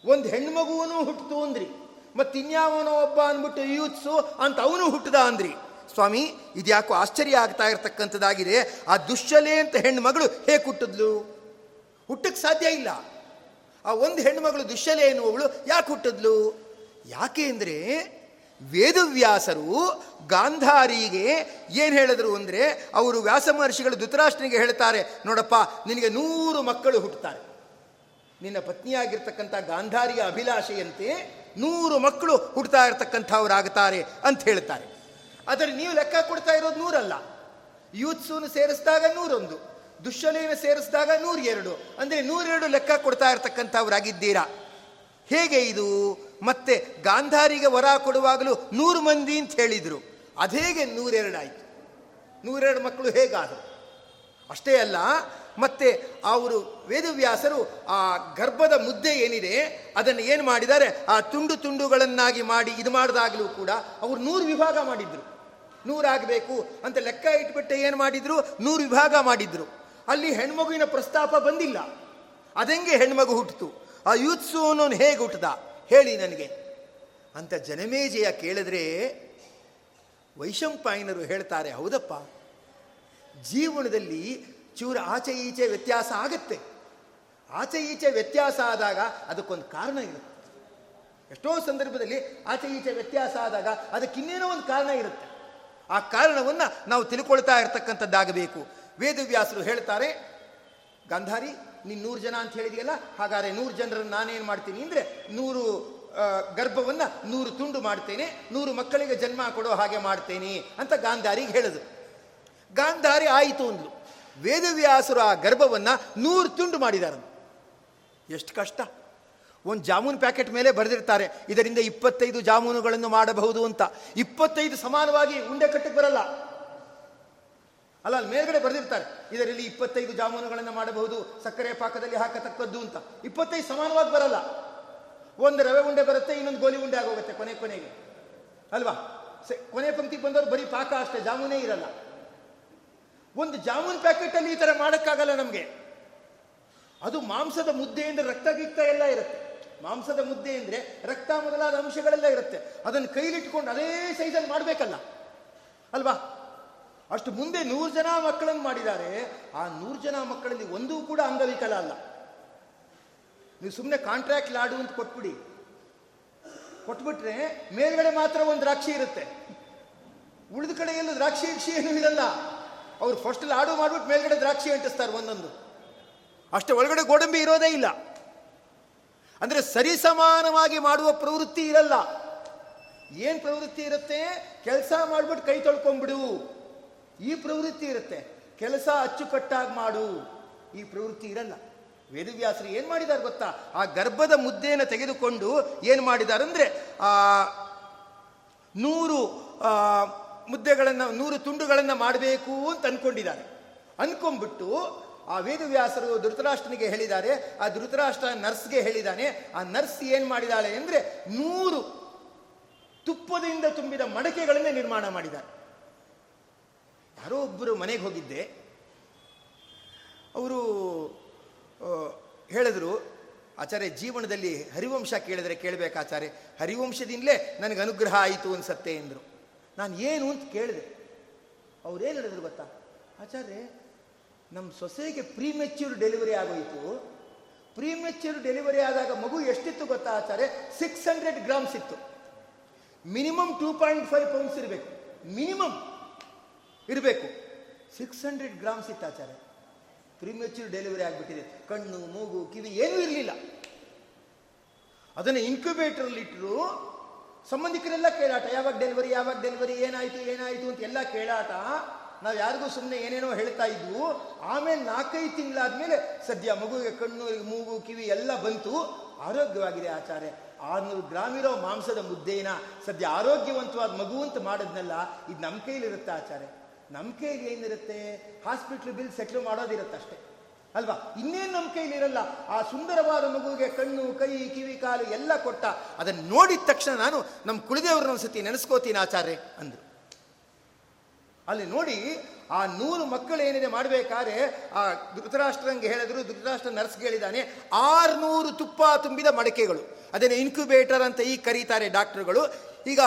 ಒಂದು ಹೆಣ್ಮಗುವನು ಹುಟ್ಟಿತು ಅಂದ್ರಿ. ಮತ್ತಿನ್ಯಾವನೋ ಒಬ್ಬ ಅಂದ್ಬಿಟ್ಟು ಯೂತ್ಸು ಅಂತ ಅವನು ಹುಟ್ಟದ ಅಂದ್ರಿ. ಸ್ವಾಮಿ, ಇದ್ಯಾಕೋ ಆಶ್ಚರ್ಯ ಆಗ್ತಾ ಇರತಕ್ಕಂಥದ್ದಾಗಿದೆ. ಆ ದುಶ್ಚಲೆ ಅಂತ ಹೆಣ್ಮಗಳು ಹೇಗೆ ಹುಟ್ಟಿದ್ಲು? ಹುಟ್ಟಕ್ಕೆ ಸಾಧ್ಯ ಇಲ್ಲ. ಆ ಒಂದು ಹೆಣ್ಮಗಳು ದುಶ್ಚಲೆ ಎನ್ನುವವಳು ಯಾಕೆ ಹುಟ್ಟಿದ್ಲು? ಯಾಕೆ ಅಂದರೆ ವೇದವ್ಯಾಸರು ಗಾಂಧಾರಿಗೆ ಏನು ಹೇಳಿದ್ರು ಅಂದರೆ, ಅವರು ವ್ಯಾಸ ಮಹರ್ಷಿಗಳು ಧೃತರಾಷ್ಟ್ರನಿಗೆ ಹೇಳ್ತಾರೆ, ನೋಡಪ್ಪ, ನಿನಗೆ ನೂರು ಮಕ್ಕಳು ಹುಟ್ಟುತ್ತಾರೆ ನಿನ್ನ ಪತ್ನಿಯಾಗಿರ್ತಕ್ಕಂಥ ಗಾಂಧಾರಿಯ ಅಭಿಲಾಷೆಯಂತೆ ನೂರು ಮಕ್ಕಳು ಹುಡ್ತಾ ಇರ್ತಕ್ಕಂಥವ್ರಾಗುತ್ತಾರೆ ಅಂತ ಹೇಳ್ತಾರೆ. ಆದರೆ ನೀವು ಲೆಕ್ಕ ಕೊಡ್ತಾ ಇರೋದು ನೂರಲ್ಲ. ಯೂತ್ಸೂನು ಸೇರಿಸಿದಾಗ ನೂರೊಂದು ದುಶ್ಶಲೆಯನ್ನು ಸೇರಿಸಿದಾಗ ನೂರ ಎರಡು ಅಂದರೆ ನೂರೆರಡು ಲೆಕ್ಕ ಕೊಡ್ತಾ ಇರ್ತಕ್ಕಂಥವ್ರಾಗಿದ್ದೀರಾ? ಹೇಗೆ ಇದು? ಮತ್ತೆ ಗಾಂಧಾರಿಗೆ ವರ ಕೊಡುವಾಗಲೂ ನೂರು ಮಂದಿ ಅಂತ ಹೇಳಿದರು. ಅದೇಗೆ ನೂರೆರಡು ಆಯಿತು. ನೂರೆರಡು ಮಕ್ಕಳು ಹೇಗಾದರು? ಅಷ್ಟೇ ಅಲ್ಲ ಮತ್ತೆ ಅವರು ವೇದವ್ಯಾಸರು ಆ ಗರ್ಭದ ಮುದ್ದೆ ಏನಿದೆ, ಅದನ್ನು ಏನು ಮಾಡಿದ್ದಾರೆ, ಆ ತುಂಡು ತುಂಡುಗಳನ್ನಾಗಿ ಮಾಡಿ ಇದು ಮಾಡಿದಾಗಲೂ ಕೂಡ ಅವರು ನೂರು ವಿಭಾಗ ಮಾಡಿದ್ರು. ನೂರಾಗಬೇಕು ಅಂತ ಲೆಕ್ಕ ಇಟ್ಬಿಟ್ಟು ಏನು ಮಾಡಿದ್ರು, ನೂರು ವಿಭಾಗ ಮಾಡಿದ್ರು. ಅಲ್ಲಿ ಹೆಣ್ಮಗುವಿನ ಪ್ರಸ್ತಾಪ ಬಂದಿಲ್ಲ. ಅದೆಂಗೆ ಹೆಣ್ಮಗು ಹುಟ್ಟಿತು ಆ ಯೂತ್ಸು ಅನ್ನೋನು ಹೇಗೆ ಹುಟ್ಟದ ಹೇಳಿ ನನಗೆ. ಅಂತ ಜನಮೇಜಯ ಕೇಳಿದ್ರೆ ವೈಶಂಪಾಯನರು ಹೇಳ್ತಾರೆ, ಹೌದಪ್ಪ, ಜೀವನದಲ್ಲಿ ಚೂರ ಆಚೆ ಈಚೆ ವ್ಯತ್ಯಾಸ ಆಗತ್ತೆ. ಆಚೆ ಈಚೆ ವ್ಯತ್ಯಾಸ ಆದಾಗ ಅದಕ್ಕೊಂದು ಕಾರಣ ಇರುತ್ತೆ. ಎಷ್ಟೋ ಸಂದರ್ಭದಲ್ಲಿ ಆಚೆ ಈಚೆ ವ್ಯತ್ಯಾಸ ಆದಾಗ ಅದಕ್ಕಿನ್ನೇನೋ ಒಂದು ಕಾರಣ ಇರುತ್ತೆ. ಆ ಕಾರಣವನ್ನು ನಾವು ತಿಳ್ಕೊಳ್ತಾ ಇರತಕ್ಕಂಥದ್ದಾಗಬೇಕು. ವೇದವ್ಯಾಸರು ಹೇಳ್ತಾರೆ, ಗಾಂಧಾರಿ, ನೀನು ನೂರು ಜನ ಅಂತ ಹೇಳಿದೆಯಲ್ಲ, ಹಾಗಾದರೆ ನೂರು ಜನರನ್ನು ನಾನೇನು ಮಾಡ್ತೀನಿ ಅಂದರೆ ನೂರು ಗರ್ಭವನ್ನು ನೂರು ತುಂಡು ಮಾಡ್ತೇನೆ, ನೂರು ಮಕ್ಕಳಿಗೆ ಜನ್ಮ ಕೊಡೋ ಹಾಗೆ ಮಾಡ್ತೇನೆ, ಅಂತ ಗಾಂಧಾರಿಗೆ ಹೇಳಿದ್ರು ಗಾಂಧಾರಿ ಆಯಿತು ಅಂದ್ಲು ವೇದವ್ಯಾಸರು ಆ ಗರ್ಭವನ್ನು ನೂರು ತುಂಡು ಮಾಡಿದ್ದಾರೆ ಎಷ್ಟು ಕಷ್ಟ. ಒಂದು ಜಾಮೂನು ಪ್ಯಾಕೆಟ್ ಮೇಲೆ ಬರೆದಿರ್ತಾರೆ, ಇದರಿಂದ ಇಪ್ಪತ್ತೈದು ಜಾಮೂನುಗಳನ್ನು ಮಾಡಬಹುದು ಅಂತ. ಇಪ್ಪತ್ತೈದು ಸಮಾನವಾಗಿ ಉಂಡೆ ಕಟ್ಟಕ್ಕೆ ಬರಲ್ಲ. ಅಲ್ಲ, ಅಲ್ಲಿ ಮೇಲ್ಗಡೆ ಬರೆದಿರ್ತಾರೆ, ಇದರಲ್ಲಿ ಇಪ್ಪತ್ತೈದು ಜಾಮೂನುಗಳನ್ನು ಮಾಡಬಹುದು, ಸಕ್ಕರೆ ಪಾಕದಲ್ಲಿ ಹಾಕತಕ್ಕದ್ದು ಅಂತ. ಇಪ್ಪತ್ತೈದು ಸಮಾನವಾಗಿ ಬರಲ್ಲ. ಒಂದು ರವೆ ಉಂಡೆ ಬರುತ್ತೆ, ಇನ್ನೊಂದು ಗೋಲಿ ಉಂಡೆ ಆಗೋಗುತ್ತೆ ಕೊನೆ ಕೊನೆಗೆ. ಅಲ್ವಾ? ಕೊನೆ ಪಂಕ್ತಿಗೆ ಬಂದವರು ಬರೀ ಪಾಕ ಅಷ್ಟೇ, ಜಾಮೂನೇ ಇರಲ್ಲ. ಒಂದು ಜಾಮೂನ್ ಪ್ಯಾಕೆಟ್ ಅಲ್ಲಿ ಈ ತರ ಮಾಡೋಕ್ಕಾಗಲ್ಲ ನಮಗೆ. ಅದು ಮಾಂಸದ ಮುದ್ದೆ ಅಂದ್ರೆ ರಕ್ತ ಗಿಕ್ತ ಎಲ್ಲ ಇರುತ್ತೆ. ಮಾಂಸದ ಮುದ್ದೆ ಅಂದ್ರೆ ರಕ್ತ ಮೊದಲಾದ ಅಂಶಗಳೆಲ್ಲ ಇರುತ್ತೆ. ಅದನ್ನು ಕೈಲಿಟ್ಕೊಂಡು ಅದೇ ಸೈಜಲ್ಲಿ ಮಾಡಬೇಕಲ್ಲ. ಅಲ್ವಾ? ಅಷ್ಟು ಮುಂದೆ ನೂರು ಜನ ಮಕ್ಕಳನ್ನು ಮಾಡಿದ್ದಾರೆ. ಆ ನೂರು ಜನ ಮಕ್ಕಳಲ್ಲಿ ಒಂದೂ ಕೂಡ ಅಂಗವಿಕಲ ಅಲ್ಲ. ನೀವು ಸುಮ್ಮನೆ ಕಾಂಟ್ರಾಕ್ಟ್ ಲಾಡು ಅಂತ ಕೊಟ್ಬಿಡಿ. ಕೊಟ್ಬಿಟ್ರೆ ಮೇಲ್ಗಡೆ ಮಾತ್ರ ಒಂದು ದ್ರಾಕ್ಷಿ ಇರುತ್ತೆ. ಉಳಿದ ಕಡೆ ಎಲ್ಲ ದ್ರಾಕ್ಷಿ ಏನೂ ಇರಲ್ಲ. ಅವ್ರು ಫಸ್ಟ್ ಲಾಡು ಮಾಡ್ಬಿಟ್ಟು ಮೇಲ್ಗಡೆ ದ್ರಾಕ್ಷಿ ಅಂಟಿಸ್ತಾರೆ ಒಂದೊಂದು. ಅಷ್ಟೇ ಒಳಗಡೆ ಗೋಡಂಬಿ ಇರೋದೇ ಇಲ್ಲ. ಅಂದರೆ ಸರಿಸಮಾನವಾಗಿ ಮಾಡುವ ಪ್ರವೃತ್ತಿ ಇರಲ್ಲ. ಏನು ಪ್ರವೃತ್ತಿ ಇರುತ್ತೆ? ಕೆಲಸ ಮಾಡ್ಬಿಟ್ಟು ಕೈ ತೊಳ್ಕೊಂಡ್ಬಿಡು. ಈ ಪ್ರವೃತ್ತಿ ಇರುತ್ತೆ. ಕೆಲಸ ಅಚ್ಚುಕಟ್ಟಾಗಿ ಮಾಡು. ಈ ಪ್ರವೃತ್ತಿ ಇರಲ್ಲ. ವೇದವ್ಯಾಸರು ಏನು ಮಾಡಿದ್ದಾರೆ ಗೊತ್ತಾ? ಆ ಗರ್ಭದ ಮುದ್ದೆಯನ್ನು ತೆಗೆದುಕೊಂಡು ಏನು ಮಾಡಿದ್ದಾರೆ ಅಂದರೆ ಆ ನೂರು ಮುದ್ದೆಗಳನ್ನು, ನೂರು ತುಂಡುಗಳನ್ನು ಮಾಡಬೇಕು ಅಂತ ಅನ್ಕೊಂಡಿದ್ದಾರೆ. ಅನ್ಕೊಂಡ್ಬಿಟ್ಟು ಆ ವೇದವ್ಯಾಸರು ಧೃತರಾಷ್ಟ್ರನಿಗೆ ಹೇಳಿದ್ದಾರೆ, ಆ ಧೃತರಾಷ್ಟ್ರ ನರ್ಸ್ಗೆ ಹೇಳಿದ್ದಾನೆ, ಆ ನರ್ಸ್ ಏನ್ ಮಾಡಿದಾಳೆ ಅಂದ್ರೆ ನೂರು ತುಪ್ಪದಿಂದ ತುಂಬಿದ ಮಡಕೆಗಳನ್ನೇ ನಿರ್ಮಾಣ ಮಾಡಿದ್ದಾರೆ. ಯಾರೋ ಒಬ್ಬರು ಮನೆಗೆ ಹೋಗಿದ್ದೆ. ಅವರು ಹೇಳಿದ್ರು, ಆಚಾರ್ಯ, ಜೀವನದಲ್ಲಿ ಹರಿವಂಶ ಕೇಳಿದ್ರೆ ಕೇಳಬೇಕು ಆಚಾರ್ಯ. ಹರಿವಂಶದಿಂದಲೇ ನನಗೆ ಅನುಗ್ರಹ ಆಯಿತು ಅನ್ಸತ್ತೆ ಎಂದರು ನಾನು ಏನು ಅಂತ ಕೇಳಿದೆ. ಅವ್ರೇನು ಹೇಳಿದ್ರು ಗೊತ್ತಾ? ಆಚಾರ್ಯ, ನಮ್ಮ ಸೊಸೆಗೆ ಪ್ರೀಮೆಚ್ಯೂರ್ ಡೆಲಿವರಿ ಆಗೋಯಿತು. ಪ್ರೀಮೆಚ್ಯೂರ್ ಡೆಲಿವರಿ ಆದಾಗ ಮಗು ಎಷ್ಟಿತ್ತು ಗೊತ್ತಾ ಆಚಾರ್ಯ? ಸಿಕ್ಸ್ ಹಂಡ್ರೆಡ್ ಗ್ರಾಮ್ಸ್ ಇತ್ತು. Minimum two point five pounds ಇರಬೇಕು. ಮಿನಿಮಮ್ ಇರಬೇಕು. ಸಿಕ್ಸ್ ಹಂಡ್ರೆಡ್ ಗ್ರಾಮ್ಸ್ ಇತ್ತು ಆಚಾರ್ಯ. ಪ್ರೀಮೆಚ್ಯೂರ್ ಡೆಲಿವರಿ ಆಗಿಬಿಟ್ಟಿದೆ. ಕಣ್ಣು, ಮೂಗು, ಕಿವಿ ಏನೂ ಇರಲಿಲ್ಲ. ಅದನ್ನು ಇನ್ಕ್ಯುಬೇಟರಲ್ಲಿ ಇಟ್ಟರು ಸಂಬಂಧಿಕರೆಲ್ಲ ಕೇಳಾಟ, ಯಾವಾಗ ಡೆಲಿವರಿ ಯಾವಾಗ ಡೆಲಿವರಿ ಏನಾಯಿತು ಏನಾಯಿತು ಅಂತ ಎಲ್ಲ ಕೇಳಾಟ. ನಾವು ಯಾರಿಗೂ ಸುಮ್ಮನೆ ಏನೇನೋ ಹೇಳ್ತಾ ಇದ್ವು. ಆಮೇಲೆ ನಾಲ್ಕೈದು ತಿಂಗಳಾದ್ಮೇಲೆ ಸದ್ಯ ಮಗುವಿಗೆ ಕಣ್ಣು, ಮೂಗು, ಕಿವಿ ಎಲ್ಲ ಬಂತು. ಆರೋಗ್ಯವಾಗಿದೆ ಆಚಾರ್ಯ. ಆರ್ನೂರು ಗ್ರಾಮ್ ಇರೋ ಮಾಂಸದ ಮುದ್ದೆನ ಸದ್ಯ ಆರೋಗ್ಯವಂತವಾದ ಮಗು ಅಂತ ಮಾಡಿದ್ನಲ್ಲ, ಇದು ನಮ್ಮ ಕೈಲಿರುತ್ತೆ ಆಚಾರ್ಯ? ನಮ್ಮ ಕೈಲಿ ಏನಿರುತ್ತೆ? ಹಾಸ್ಪಿಟ್ಲ್ ಬಿಲ್ ಸೆಟ್ಲ್ ಮಾಡೋದಿರುತ್ತೆ ಅಷ್ಟೇ ಅಲ್ವಾ? ಇನ್ನೇನು ನಮ್ಮ ಕೈಲಿರಲ್ಲ? ಆ ಸುಂದರವಾದ ಮಗುವಿಗೆ ಕಣ್ಣು, ಕೈ, ಕಿವಿ, ಕಾಲು ಎಲ್ಲ ಕೊಟ್ಟ. ಅದನ್ನು ನೋಡಿದ ತಕ್ಷಣ ನಾನು ನಮ್ಮ ಕುಳಿದೇವ್ರನ್ನ ಒಂದ್ಸತಿ ನೆನೆಸ್ಕೋತೀನಿ ಆಚಾರ್ಯ ಅಂದರು. ಅಲ್ಲಿ ನೋಡಿ ಆ ನೂರು ಮಕ್ಕಳು ಏನಿದೆ ಮಾಡಬೇಕಾದ್ರೆ, ಆ ಧೃತರಾಷ್ಟ್ರಂಗೆ ಹೇಳಿದ್ರು, ಧೃತರಾಷ್ಟ್ರ ನರ್ಸ್ ಹೇಳಿದ್ದಾನೆ ಆರ್ನೂರು ತುಪ್ಪ ತುಂಬಿದ ಮಡಕೆಗಳು. ಅದನ್ನು ಇನ್ಕ್ಯುಬೇಟರ್ ಅಂತ ಈ ಕರೀತಾರೆ ಡಾಕ್ಟರ್ಗಳು. ಈಗ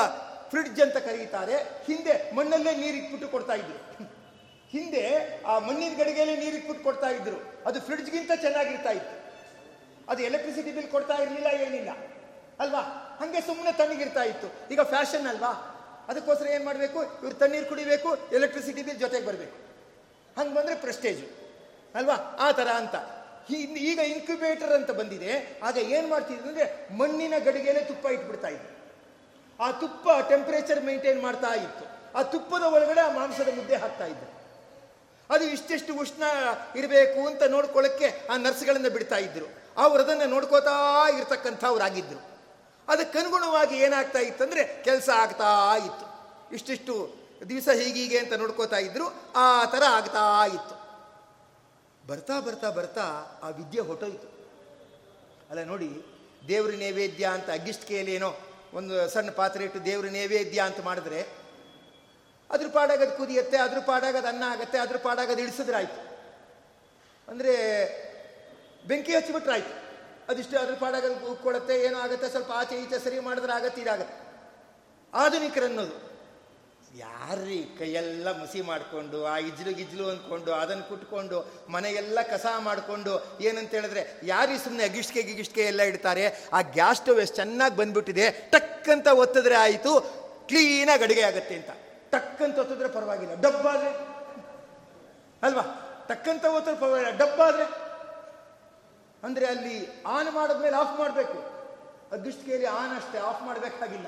ಫ್ರಿಡ್ಜ್ ಅಂತ ಕರೀತಾರೆ, ಹಿಂದೆ ಮಣ್ಣಲ್ಲೇ ನೀರಿಟ್ಬಿಟ್ಟು ಕೊಡ್ತಾ ಇದ್ರು. ಹಿಂದೆ ಆ ಮಣ್ಣಿನ ಗಡಿಗೆಯಲ್ಲಿ ನೀರಿಟ್ಬಿಟ್ಟು ಕೊಡ್ತಾ ಇದ್ರು. ಅದು ಫ್ರಿಡ್ಜ್ಗಿಂತ ಚೆನ್ನಾಗಿರ್ತಾ ಇತ್ತು. ಅದು ಎಲೆಕ್ಟ್ರಿಸಿಟಿ ಬಿಲ್ ಕೊಡ್ತಾ ಇರಲಿಲ್ಲ, ಏನಿಲ್ಲ. ಅಲ್ವಾ? ಹಂಗೆ ಸುಮ್ಮನೆ ತಣ್ಣಗಿರ್ತಾ ಇತ್ತು. ಈಗ ಫ್ಯಾಷನ್ ಅಲ್ವಾ? ಅದಕ್ಕೋಸ್ಕರ ಏನು ಮಾಡಬೇಕು? ಇವ್ರು ತಣ್ಣೀರು ಕುಡಿಬೇಕು ಎಲೆಕ್ಟ್ರಿಸಿಟಿ ಬಿಲ್ ಜೊತೆಗೆ ಬರಬೇಕು. ಹಂಗೆ ಬಂದರೆ ಪ್ರೆಸ್ಟೇಜು ಅಲ್ವಾ? ಆ ಥರ ಅಂತ. ಈಗ ಇನ್ಕ್ಯುಬೇಟರ್ ಅಂತ ಬಂದಿದೆ. ಆಗ ಏನು ಮಾಡ್ತಿದ್ರು ಅಂದರೆ ಮಣ್ಣಿನ ಗಡಿಗೆಯಲ್ಲೇ ತುಪ್ಪ ಇಟ್ಬಿಡ್ತಾ ಇದ್ರು. ಆ ತುಪ್ಪ ಟೆಂಪರೇಚರ್ ಮೇಂಟೈನ್ ಮಾಡ್ತಾ ಇತ್ತು. ಆ ತುಪ್ಪದ ಒಳಗಡೆ ಆ ಮಾಂಸದ ಮುದ್ದೆ ಹಾಕ್ತಾ ಅದು ಇಷ್ಟೆಷ್ಟು ಉಷ್ಣ ಇರಬೇಕು ಅಂತ ನೋಡ್ಕೊಳ್ಳೋಕ್ಕೆ ಆ ನರ್ಸ್ಗಳನ್ನು ಬಿಡ್ತಾ ಇದ್ರು. ಅವ್ರು ಅದನ್ನು ನೋಡ್ಕೋತಾ ಇರ್ತಕ್ಕಂಥವ್ರಾಗಿದ್ದರು ಅದಕ್ಕನುಗುಣವಾಗಿ ಏನಾಗ್ತಾ ಇತ್ತಂದರೆ ಕೆಲಸ ಆಗ್ತಾ ಇತ್ತು. ಇಷ್ಟಿಷ್ಟು ದಿವಸ ಹೀಗೀಗೆ ಅಂತ ನೋಡ್ಕೋತಾ ಇದ್ರು, ಆ ಥರ ಆಗ್ತಾ ಇತ್ತು. ಬರ್ತಾ ಬರ್ತಾ ಬರ್ತಾ ಆ ವಿದ್ಯೆ ಹೊಟ್ಟೋಯ್ತು ಅಲ್ಲ ನೋಡಿ, ದೇವ್ರ ನೈವೇದ್ಯ ಅಂತ ಅಗ್ಗಿಷ್ಟಿಕೆಯಲ್ಲಿ ಏನೋ ಒಂದು ಸಣ್ಣ ಪಾತ್ರೆ ಇಟ್ಟು ದೇವ್ರ ನೈವೇದ್ಯ ಅಂತ ಮಾಡಿದ್ರೆ ಅದ್ರ ಪಾಡಾಗದು ಕುದಿಯತ್ತೆ, ಅದ್ರ ಪಾಡಾಗದು ಅನ್ನ ಆಗತ್ತೆ, ಅದ್ರ ಪಾಡಾಗದು ಇಳಿಸಿದ್ರಾಯ್ತು. ಅಂದರೆ ಬೆಂಕಿ ಹಚ್ಚಿಬಿಟ್ರಾಯ್ತು. ಅದಿಷ್ಟು ಅದ್ರ ಪಾಡಾಗದು ಕೊಡತ್ತೆ ಏನೋ ಆಗುತ್ತೆ, ಸ್ವಲ್ಪ ಆಚೆ ಈಚೆ ಸರಿ ಮಾಡಿದ್ರೆ ಆಗತ್ತೆ, ಇದಾಗತ್ತೆ. ಆಧುನಿಕರನ್ನೋದು. ಯಾರ್ರೀ ಕೈಯೆಲ್ಲ ಮುಸಿ ಮಾಡಿಕೊಂಡು, ಆ ಇಜ್ಲು ಗಿಜ್ಲು ಅಂದ್ಕೊಂಡು ಅದನ್ನು ಕುಟ್ಕೊಂಡು, ಮನೆಯೆಲ್ಲ ಕಸ ಮಾಡಿಕೊಂಡು, ಏನಂತ ಹೇಳಿದ್ರೆ ಯಾರೀ ಸುಮ್ಮನೆ ಅಗಿಷ್ಟಿಗೆ ಗಿಗಿಷ್ಟಿಗೆ ಎಲ್ಲ ಇಡ್ತಾರೆ, ಆ ಗ್ಯಾಸ್ ಸ್ಟವ್ ಎಷ್ಟು ಚೆನ್ನಾಗಿ ಬಂದ್ಬಿಟ್ಟಿದೆ, ಟಕ್ ಅಂತ ಒತ್ತಿದ್ರೆ ಆಯಿತು, ಕ್ಲೀನಾಗಿ ಅಡುಗೆ ಆಗುತ್ತೆ ಅಂತ. ಟಕ್ ಹೊತ್ತಿದ್ರೆ ಪರವಾಗಿಲ್ಲ. ಡಬ್ಬಾದ್ರೆ ಅಲ್ವಾ? ಟಕ್ಕಂತ ಒತ್ತಿದ್ರೆ ಪರವಾಗಿಲ್ಲ. ಡಬ್ಬ ಆದ್ರೆ? ಅಂದ್ರೆ ಅಲ್ಲಿ ಆನ್ ಮಾಡಿದ್ಮೇಲೆ ಆಫ್ ಮಾಡಬೇಕು. ಅಗ್ಗಿಷ್ಟಿಗೆಯಲ್ಲಿ ಆನ್ ಅಷ್ಟೇ ಆಫ್ ಮಾಡಬೇಕಾಗಿಲ್ಲ.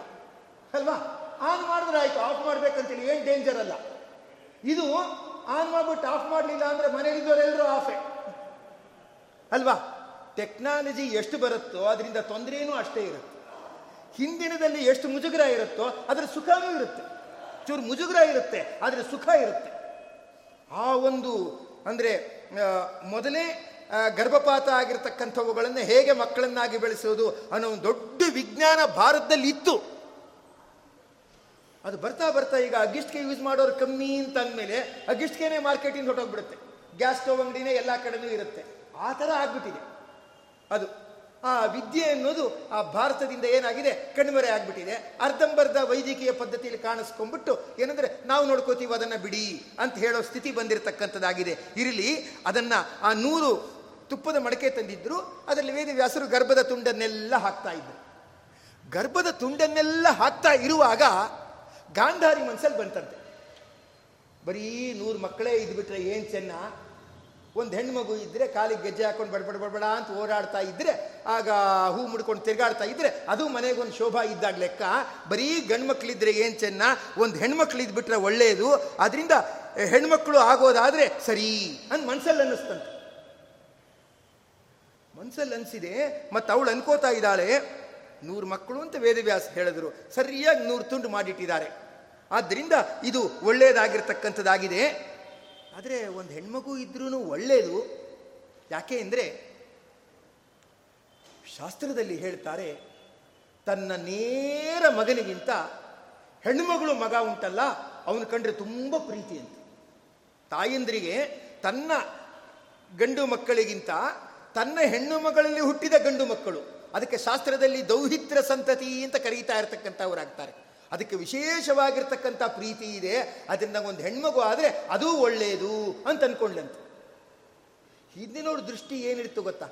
ಅಲ್ವಾ? ಆನ್ ಮಾಡಿದ್ರೆ ಆಯ್ತು ಆಫ್ ಮಾಡ್ಬೇಕಂತೇಳಿ ಏನು ಡೇಂಜರ್ ಅಲ್ಲ. ಇದು ಆನ್ ಮಾಡ್ಬಿಟ್ಟು ಆಫ್ ಮಾಡಲಿಲ್ಲ ಅಂದ್ರೆ ಮನೆಯಲ್ಲಿದ್ದವರೆಲ್ಲರೂ ಆಫೇ ಅಲ್ವಾ? ಟೆಕ್ನಾಲಜಿ ಎಷ್ಟು ಬರುತ್ತೋ ಅದರಿಂದ ತೊಂದರೆಯೂ ಅಷ್ಟೇ ಇರುತ್ತೆ. ಹಿಂದಿನದಲ್ಲಿ ಎಷ್ಟು ಮುಜುಗರ ಇರುತ್ತೋ ಅದರ ಸುಖನೂ ಇರುತ್ತೆ. ಚೂರು ಮುಜುಗರ ಇರುತ್ತೆ, ಆದರೆ ಸುಖ ಇರುತ್ತೆ. ಆ ಒಂದು, ಅಂದರೆ ಮೊದಲೇ ಗರ್ಭಪಾತ ಆಗಿರ್ತಕ್ಕಂಥವುಗಳನ್ನು ಹೇಗೆ ಮಕ್ಕಳನ್ನಾಗಿ ಬೆಳೆಸೋದು ಅನ್ನೋ ಒಂದು ದೊಡ್ಡ ವಿಜ್ಞಾನ ಭಾರತದಲ್ಲಿ ಇತ್ತು. ಅದು ಬರ್ತಾ ಬರ್ತಾ ಈಗ ಅಗಿಷ್ಟಿಗೆ ಯೂಸ್ ಮಾಡೋರು ಕಮ್ಮಿ ಅಂತ ಅಂದಮೇಲೆ ಅಗಿಷ್ಟಿಗೆನೆ ಮಾರ್ಕೆಟಿಂದ ಹೊಟ್ಟೋಗ್ಬಿಡುತ್ತೆ ಗ್ಯಾಸ್ ಸ್ಟವ್ ಅಂಗಡಿನೇ ಎಲ್ಲ ಕಡೆನೂ ಇರುತ್ತೆ. ಆ ಥರ ಆಗ್ಬಿಟ್ಟಿದೆ. ಅದು ಆ ವಿದ್ಯೆ ಅನ್ನೋದು ಆ ಭಾರತದಿಂದ ಏನಾಗಿದೆ? ಕಣ್ಮರೆ ಆಗ್ಬಿಟ್ಟಿದೆ. ಅರ್ಧಂಬರ್ಧ ವೈದ್ಯಕೀಯ ಪದ್ಧತಿಯಲ್ಲಿ ಕಾಣಿಸ್ಕೊಂಡ್ಬಿಟ್ಟು ಏನಂದ್ರೆ ನಾವು ನೋಡ್ಕೋತೀವಿ ಅದನ್ನ ಬಿಡಿ ಅಂತ ಹೇಳೋ ಸ್ಥಿತಿ ಬಂದಿರತಕ್ಕಂಥದ್ದಾಗಿದೆ. ಇರಲಿ, ಅದನ್ನ ಆ ನೂರು ತುಪ್ಪದ ಮಡಕೆ ತಂದಿದ್ರು, ಅದರಲ್ಲಿ ವೇದವ್ಯಾಸರು ಗರ್ಭದ ತುಂಡನ್ನೆಲ್ಲ ಹಾಕ್ತಾ ಇದ್ರು. ಗರ್ಭದ ತುಂಡನ್ನೆಲ್ಲ ಹಾಕ್ತಾ ಇರುವಾಗ ಗಾಂಧಾರಿ ಮನ್ಸಲ್ಲಿ ಬಂತಂತೆ. ಬರೀ ನೂರು ಮಕ್ಕಳೇ ಇದ್ಬಿಟ್ರೆ ಏನು ಚೆನ್ನ? ಒಂದು ಹೆಣ್ಣು ಮಗು ಇದ್ರೆ ಕಾಲಿಗೆ ಗೆಜ್ಜೆ ಹಾಕೊಂಡು ಬಡಬಡ ಬಡಬಡ ಅಂತ ಓಡಾಡ್ತಾ ಇದ್ದರೆ ಆಗ ಹೂ ಮುಡ್ಕೊಂಡು ತಿರುಗಾಡ್ತಾ ಇದ್ದರೆ ಅದು ಮನೆಗೊಂದು ಶೋಭಾ ಇದ್ದಾಗ ಲೆಕ್ಕ. ಬರೀ ಗಂಡು ಏನು ಚೆನ್ನ? ಒಂದು ಹೆಣ್ಮಕ್ಳು ಇದ್ಬಿಟ್ರೆ ಒಳ್ಳೆಯದು ಅದರಿಂದ ಹೆಣ್ಮಕ್ಳು ಆಗೋದಾದ್ರೆ ಸರಿ ಅಂತ ಮನ್ಸಲ್ಲಿ ಅನ್ನಿಸ್ತಂತೆ. ಮನ್ಸಲ್ಲಿ ಅನಿಸಿದೆ, ಮತ್ತು ಅವಳು ಅನ್ಕೋತಾ ಇದ್ದಾಳೆ, ನೂರು ಮಕ್ಕಳು ಅಂತ ವೇದವ್ಯಾಸ ಹೇಳಿದ್ರು. ಸರಿಯಾಗಿ ನೂರು ತುಂಡು ಮಾಡಿಟ್ಟಿದ್ದಾರೆ. ಆದ್ದರಿಂದ ಇದು ಒಳ್ಳೆಯದಾಗಿರ್ತಕ್ಕಂಥದ್ದಾಗಿದೆ ಆದರೆ ಒಂದು ಹೆಣ್ಮಗು ಇದ್ರೂ ಒಳ್ಳೆಯದು ಯಾಕೆ ಅಂದರೆ ಶಾಸ್ತ್ರದಲ್ಲಿ ಹೇಳ್ತಾರೆ, ತನ್ನ ನೇರ ಮಗನಿಗಿಂತ ಹೆಣ್ಣುಮಗಳು ಮಗ ಉಂಟಲ್ಲ, ಅವನು ಕಂಡ್ರೆ ತುಂಬ ಪ್ರೀತಿ ಅಂತ. ತಾಯಂದ್ರಿಗೆ ತನ್ನ ಗಂಡು ಮಕ್ಕಳಿಗಿಂತ ತನ್ನ ಹೆಣ್ಣು ಮಗಳಲ್ಲಿ ಹುಟ್ಟಿದ ಗಂಡು ಮಕ್ಕಳು, ಅದಕ್ಕೆ ಶಾಸ್ತ್ರದಲ್ಲಿ ದೌಹಿತ್ರ ಸಂತತಿ ಅಂತ ಕರೀತಾ ಇರತಕ್ಕಂಥವ್ರಾಗ್ತಾರೆ ಅದಕ್ಕೆ ವಿಶೇಷವಾಗಿರ್ತಕ್ಕಂಥ ಪ್ರೀತಿ ಇದೆ. ಅದರಿಂದ ಒಂದು ಹೆಣ್ಮಗು ಆದರೆ ಅದೂ ಒಳ್ಳೆಯದು ಅಂತ ಅನ್ಕೊಂಡ್ಲಂತೆ ಹಿಂದಿನವ್ರ ದೃಷ್ಟಿ ಏನಿರ್ತು ಗೊತ್ತಾ?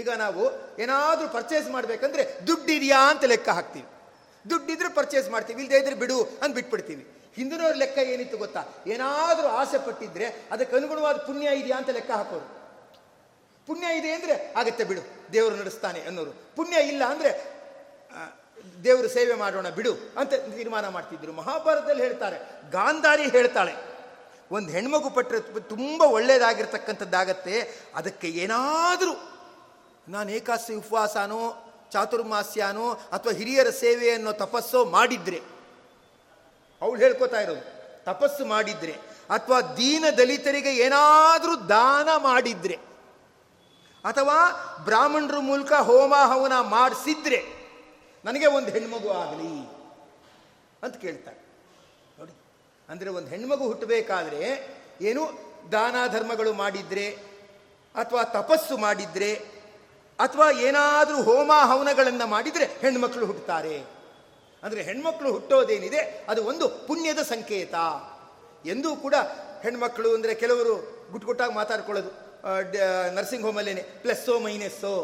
ಈಗ ನಾವು ಏನಾದರೂ ಪರ್ಚೇಸ್ ಮಾಡಬೇಕಂದ್ರೆ ದುಡ್ಡಿದೆಯಾ ಅಂತ ಲೆಕ್ಕ ಹಾಕ್ತೀವಿ. ದುಡ್ಡಿದ್ರೆ ಪರ್ಚೇಸ್ ಮಾಡ್ತೀವಿ ಇಲ್ಲದೇ ಇದ್ರೆ ಬಿಡು ಅಂತ ಬಿಟ್ಬಿಡ್ತೀವಿ. ಹಿಂದಿನವ್ರ ಲೆಕ್ಕ ಏನಿತ್ತು ಗೊತ್ತಾ? ಏನಾದರೂ ಆಸೆ ಪಟ್ಟಿದ್ರೆ ಅದಕ್ಕೆ ಅನುಗುಣವಾದ ಪುಣ್ಯ ಇದೆಯಾ ಅಂತ ಲೆಕ್ಕ ಹಾಕೋರು. ಪುಣ್ಯ ಇದೆ ಅಂದರೆ ಆಗತ್ತೆ ಬಿಡು, ದೇವರು ನಡೆಸ್ತಾನೆ ಅನ್ನೋರು. ಪುಣ್ಯ ಇಲ್ಲ ಅಂದರೆ ದೇವರು ಸೇವೆ ಮಾಡೋಣ ಬಿಡು ಅಂತ ತೀರ್ಮಾನ ಮಾಡ್ತಿದ್ರು. ಮಹಾಭಾರತದಲ್ಲಿ ಹೇಳ್ತಾರೆ, ಗಾಂಧಾರಿ ಹೇಳ್ತಾಳೆ, ಒಂದು ಹೆಣ್ಮಗು ಪಟ್ಟರೆ ತುಂಬ ಒಳ್ಳೆಯದಾಗಿರ್ತಕ್ಕಂಥದ್ದಾಗತ್ತೆ ಅದಕ್ಕೆ ಏನಾದರೂ, ನಾನು ಏಕಾಸಿ ಉಪವಾಸನೋ, ಚಾತುರ್ಮಾಸ್ಯನೋ, ಅಥವಾ ಹಿರಿಯರ ಸೇವೆ ಅನ್ನೋ ತಪಸ್ಸೋ ಮಾಡಿದ್ರೆ, ಅವಳು ಹೇಳ್ಕೊತಾ ಇರೋದು, ತಪಸ್ಸು ಮಾಡಿದ್ರೆ, ಅಥವಾ ದೀನ ದಲಿತರಿಗೆ ಏನಾದರೂ ದಾನ ಮಾಡಿದ್ರೆ, ಅಥವಾ ಬ್ರಾಹ್ಮಣರ ಮೂಲಕ ಹೋಮ ಹವನ ಮಾಡಿಸಿದ್ರೆ ನನಗೆ ಒಂದು ಹೆಣ್ಮಗು ಆಗಲಿ ಅಂತ ಕೇಳ್ತಾರೆ ನೋಡಿ, ಅಂದರೆ ಒಂದು ಹೆಣ್ಮಗು ಹುಟ್ಟಬೇಕಾದ್ರೆ ಏನು ದಾನ ಧರ್ಮಗಳು ಮಾಡಿದ್ರೆ ಅಥವಾ ತಪಸ್ಸು ಮಾಡಿದ್ರೆ ಅಥವಾ ಏನಾದರೂ ಹೋಮ ಹವನಗಳನ್ನು ಮಾಡಿದರೆ ಹೆಣ್ಮಕ್ಳು ಹುಟ್ಟುತ್ತಾರೆ ಅಂದರೆ ಹೆಣ್ಮಕ್ಳು ಹುಟ್ಟೋದೇನಿದೆ ಅದು ಒಂದು ಪುಣ್ಯದ ಸಂಕೇತ. ಎಂದೂ ಕೂಡ ಹೆಣ್ಮಕ್ಳು ಅಂದರೆ ಕೆಲವರು ಗುಟ್ಗುಟ್ಟಾಗಿ ಮಾತಾಡ್ಕೊಳ್ಳೋದು ನರ್ಸಿಂಗ್ ಹೋಮಲ್ಲೇನೆ, ಪ್ಲಸ್ಸೋ ಮೈನಸ್ಸೋ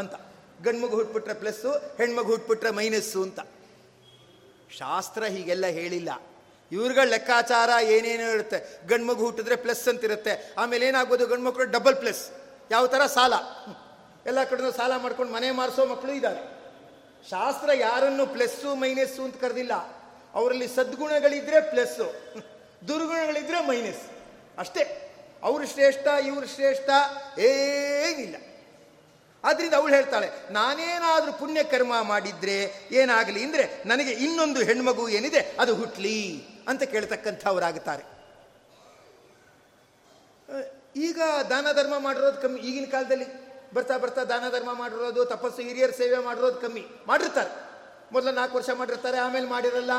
ಅಂತ. ಗಂಡ್ಮಗು ಹುಟ್ಬಿಟ್ರೆ ಪ್ಲಸ್ಸು, ಹೆಣ್ಮಗು ಹುಟ್ಬಿಟ್ರೆ ಮೈನಸ್ಸು ಅಂತ. ಶಾಸ್ತ್ರ ಹೀಗೆಲ್ಲ ಹೇಳಿಲ್ಲ. ಇವ್ರುಗಳ ಲೆಕ್ಕಾಚಾರ ಏನೇನೋ ಇರುತ್ತೆ. ಗಂಡ್ಮಗು ಹುಟ್ಟಿದ್ರೆ ಪ್ಲಸ್ ಅಂತ ಇರುತ್ತೆ ಆಮೇಲೆ ಏನಾಗ್ಬೋದು ಗಂಡ್ಮಕ್ಳು ಡಬಲ್ ಪ್ಲಸ್. ಯಾವ ಥರ? ಸಾಲ. ಎಲ್ಲ ಕಡೆನೂ ಸಾಲ ಮಾಡ್ಕೊಂಡು ಮನೆ ಮಾರಿಸೋ ಮಕ್ಕಳು ಇದ್ದಾರೆ. ಶಾಸ್ತ್ರ ಯಾರನ್ನು ಪ್ಲಸ್ಸು, ಮೈನಸ್ಸು ಅಂತ ಕರೆದಿಲ್ಲ. ಅವರಲ್ಲಿ ಸದ್ಗುಣಗಳಿದ್ರೆ ಪ್ಲಸ್ಸು, ದುರ್ಗುಣಗಳಿದ್ರೆ ಮೈನಸ್. ಅಷ್ಟೇ. ಅವರು ಶ್ರೇಷ್ಠ, ಇವರು ಶ್ರೇಷ್ಠ, ಏನಿಲ್ಲ. ಆದ್ರಿಂದ ಅವಳು ಹೇಳ್ತಾಳೆ, ನಾನೇನಾದರೂ ಪುಣ್ಯ ಕರ್ಮ ಮಾಡಿದ್ರೆ ಏನಾಗಲಿ? ಅಂದರೆ ನನಗೆ ಇನ್ನೊಂದು ಹೆಣ್ಮಗು ಏನಿದೆ, ಅದು ಹುಟ್ಲಿ ಅಂತ ಕೇಳ್ತಕ್ಕಂಥವರಾಗುತ್ತಾರೆ ಈಗ ದಾನ ಧರ್ಮ ಮಾಡಿರೋದು ಕಮ್ಮಿ. ಈಗಿನ ಕಾಲದಲ್ಲಿ ಬರ್ತಾ ಬರ್ತಾ ದಾನ ಧರ್ಮ ಮಾಡಿರೋದು, ತಪಸ್ಸು ಹಿರಿಯರ ಸೇವೆ ಮಾಡಿರೋದು ಕಮ್ಮಿ. ಮಾಡಿರ್ತಾರೆ. ಮೊದಲು ನಾಲ್ಕು ವರ್ಷ ಮಾಡಿರ್ತಾರೆ, ಆಮೇಲೆ ಮಾಡಿರಲ್ಲ,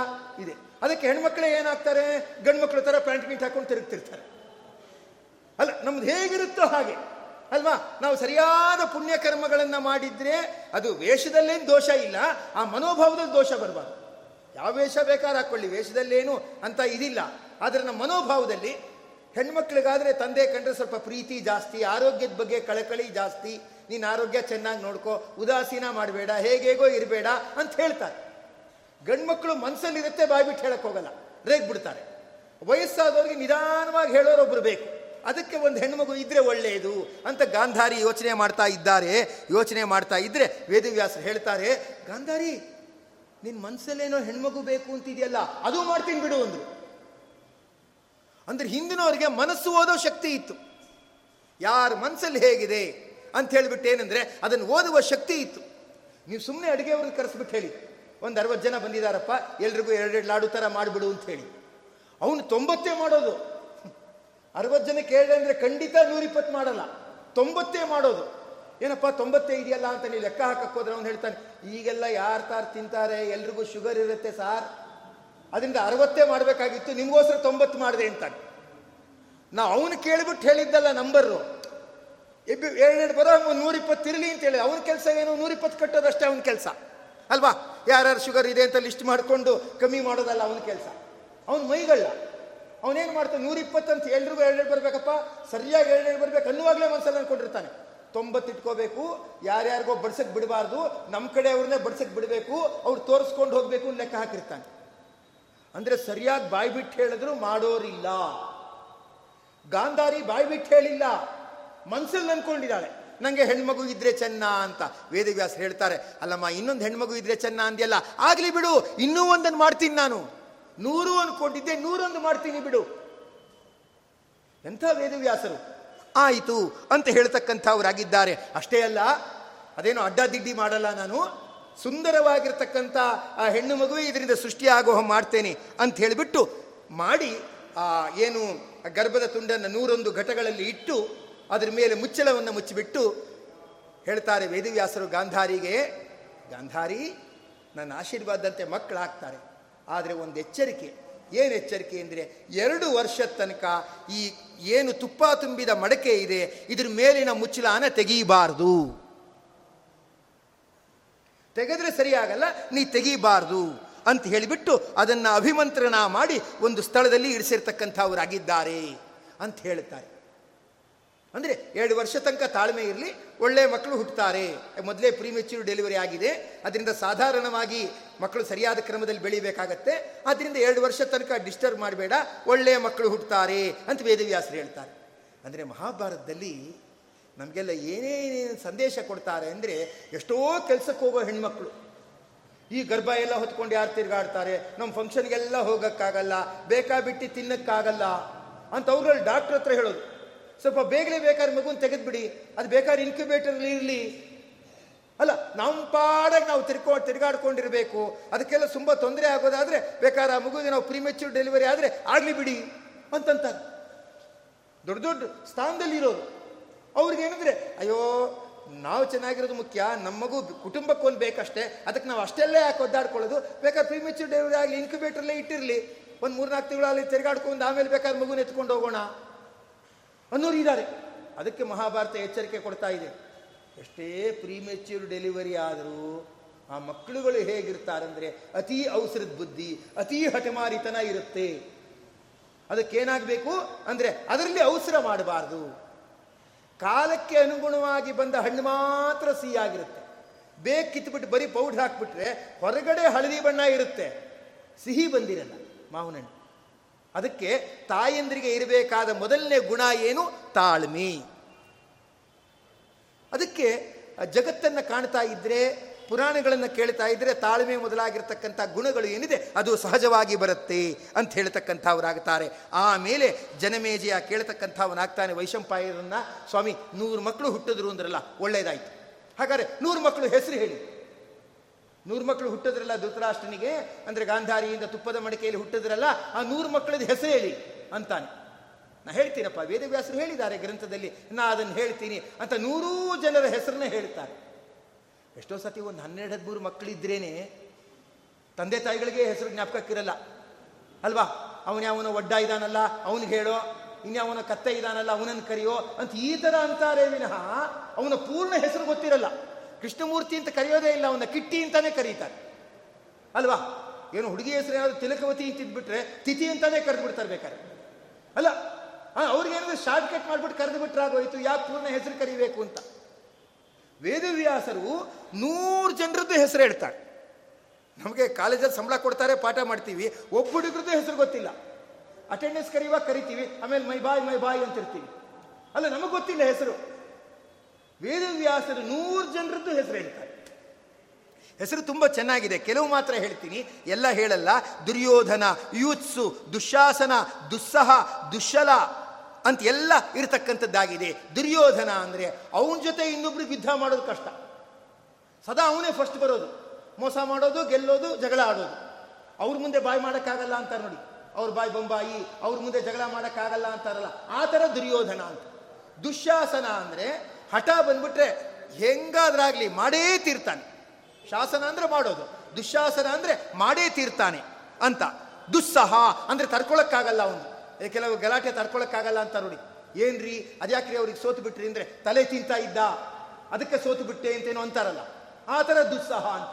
ಇದೆ. ಅದಕ್ಕೆ ಹೆಣ್ಮಕ್ಳೇ ಏನಾಗ್ತಾರೆ? ಗಂಡು ಮಕ್ಕಳು ಥರ ಪ್ಯಾಂಟ್ ಮೀಟ್ ಹಾಕೊಂಡು ತಿರುಗ್ತಿರ್ತಾರೆ. ಅಲ್ಲ, ನಮ್ದು ಹೇಗಿರುತ್ತೋ ಹಾಗೆ. ಅಲ್ವಾ? ನಾವು ಸರಿಯಾದ ಪುಣ್ಯ ಕರ್ಮಗಳನ್ನು ಮಾಡಿದ್ರೆ ಅದು ವೇಷದಲ್ಲೇನು ದೋಷ ಇಲ್ಲ, ಆ ಮನೋಭಾವದಲ್ಲಿ ದೋಷ ಬರಬಾರ್ದು. ಯಾವ ವೇಷ ಬೇಕಾದ್ರೆ ಹಾಕ್ಕೊಳ್ಳಿ ವೇಷದಲ್ಲೇನು ಅಂತ ಇದಿಲ್ಲ. ಆದರೆ ನಮ್ಮ ಮನೋಭಾವದಲ್ಲಿ ಹೆಣ್ಮಕ್ಳಿಗಾದರೆ ತಂದೆ ಕಂಡ್ರೆ ಸ್ವಲ್ಪ ಪ್ರೀತಿ ಜಾಸ್ತಿ, ಆರೋಗ್ಯದ ಬಗ್ಗೆ ಕಳಕಳಿ ಜಾಸ್ತಿ, ನೀನು ಆರೋಗ್ಯ ಚೆನ್ನಾಗಿ ನೋಡ್ಕೋ, ಉದಾಸೀನ ಮಾಡಬೇಡ, ಹೇಗೇಗೋ ಇರಬೇಡ ಅಂತ ಹೇಳ್ತಾರೆ. ಗಂಡ್ಮಕ್ಳು ಮನಸ್ಸಲ್ಲಿರುತ್ತೆ ಬಾಯ್ಬಿಟ್ಟು ಹೇಳಕ್ಕೆ ಹೋಗಲ್ಲ. ರೇಗ್ ಬಿಡ್ತಾರೆ. ವಯಸ್ಸಾದವ್ರಿಗೆ ನಿಧಾನವಾಗಿ ಹೇಳೋರೊಬ್ರು ಬೇಕು. ಅದಕ್ಕೆ ಒಂದು ಹೆಣ್ಮಗು ಇದ್ರೆ ಒಳ್ಳೆಯದು ಅಂತ ಗಾಂಧಾರಿ ಯೋಚನೆ ಮಾಡ್ತಾ ಇದ್ದಾರೆ. ಯೋಚನೆ ಮಾಡ್ತಾ ಇದ್ರೆ ವೇದವ್ಯಾಸರು ಹೇಳ್ತಾರೆ, ಗಾಂಧಾರಿ ನಿನ್ನ ಮನ್ಸಲ್ಲೇನೋ ಹೆಣ್ಮಗು ಬೇಕು ಅಂತಿದೆಯಲ್ಲ, ಅದು ಮಾಡ್ತೀನಿ ಬಿಡು ಅಂದ್ರು. ಅಂದ್ರೆ ಹಿಂದಿನವರಿಗೆ ಮನಸ್ಸು ಓದೋ ಶಕ್ತಿ ಇತ್ತು. ಯಾರ ಮನಸ್ಸಲ್ಲಿ ಹೇಗಿದೆ ಅಂತ ಹೇಳಿಬಿಟ್ಟು ಏನಂದ್ರೆ, ಅದನ್ನು ಓದುವ ಶಕ್ತಿ ಇತ್ತು. ನೀವು ಸುಮ್ಮನೆ ಅಡುಗೆಯವ್ರನ್ನ ಕರೆಸ್ಬಿಟ್ಟು ಹೇಳಿ. ಒಂದು ಅರವತ್ತು ಜನ ಬಂದಿದ್ದಾರಪ್ಪ ಎಲ್ರಿಗೂ ಎರಡೆರಡು ಲಾಡು ಥರ ಮಾಡಿಬಿಡು ಅಂತ ಹೇಳಿ. ಅವನು ತೊಂಬತ್ತೇ ಮಾಡೋದು. ಅರವತ್ತು ಜನ ಹೇಳಿದೆ ಅಂದರೆ ಖಂಡಿತ ನೂರಿಪ್ಪತ್ತು ಮಾಡಲ್ಲ. ತೊಂಬತ್ತೇ ಮಾಡೋದು. ಏನಪ್ಪ, ತೊಂಬತ್ತೇ ಇದೆಯಲ್ಲ ಅಂತ ನೀವು ಲೆಕ್ಕ ಹಾಕಕ್ಕೆ ಹೋದ್ರೆ ಅವ್ನು ಹೇಳ್ತಾನೆ, ಈಗೆಲ್ಲ ಯಾರು ತಾರು ತಿಂತಾರೆ? ಎಲ್ರಿಗೂ ಶುಗರ್ ಇರುತ್ತೆ ಸಾರ್. ಅದರಿಂದ ಅರವತ್ತೇ ಮಾಡಬೇಕಾಗಿತ್ತು, ನಿಮಗೋಸ್ಕರ ತೊಂಬತ್ತು ಮಾಡಿದೆ ಅಂತಾನೆ. ನಾ ಅವನು ಕೇಳಿಬಿಟ್ಟು ಹೇಳಿದ್ದಲ್ಲ ನಂಬರು. ಎಬ್ಬಿ ಎರಡೆರಡು ಬರೋ ನೂರಿಪ್ಪತ್ತು ಇರಲಿ ಅಂತ ಹೇಳಿ. ಅವನ ಕೆಲಸ ಏನು? ನೂರಿಪ್ಪತ್ತು ಕಟ್ಟೋದಷ್ಟೇ ಅವನ ಕೆಲಸ. ಅಲ್ವಾ? ಯಾರ್ಯಾರು ಶುಗರ್ ಇದೆ ಅಂತ ಲಿಸ್ಟ್ ಮಾಡಿಕೊಂಡು ಕಮ್ಮಿ ಮಾಡೋದಲ್ಲ ಅವನ ಕೆಲಸ. ಅವನ ಮೈಗಳ್ಳ. ಅವನೇನು ಮಾಡ್ತಾನೆ? ನೂರಿಪ್ಪತ್ತು ಅಂತ ಎಲ್ರಿಗೂ ಎರಡೆರಡು ಬರಬೇಕಪ್ಪ. ಸರಿಯಾಗಿ ಎರಡೆರಡು ಬರ್ಬೇಕು ಅನ್ನುವಾಗಲೇ ಒಂದ್ಸಲ ಅನ್ಕೊಂಡಿರ್ತಾನೆ ತೊಂಬತ್ತು ಇಟ್ಕೋಬೇಕು. ಯಾರ್ಯಾರಿಗೋ ಬಡ್ಸಕ್ ಬಿಡಬಾರ್ದು. ನಮ್ಮ ಕಡೆ ಅವ್ರನ್ನೇ ಬಡ್ಸಕ್ ಬಿಡಬೇಕು. ಅವ್ರು ತೋರಿಸ್ಕೊಂಡು ಹೋಗಬೇಕು ಲೆಕ್ಕ ಹಾಕಿರ್ತಾನೆ. ಅಂದ್ರೆ ಸರಿಯಾಗಿ ಬಾಯಿ ಬಿಟ್ಟು ಹೇಳಿದ್ರು ಮಾಡೋರಿಲ್ಲ. ಗಾಂಧಾರಿ ಬಾಯಿ ಬಿಟ್ಟು ಹೇಳಿಲ್ಲ. ಮನ್ಸಲ್ಲಿ ಅನ್ಕೊಂಡಿದ್ದಾಳೆ ನನಗೆ ಹೆಣ್ಮಗು ಇದ್ರೆ ಚೆನ್ನ ಅಂತ ವೇದವ್ಯಾಸ ಹೇಳ್ತಾರೆ. ಅಲ್ಲಮ್ಮ, ಇನ್ನೊಂದು ಹೆಣ್ಮಗು ಇದ್ರೆ ಚೆನ್ನ ಅಂದ್ಯಲ್ಲ? ಆಗಲಿ ಬಿಡು, ಇನ್ನೂ ಒಂದನ್ನು ಮಾಡ್ತೀನಿ ನಾನು. ನೂರು ಅನ್ಕೊಂಡಿದ್ದೆ, ನೂರೊಂದು ಮಾಡ್ತೀನಿ ಬಿಡು. ಎಂಥ ವೇದವ್ಯಾಸರು? ಆಯಿತು ಅಂತ ಹೇಳ್ತಕ್ಕಂಥವರಾಗಿದ್ದಾರೆ. ಅಷ್ಟೇ ಅಲ್ಲ, ಅದೇನೋ ಅಡ್ಡದಿಡ್ಡಿ ಮಾಡಲ್ಲ ನಾನು. ಸುಂದರವಾಗಿರ್ತಕ್ಕಂಥ ಆ ಹೆಣ್ಣು ಮಗುವೇ ಇದರಿಂದ ಸೃಷ್ಟಿಯಾಗೋ ಮಾಡ್ತೇನೆ ಅಂತ ಹೇಳಿಬಿಟ್ಟು ಮಾಡಿ, ಆ ಏನು ಗರ್ಭದ ತುಂಡನ್ನು ನೂರೊಂದು ಘಟಗಳಲ್ಲಿ ಇಟ್ಟು ಅದರ ಮೇಲೆ ಮುಚ್ಚಳವನ್ನು ಮುಚ್ಚಿಬಿಟ್ಟು ಹೇಳ್ತಾರೆ ವೇದವ್ಯಾಸರು ಗಾಂಧಾರಿಗೆ, ಗಾಂಧಾರಿ, ನನ್ನ ಆಶೀರ್ವಾದದಂತೆ ಮಕ್ಕಳಾಗ್ತಾರೆ. ಆದರೆ ಒಂದು ಎಚ್ಚರಿಕೆ. ಏನು ಎಚ್ಚರಿಕೆ ಅಂದರೆ ಎರಡು ವರ್ಷದ ತನಕ ಈ ಏನು ತುಪ್ಪ ತುಂಬಿದ ಮಡಕೆ ಇದೆ, ಇದ್ರ ಮೇಲಿನ ಮುಚ್ಚಲಾನ ತೆಗೀಬಾರ್ದು. ತೆಗೆದ್ರೆ ಸರಿಯಾಗಲ್ಲ, ನೀ ತೆಗೀಬಾರ್ದು ಅಂತ ಹೇಳಿಬಿಟ್ಟು ಅದನ್ನು ಅಭಿಮಂತ್ರಣ ಮಾಡಿ ಒಂದು ಸ್ಥಳದಲ್ಲಿ ಇಡಿಸಿರ್ತಕ್ಕಂಥವರಾಗಿದ್ದಾರೆ ಅಂತ ಹೇಳುತ್ತಾರೆ. ಅಂದರೆ ಎರಡು ವರ್ಷ ತನಕ ತಾಳ್ಮೆ ಇರಲಿ ಒಳ್ಳೆಯ ಮಕ್ಕಳು ಹುಟ್ಟುತ್ತಾರೆ ಮೊದಲೇ ಪ್ರೀಮೆಚ್ಯೂರ್ ಡೆಲಿವರಿ ಆಗಿದೆ. ಅದರಿಂದ ಸಾಧಾರಣವಾಗಿ ಮಕ್ಕಳು ಸರಿಯಾದ ಕ್ರಮದಲ್ಲಿ ಬೆಳಿಬೇಕಾಗತ್ತೆ. ಆದ್ದರಿಂದ ಎರಡು ವರ್ಷ ತನಕ ಡಿಸ್ಟರ್ಬ್ ಮಾಡಬೇಡ ಒಳ್ಳೆಯ ಮಕ್ಕಳು ಹುಟ್ಟುತ್ತಾರೆ ಅಂತ ವೇದವ್ಯಾಸರು ಹೇಳ್ತಾರೆ. ಅಂದರೆ ಮಹಾಭಾರತದಲ್ಲಿ ನಮಗೆಲ್ಲ ಏನೇನೇನು ಸಂದೇಶ ಕೊಡ್ತಾರೆ ಅಂದರೆ ಎಷ್ಟೋ ಕೆಲಸಕ್ಕೆ ಹೋಗೋ ಹೆಣ್ಮಕ್ಳು. ಈ ಗರ್ಭ ಎಲ್ಲ ಹೊತ್ಕೊಂಡು ಯಾರು ತಿರುಗಾಡ್ತಾರೆ? ನಮ್ಮ ಫಂಕ್ಷನ್ಗೆಲ್ಲ ಹೋಗೋಕ್ಕಾಗಲ್ಲ, ಬೇಕಾಬಿಟ್ಟು ತಿನ್ನಕ್ಕಾಗಲ್ಲ ಅಂತ ಅವ್ರಲ್ಲಿ ಡಾಕ್ಟ್ರ್ ಹತ್ರ ಹೇಳೋದು. ಸ್ವಲ್ಪ ಬೇಗನೆ ಬೇಕಾದ್ರೆ ಮಗುನ ತೆಗೆದ್ಬಿಡಿ. ಅದು ಬೇಕಾದ್ರೆ ಇನ್ಕ್ಯುಬೇಟರ್ ಇರಲಿ. ಅಲ್ಲ ನಮ್ಮ ಪಾಡಾಗಿ ನಾವು ತಿರ್ಕೊ, ತಿರ್ಗಾಡ್ಕೊಂಡಿರಬೇಕು. ಅದಕ್ಕೆಲ್ಲ ತುಂಬ ತೊಂದರೆ ಆಗೋದಾದರೆ ಬೇಕಾದ್ರೆ ಆ ಮಗುವಿಗೆ ನಾವು ಪ್ರಿಮೆಚ್ಯೂರ್ ಡೆಲಿವರಿ ಆದರೆ ಆಗಲಿ ಬಿಡಿ ಅಂತಂತಾರೆ. ದೊಡ್ಡ ದೊಡ್ಡ ಸ್ಥಾನದಲ್ಲಿ ಇರೋರು. ಅವ್ರಿಗೆ ಏನಂದ್ರೆ, ಅಯ್ಯೋ, ನಾವು ಚೆನ್ನಾಗಿರೋದು ಮುಖ್ಯ ನಮ್ಮ ಮಗು ಕುಟುಂಬಕ್ಕೆ ಒಂದು ಬೇಕಷ್ಟೇ, ಅದಕ್ಕೆ ನಾವು ಅಷ್ಟೆಲ್ಲೇ ಯಾಕೆ ಒದ್ದಾಡ್ಕೊಳ್ಳೋದು? ಬೇಕಾದ್ರೆ ಪ್ರಿಮೆಚ್ಯೂರ್ ಡೆಲಿವರಿ ಆಗಲಿ ಇನ್ಕ್ಯುಬೇಟರ್ಲೇ ಇಟ್ಟಿರಲಿ. ಒಂದು ಮೂರ್ನಾಲ್ಕು ತಿಂಗಳಲ್ಲಿ ತಿರುಗಾಡ್ಕೊಂಡು ಆಮೇಲೆ ಬೇಕಾದ್ರೆ ಮಗುನ ಎತ್ಕೊಂಡು ಹೋಗೋಣ. ಅನ್ನೋರು ಇದ್ದಾರೆ ಅದಕ್ಕೆ ಮಹಾಭಾರತ ಎಚ್ಚರಿಕೆ ಕೊಡ್ತಾ ಇದೆ. ಎಷ್ಟೇ ಪ್ರೀಮೆಚ್ಯೂರ್ ಡೆಲಿವರಿ ಆದರೂ ಆ ಮಕ್ಕಳುಗಳು ಹೇಗಿರ್ತಾರಂದ್ರೆ ಅತೀ ಅವಸರದ ಬುದ್ಧಿ, ಅತೀ ಹಠಮಾರಿತನ ಇರುತ್ತೆ. ಅದಕ್ಕೇನಾಗಬೇಕು ಅಂದರೆ ಅದರಲ್ಲಿ ಅವಸರ ಮಾಡಬಾರ್ದು. ಕಾಲಕ್ಕೆ ಅನುಗುಣವಾಗಿ ಬಂದ ಹಣ್ಣು ಮಾತ್ರ ಸಿಹಿಯಾಗಿರುತ್ತೆ. ಬೇಗ ಕಿತ್ಬಿಟ್ಟು ಬರೀ ಪೌಡ್ರ್ ಹಾಕ್ಬಿಟ್ರೆ ಹೊರಗಡೆ ಹಳದಿ ಬಣ್ಣ ಇರುತ್ತೆ. ಸಿಹಿ ಬಂದಿರಲ್ಲ ಮಾವಿನ ಹಣ್ಣು. ಅದಕ್ಕೆ ತಾಯಂದ್ರಿಗೆ ಇರಬೇಕಾದ ಮೊದಲನೇ ಗುಣ ಏನು? ತಾಳ್ಮೆ. ಅದಕ್ಕೆ ಜಗತ್ತನ್ನು ಕಾಣ್ತಾ ಇದ್ರೆ, ಪುರಾಣಗಳನ್ನು ಕೇಳ್ತಾ ಇದ್ರೆ ತಾಳ್ಮೆ ಮೊದಲಾಗಿರ್ತಕ್ಕಂಥ ಗುಣಗಳು ಏನಿದೆ? ಅದು ಸಹಜವಾಗಿ ಬರುತ್ತೆ ಅಂತ ಹೇಳ್ತಕ್ಕಂಥವ್ರಾಗ್ತಾರೆ. ಆಮೇಲೆ ಜನಮೇಜಯ ಕೇಳ್ತಕ್ಕಂಥವನಾಗ್ತಾನೆ ವೈಶಂಪಾಯರನ್ನ ಸ್ವಾಮಿ, ನೂರು ಮಕ್ಕಳು ಹುಟ್ಟಿದ್ರು ಅಂದ್ರಲ್ಲ ಒಳ್ಳೆಯದಾಯ್ತು ಹಾಗಾದ್ರೆ ನೂರು ಮಕ್ಕಳು ಹೆಸರು ಹೇಳಿ. ನೂರು ಮಕ್ಕಳು ಹುಟ್ಟಿದ್ರಲ್ಲ ಧೃತರಾಷ್ಟ್ರನಿಗೆ? ಅಂದರೆ ಗಾಂಧಾರಿಯಿಂದ ತುಪ್ಪದ ಮಡಿಕೆಯಲ್ಲಿ ಹುಟ್ಟಿದ್ರಲ್ಲ, ಆ ನೂರು ಮಕ್ಕಳದ ಹೆಸರು ಹೇಳಿ ಅಂತಾನೆ. ನಾ ಹೇಳ್ತೀನಪ್ಪ, ವೇದವ್ಯಾಸರು ಹೇಳಿದ್ದಾರೆ ಗ್ರಂಥದಲ್ಲಿ, ನಾ ಅದನ್ನು ಹೇಳ್ತೀನಿ ಅಂತ ನೂರೂ ಜನರ ಹೆಸರನ್ನ ಹೇಳ್ತಾರೆ. ಎಷ್ಟೋ ಸತಿ ಒಂದು ಹನ್ನೆರಡು, ಹದಿಮೂರು ಮಕ್ಕಳಿದ್ರೇನೆ ತಂದೆ ತಾಯಿಗಳಿಗೆ ಹೆಸರು ಜ್ಞಾಪಕಕ್ಕಿರಲ್ಲ. ಅಲ್ವಾ? ಅವನ ಯಾವನ ಒಡ್ಡ ಇದಾನಲ್ಲ, ಅವನಿಗೆ ಹೇಳೋ ಇನ್ಯಾವನ ಕತ್ತೆ ಇದಾನಲ್ಲ, ಅವನನ್ನು ಕರೆಯೋ ಅಂತ ಈ ಥರ ಅಂತಾರೆ ವಿನಃ ಅವನ ಪೂರ್ಣ ಹೆಸರು ಗೊತ್ತಿರಲ್ಲ. ಕೃಷ್ಣಮೂರ್ತಿ ಅಂತ ಕರೆಯೋದೇ ಇಲ್ಲ ಅವನ ಕಿಟ್ಟಿ ಅಂತಾನೆ ಕರೀತಾರೆ. ಅಲ್ವಾ? ಏನು ಹುಡುಗಿ ಹೆಸರು ಏನಾದ್ರು ತಿಲಕವತಿ ಅಂತಿದ್ಬಿಟ್ರೆ ತಿಥಿ ಅಂತಾನೆ ಕರೆದು ಬಿಡ್ತಾರೆ ಬೇಕಾದ್ರೆ. ಅಲ್ಲ ಅವ್ರಿಗೆ ಏನಾದ್ರು ಶಾರ್ಟ್ ಕಟ್ ಮಾಡಿಬಿಟ್ಟು ಕರೆದು ಬಿಟ್ರೆ ಆಗೋಯ್ತು, ಯಾಕೆ ಪೂರ್ಣ ಹೆಸರು ಕರಿಬೇಕು ಅಂತ? ವೇದವ್ಯಾಸರು ನೂರು ಜನರದ್ದು ಹೆಸರು ಹೇಳ್ತಾರೆ. ನಮಗೆ ಕಾಲೇಜಲ್ಲಿ ಸಂಬಳ ಕೊಡ್ತಾರೆ, ಪಾಠ ಮಾಡ್ತೀವಿ ಒಬ್ಬ ಹುಡುಗರದ್ದು ಹೆಸರು ಗೊತ್ತಿಲ್ಲ. ಅಟೆಂಡೆನ್ಸ್ ಕರೆಯುವಾಗ ಕರಿತೀವಿ, ಆಮೇಲೆ ಮೈ ಬಾಯ್ ಮೈ ಬಾಯ್ ಅಂತಿರ್ತೀವಿ. ಅಲ್ಲ, ನಮಗೆ ಗೊತ್ತಿಲ್ಲ ಹೆಸರು. ವೇದವ್ಯಾಸರು ನೂರು ಜನರದ್ದು ಹೆಸರು ಹೇಳ್ತಾರೆ. ಹೆಸರು ತುಂಬ ಚೆನ್ನಾಗಿದೆ. ಕೆಲವು ಮಾತ್ರ ಹೇಳ್ತೀನಿ. ಎಲ್ಲ ಹೇಳಲ್ಲ. ದುರ್ಯೋಧನ, ಯೂತ್ಸು, ದುಶಾಸನ, ದುಸ್ಸಹ ದುಶ್ಶಲ ಅಂತ ಎಲ್ಲ ಇರತಕ್ಕಂಥದ್ದಾಗಿದೆ. ದುರ್ಯೋಧನ ಅಂದರೆ ಅವನ ಜೊತೆ ಇನ್ನೊಬ್ರಿಗೆ ಯುದ್ಧ ಮಾಡೋದು ಕಷ್ಟ. ಸದಾ ಅವನೇ ಫಸ್ಟ್ ಬರೋದು. ಮೋಸ ಮಾಡೋದು, ಗೆಲ್ಲೋದು, ಜಗಳ ಆಡೋದು. ಅವ್ರ ಮುಂದೆ ಬಾಯಿ ಮಾಡೋಕ್ಕಾಗಲ್ಲ ಅಂತಾರೆ ನೋಡಿ. ಅವ್ರ ಬಾಯಿ ಬೊಂಬಾಯಿ, ಅವ್ರ ಮುಂದೆ ಜಗಳ ಮಾಡೋಕ್ಕಾಗಲ್ಲ ಅಂತಾರಲ್ಲ. ಆ ಥರ ದುರ್ಯೋಧನ ಅಂತ. ದುಶ್ಯಾಸನ ಅಂದರೆ ಹಠ ಬಂದ್ಬಿಟ್ರೆ ಹೆಂಗಾದ್ರಾಗ್ಲಿ ಮಾಡೇ ತೀರ್ತಾನೆ. ಶಾಸನ ಅಂದ್ರೆ ಮಾಡೋದು, ದುಶಾಸನ ಅಂದ್ರೆ ಮಾಡೇ ತೀರ್ತಾನೆ ಅಂತ. ದುಸ್ಸಹ ಅಂದ್ರೆ ತರ್ಕೊಳಕ್ಕಾಗಲ್ಲ ಅವನು. ಕೆಲವು ಗಲಾಟೆ ತರ್ಕೊಳಕ್ಕಾಗಲ್ಲ ಅಂತ ನೋಡಿ. ಏನ್ರಿ, ಅದ್ಯಾಕ್ರಿ ಅವ್ರಿಗೆ ಸೋತು ಬಿಟ್ರಿ ಅಂದ್ರೆ ತಲೆ ತಿಂತಾ ಇದ್ದ? ಅದಕ್ಕೆ ಸೋತು ಬಿಟ್ಟೆ ಅಂತೇನೋ ಅಂತಾರಲ್ಲ. ಆ ಥರ ದುಸ್ಸಹ ಅಂತ.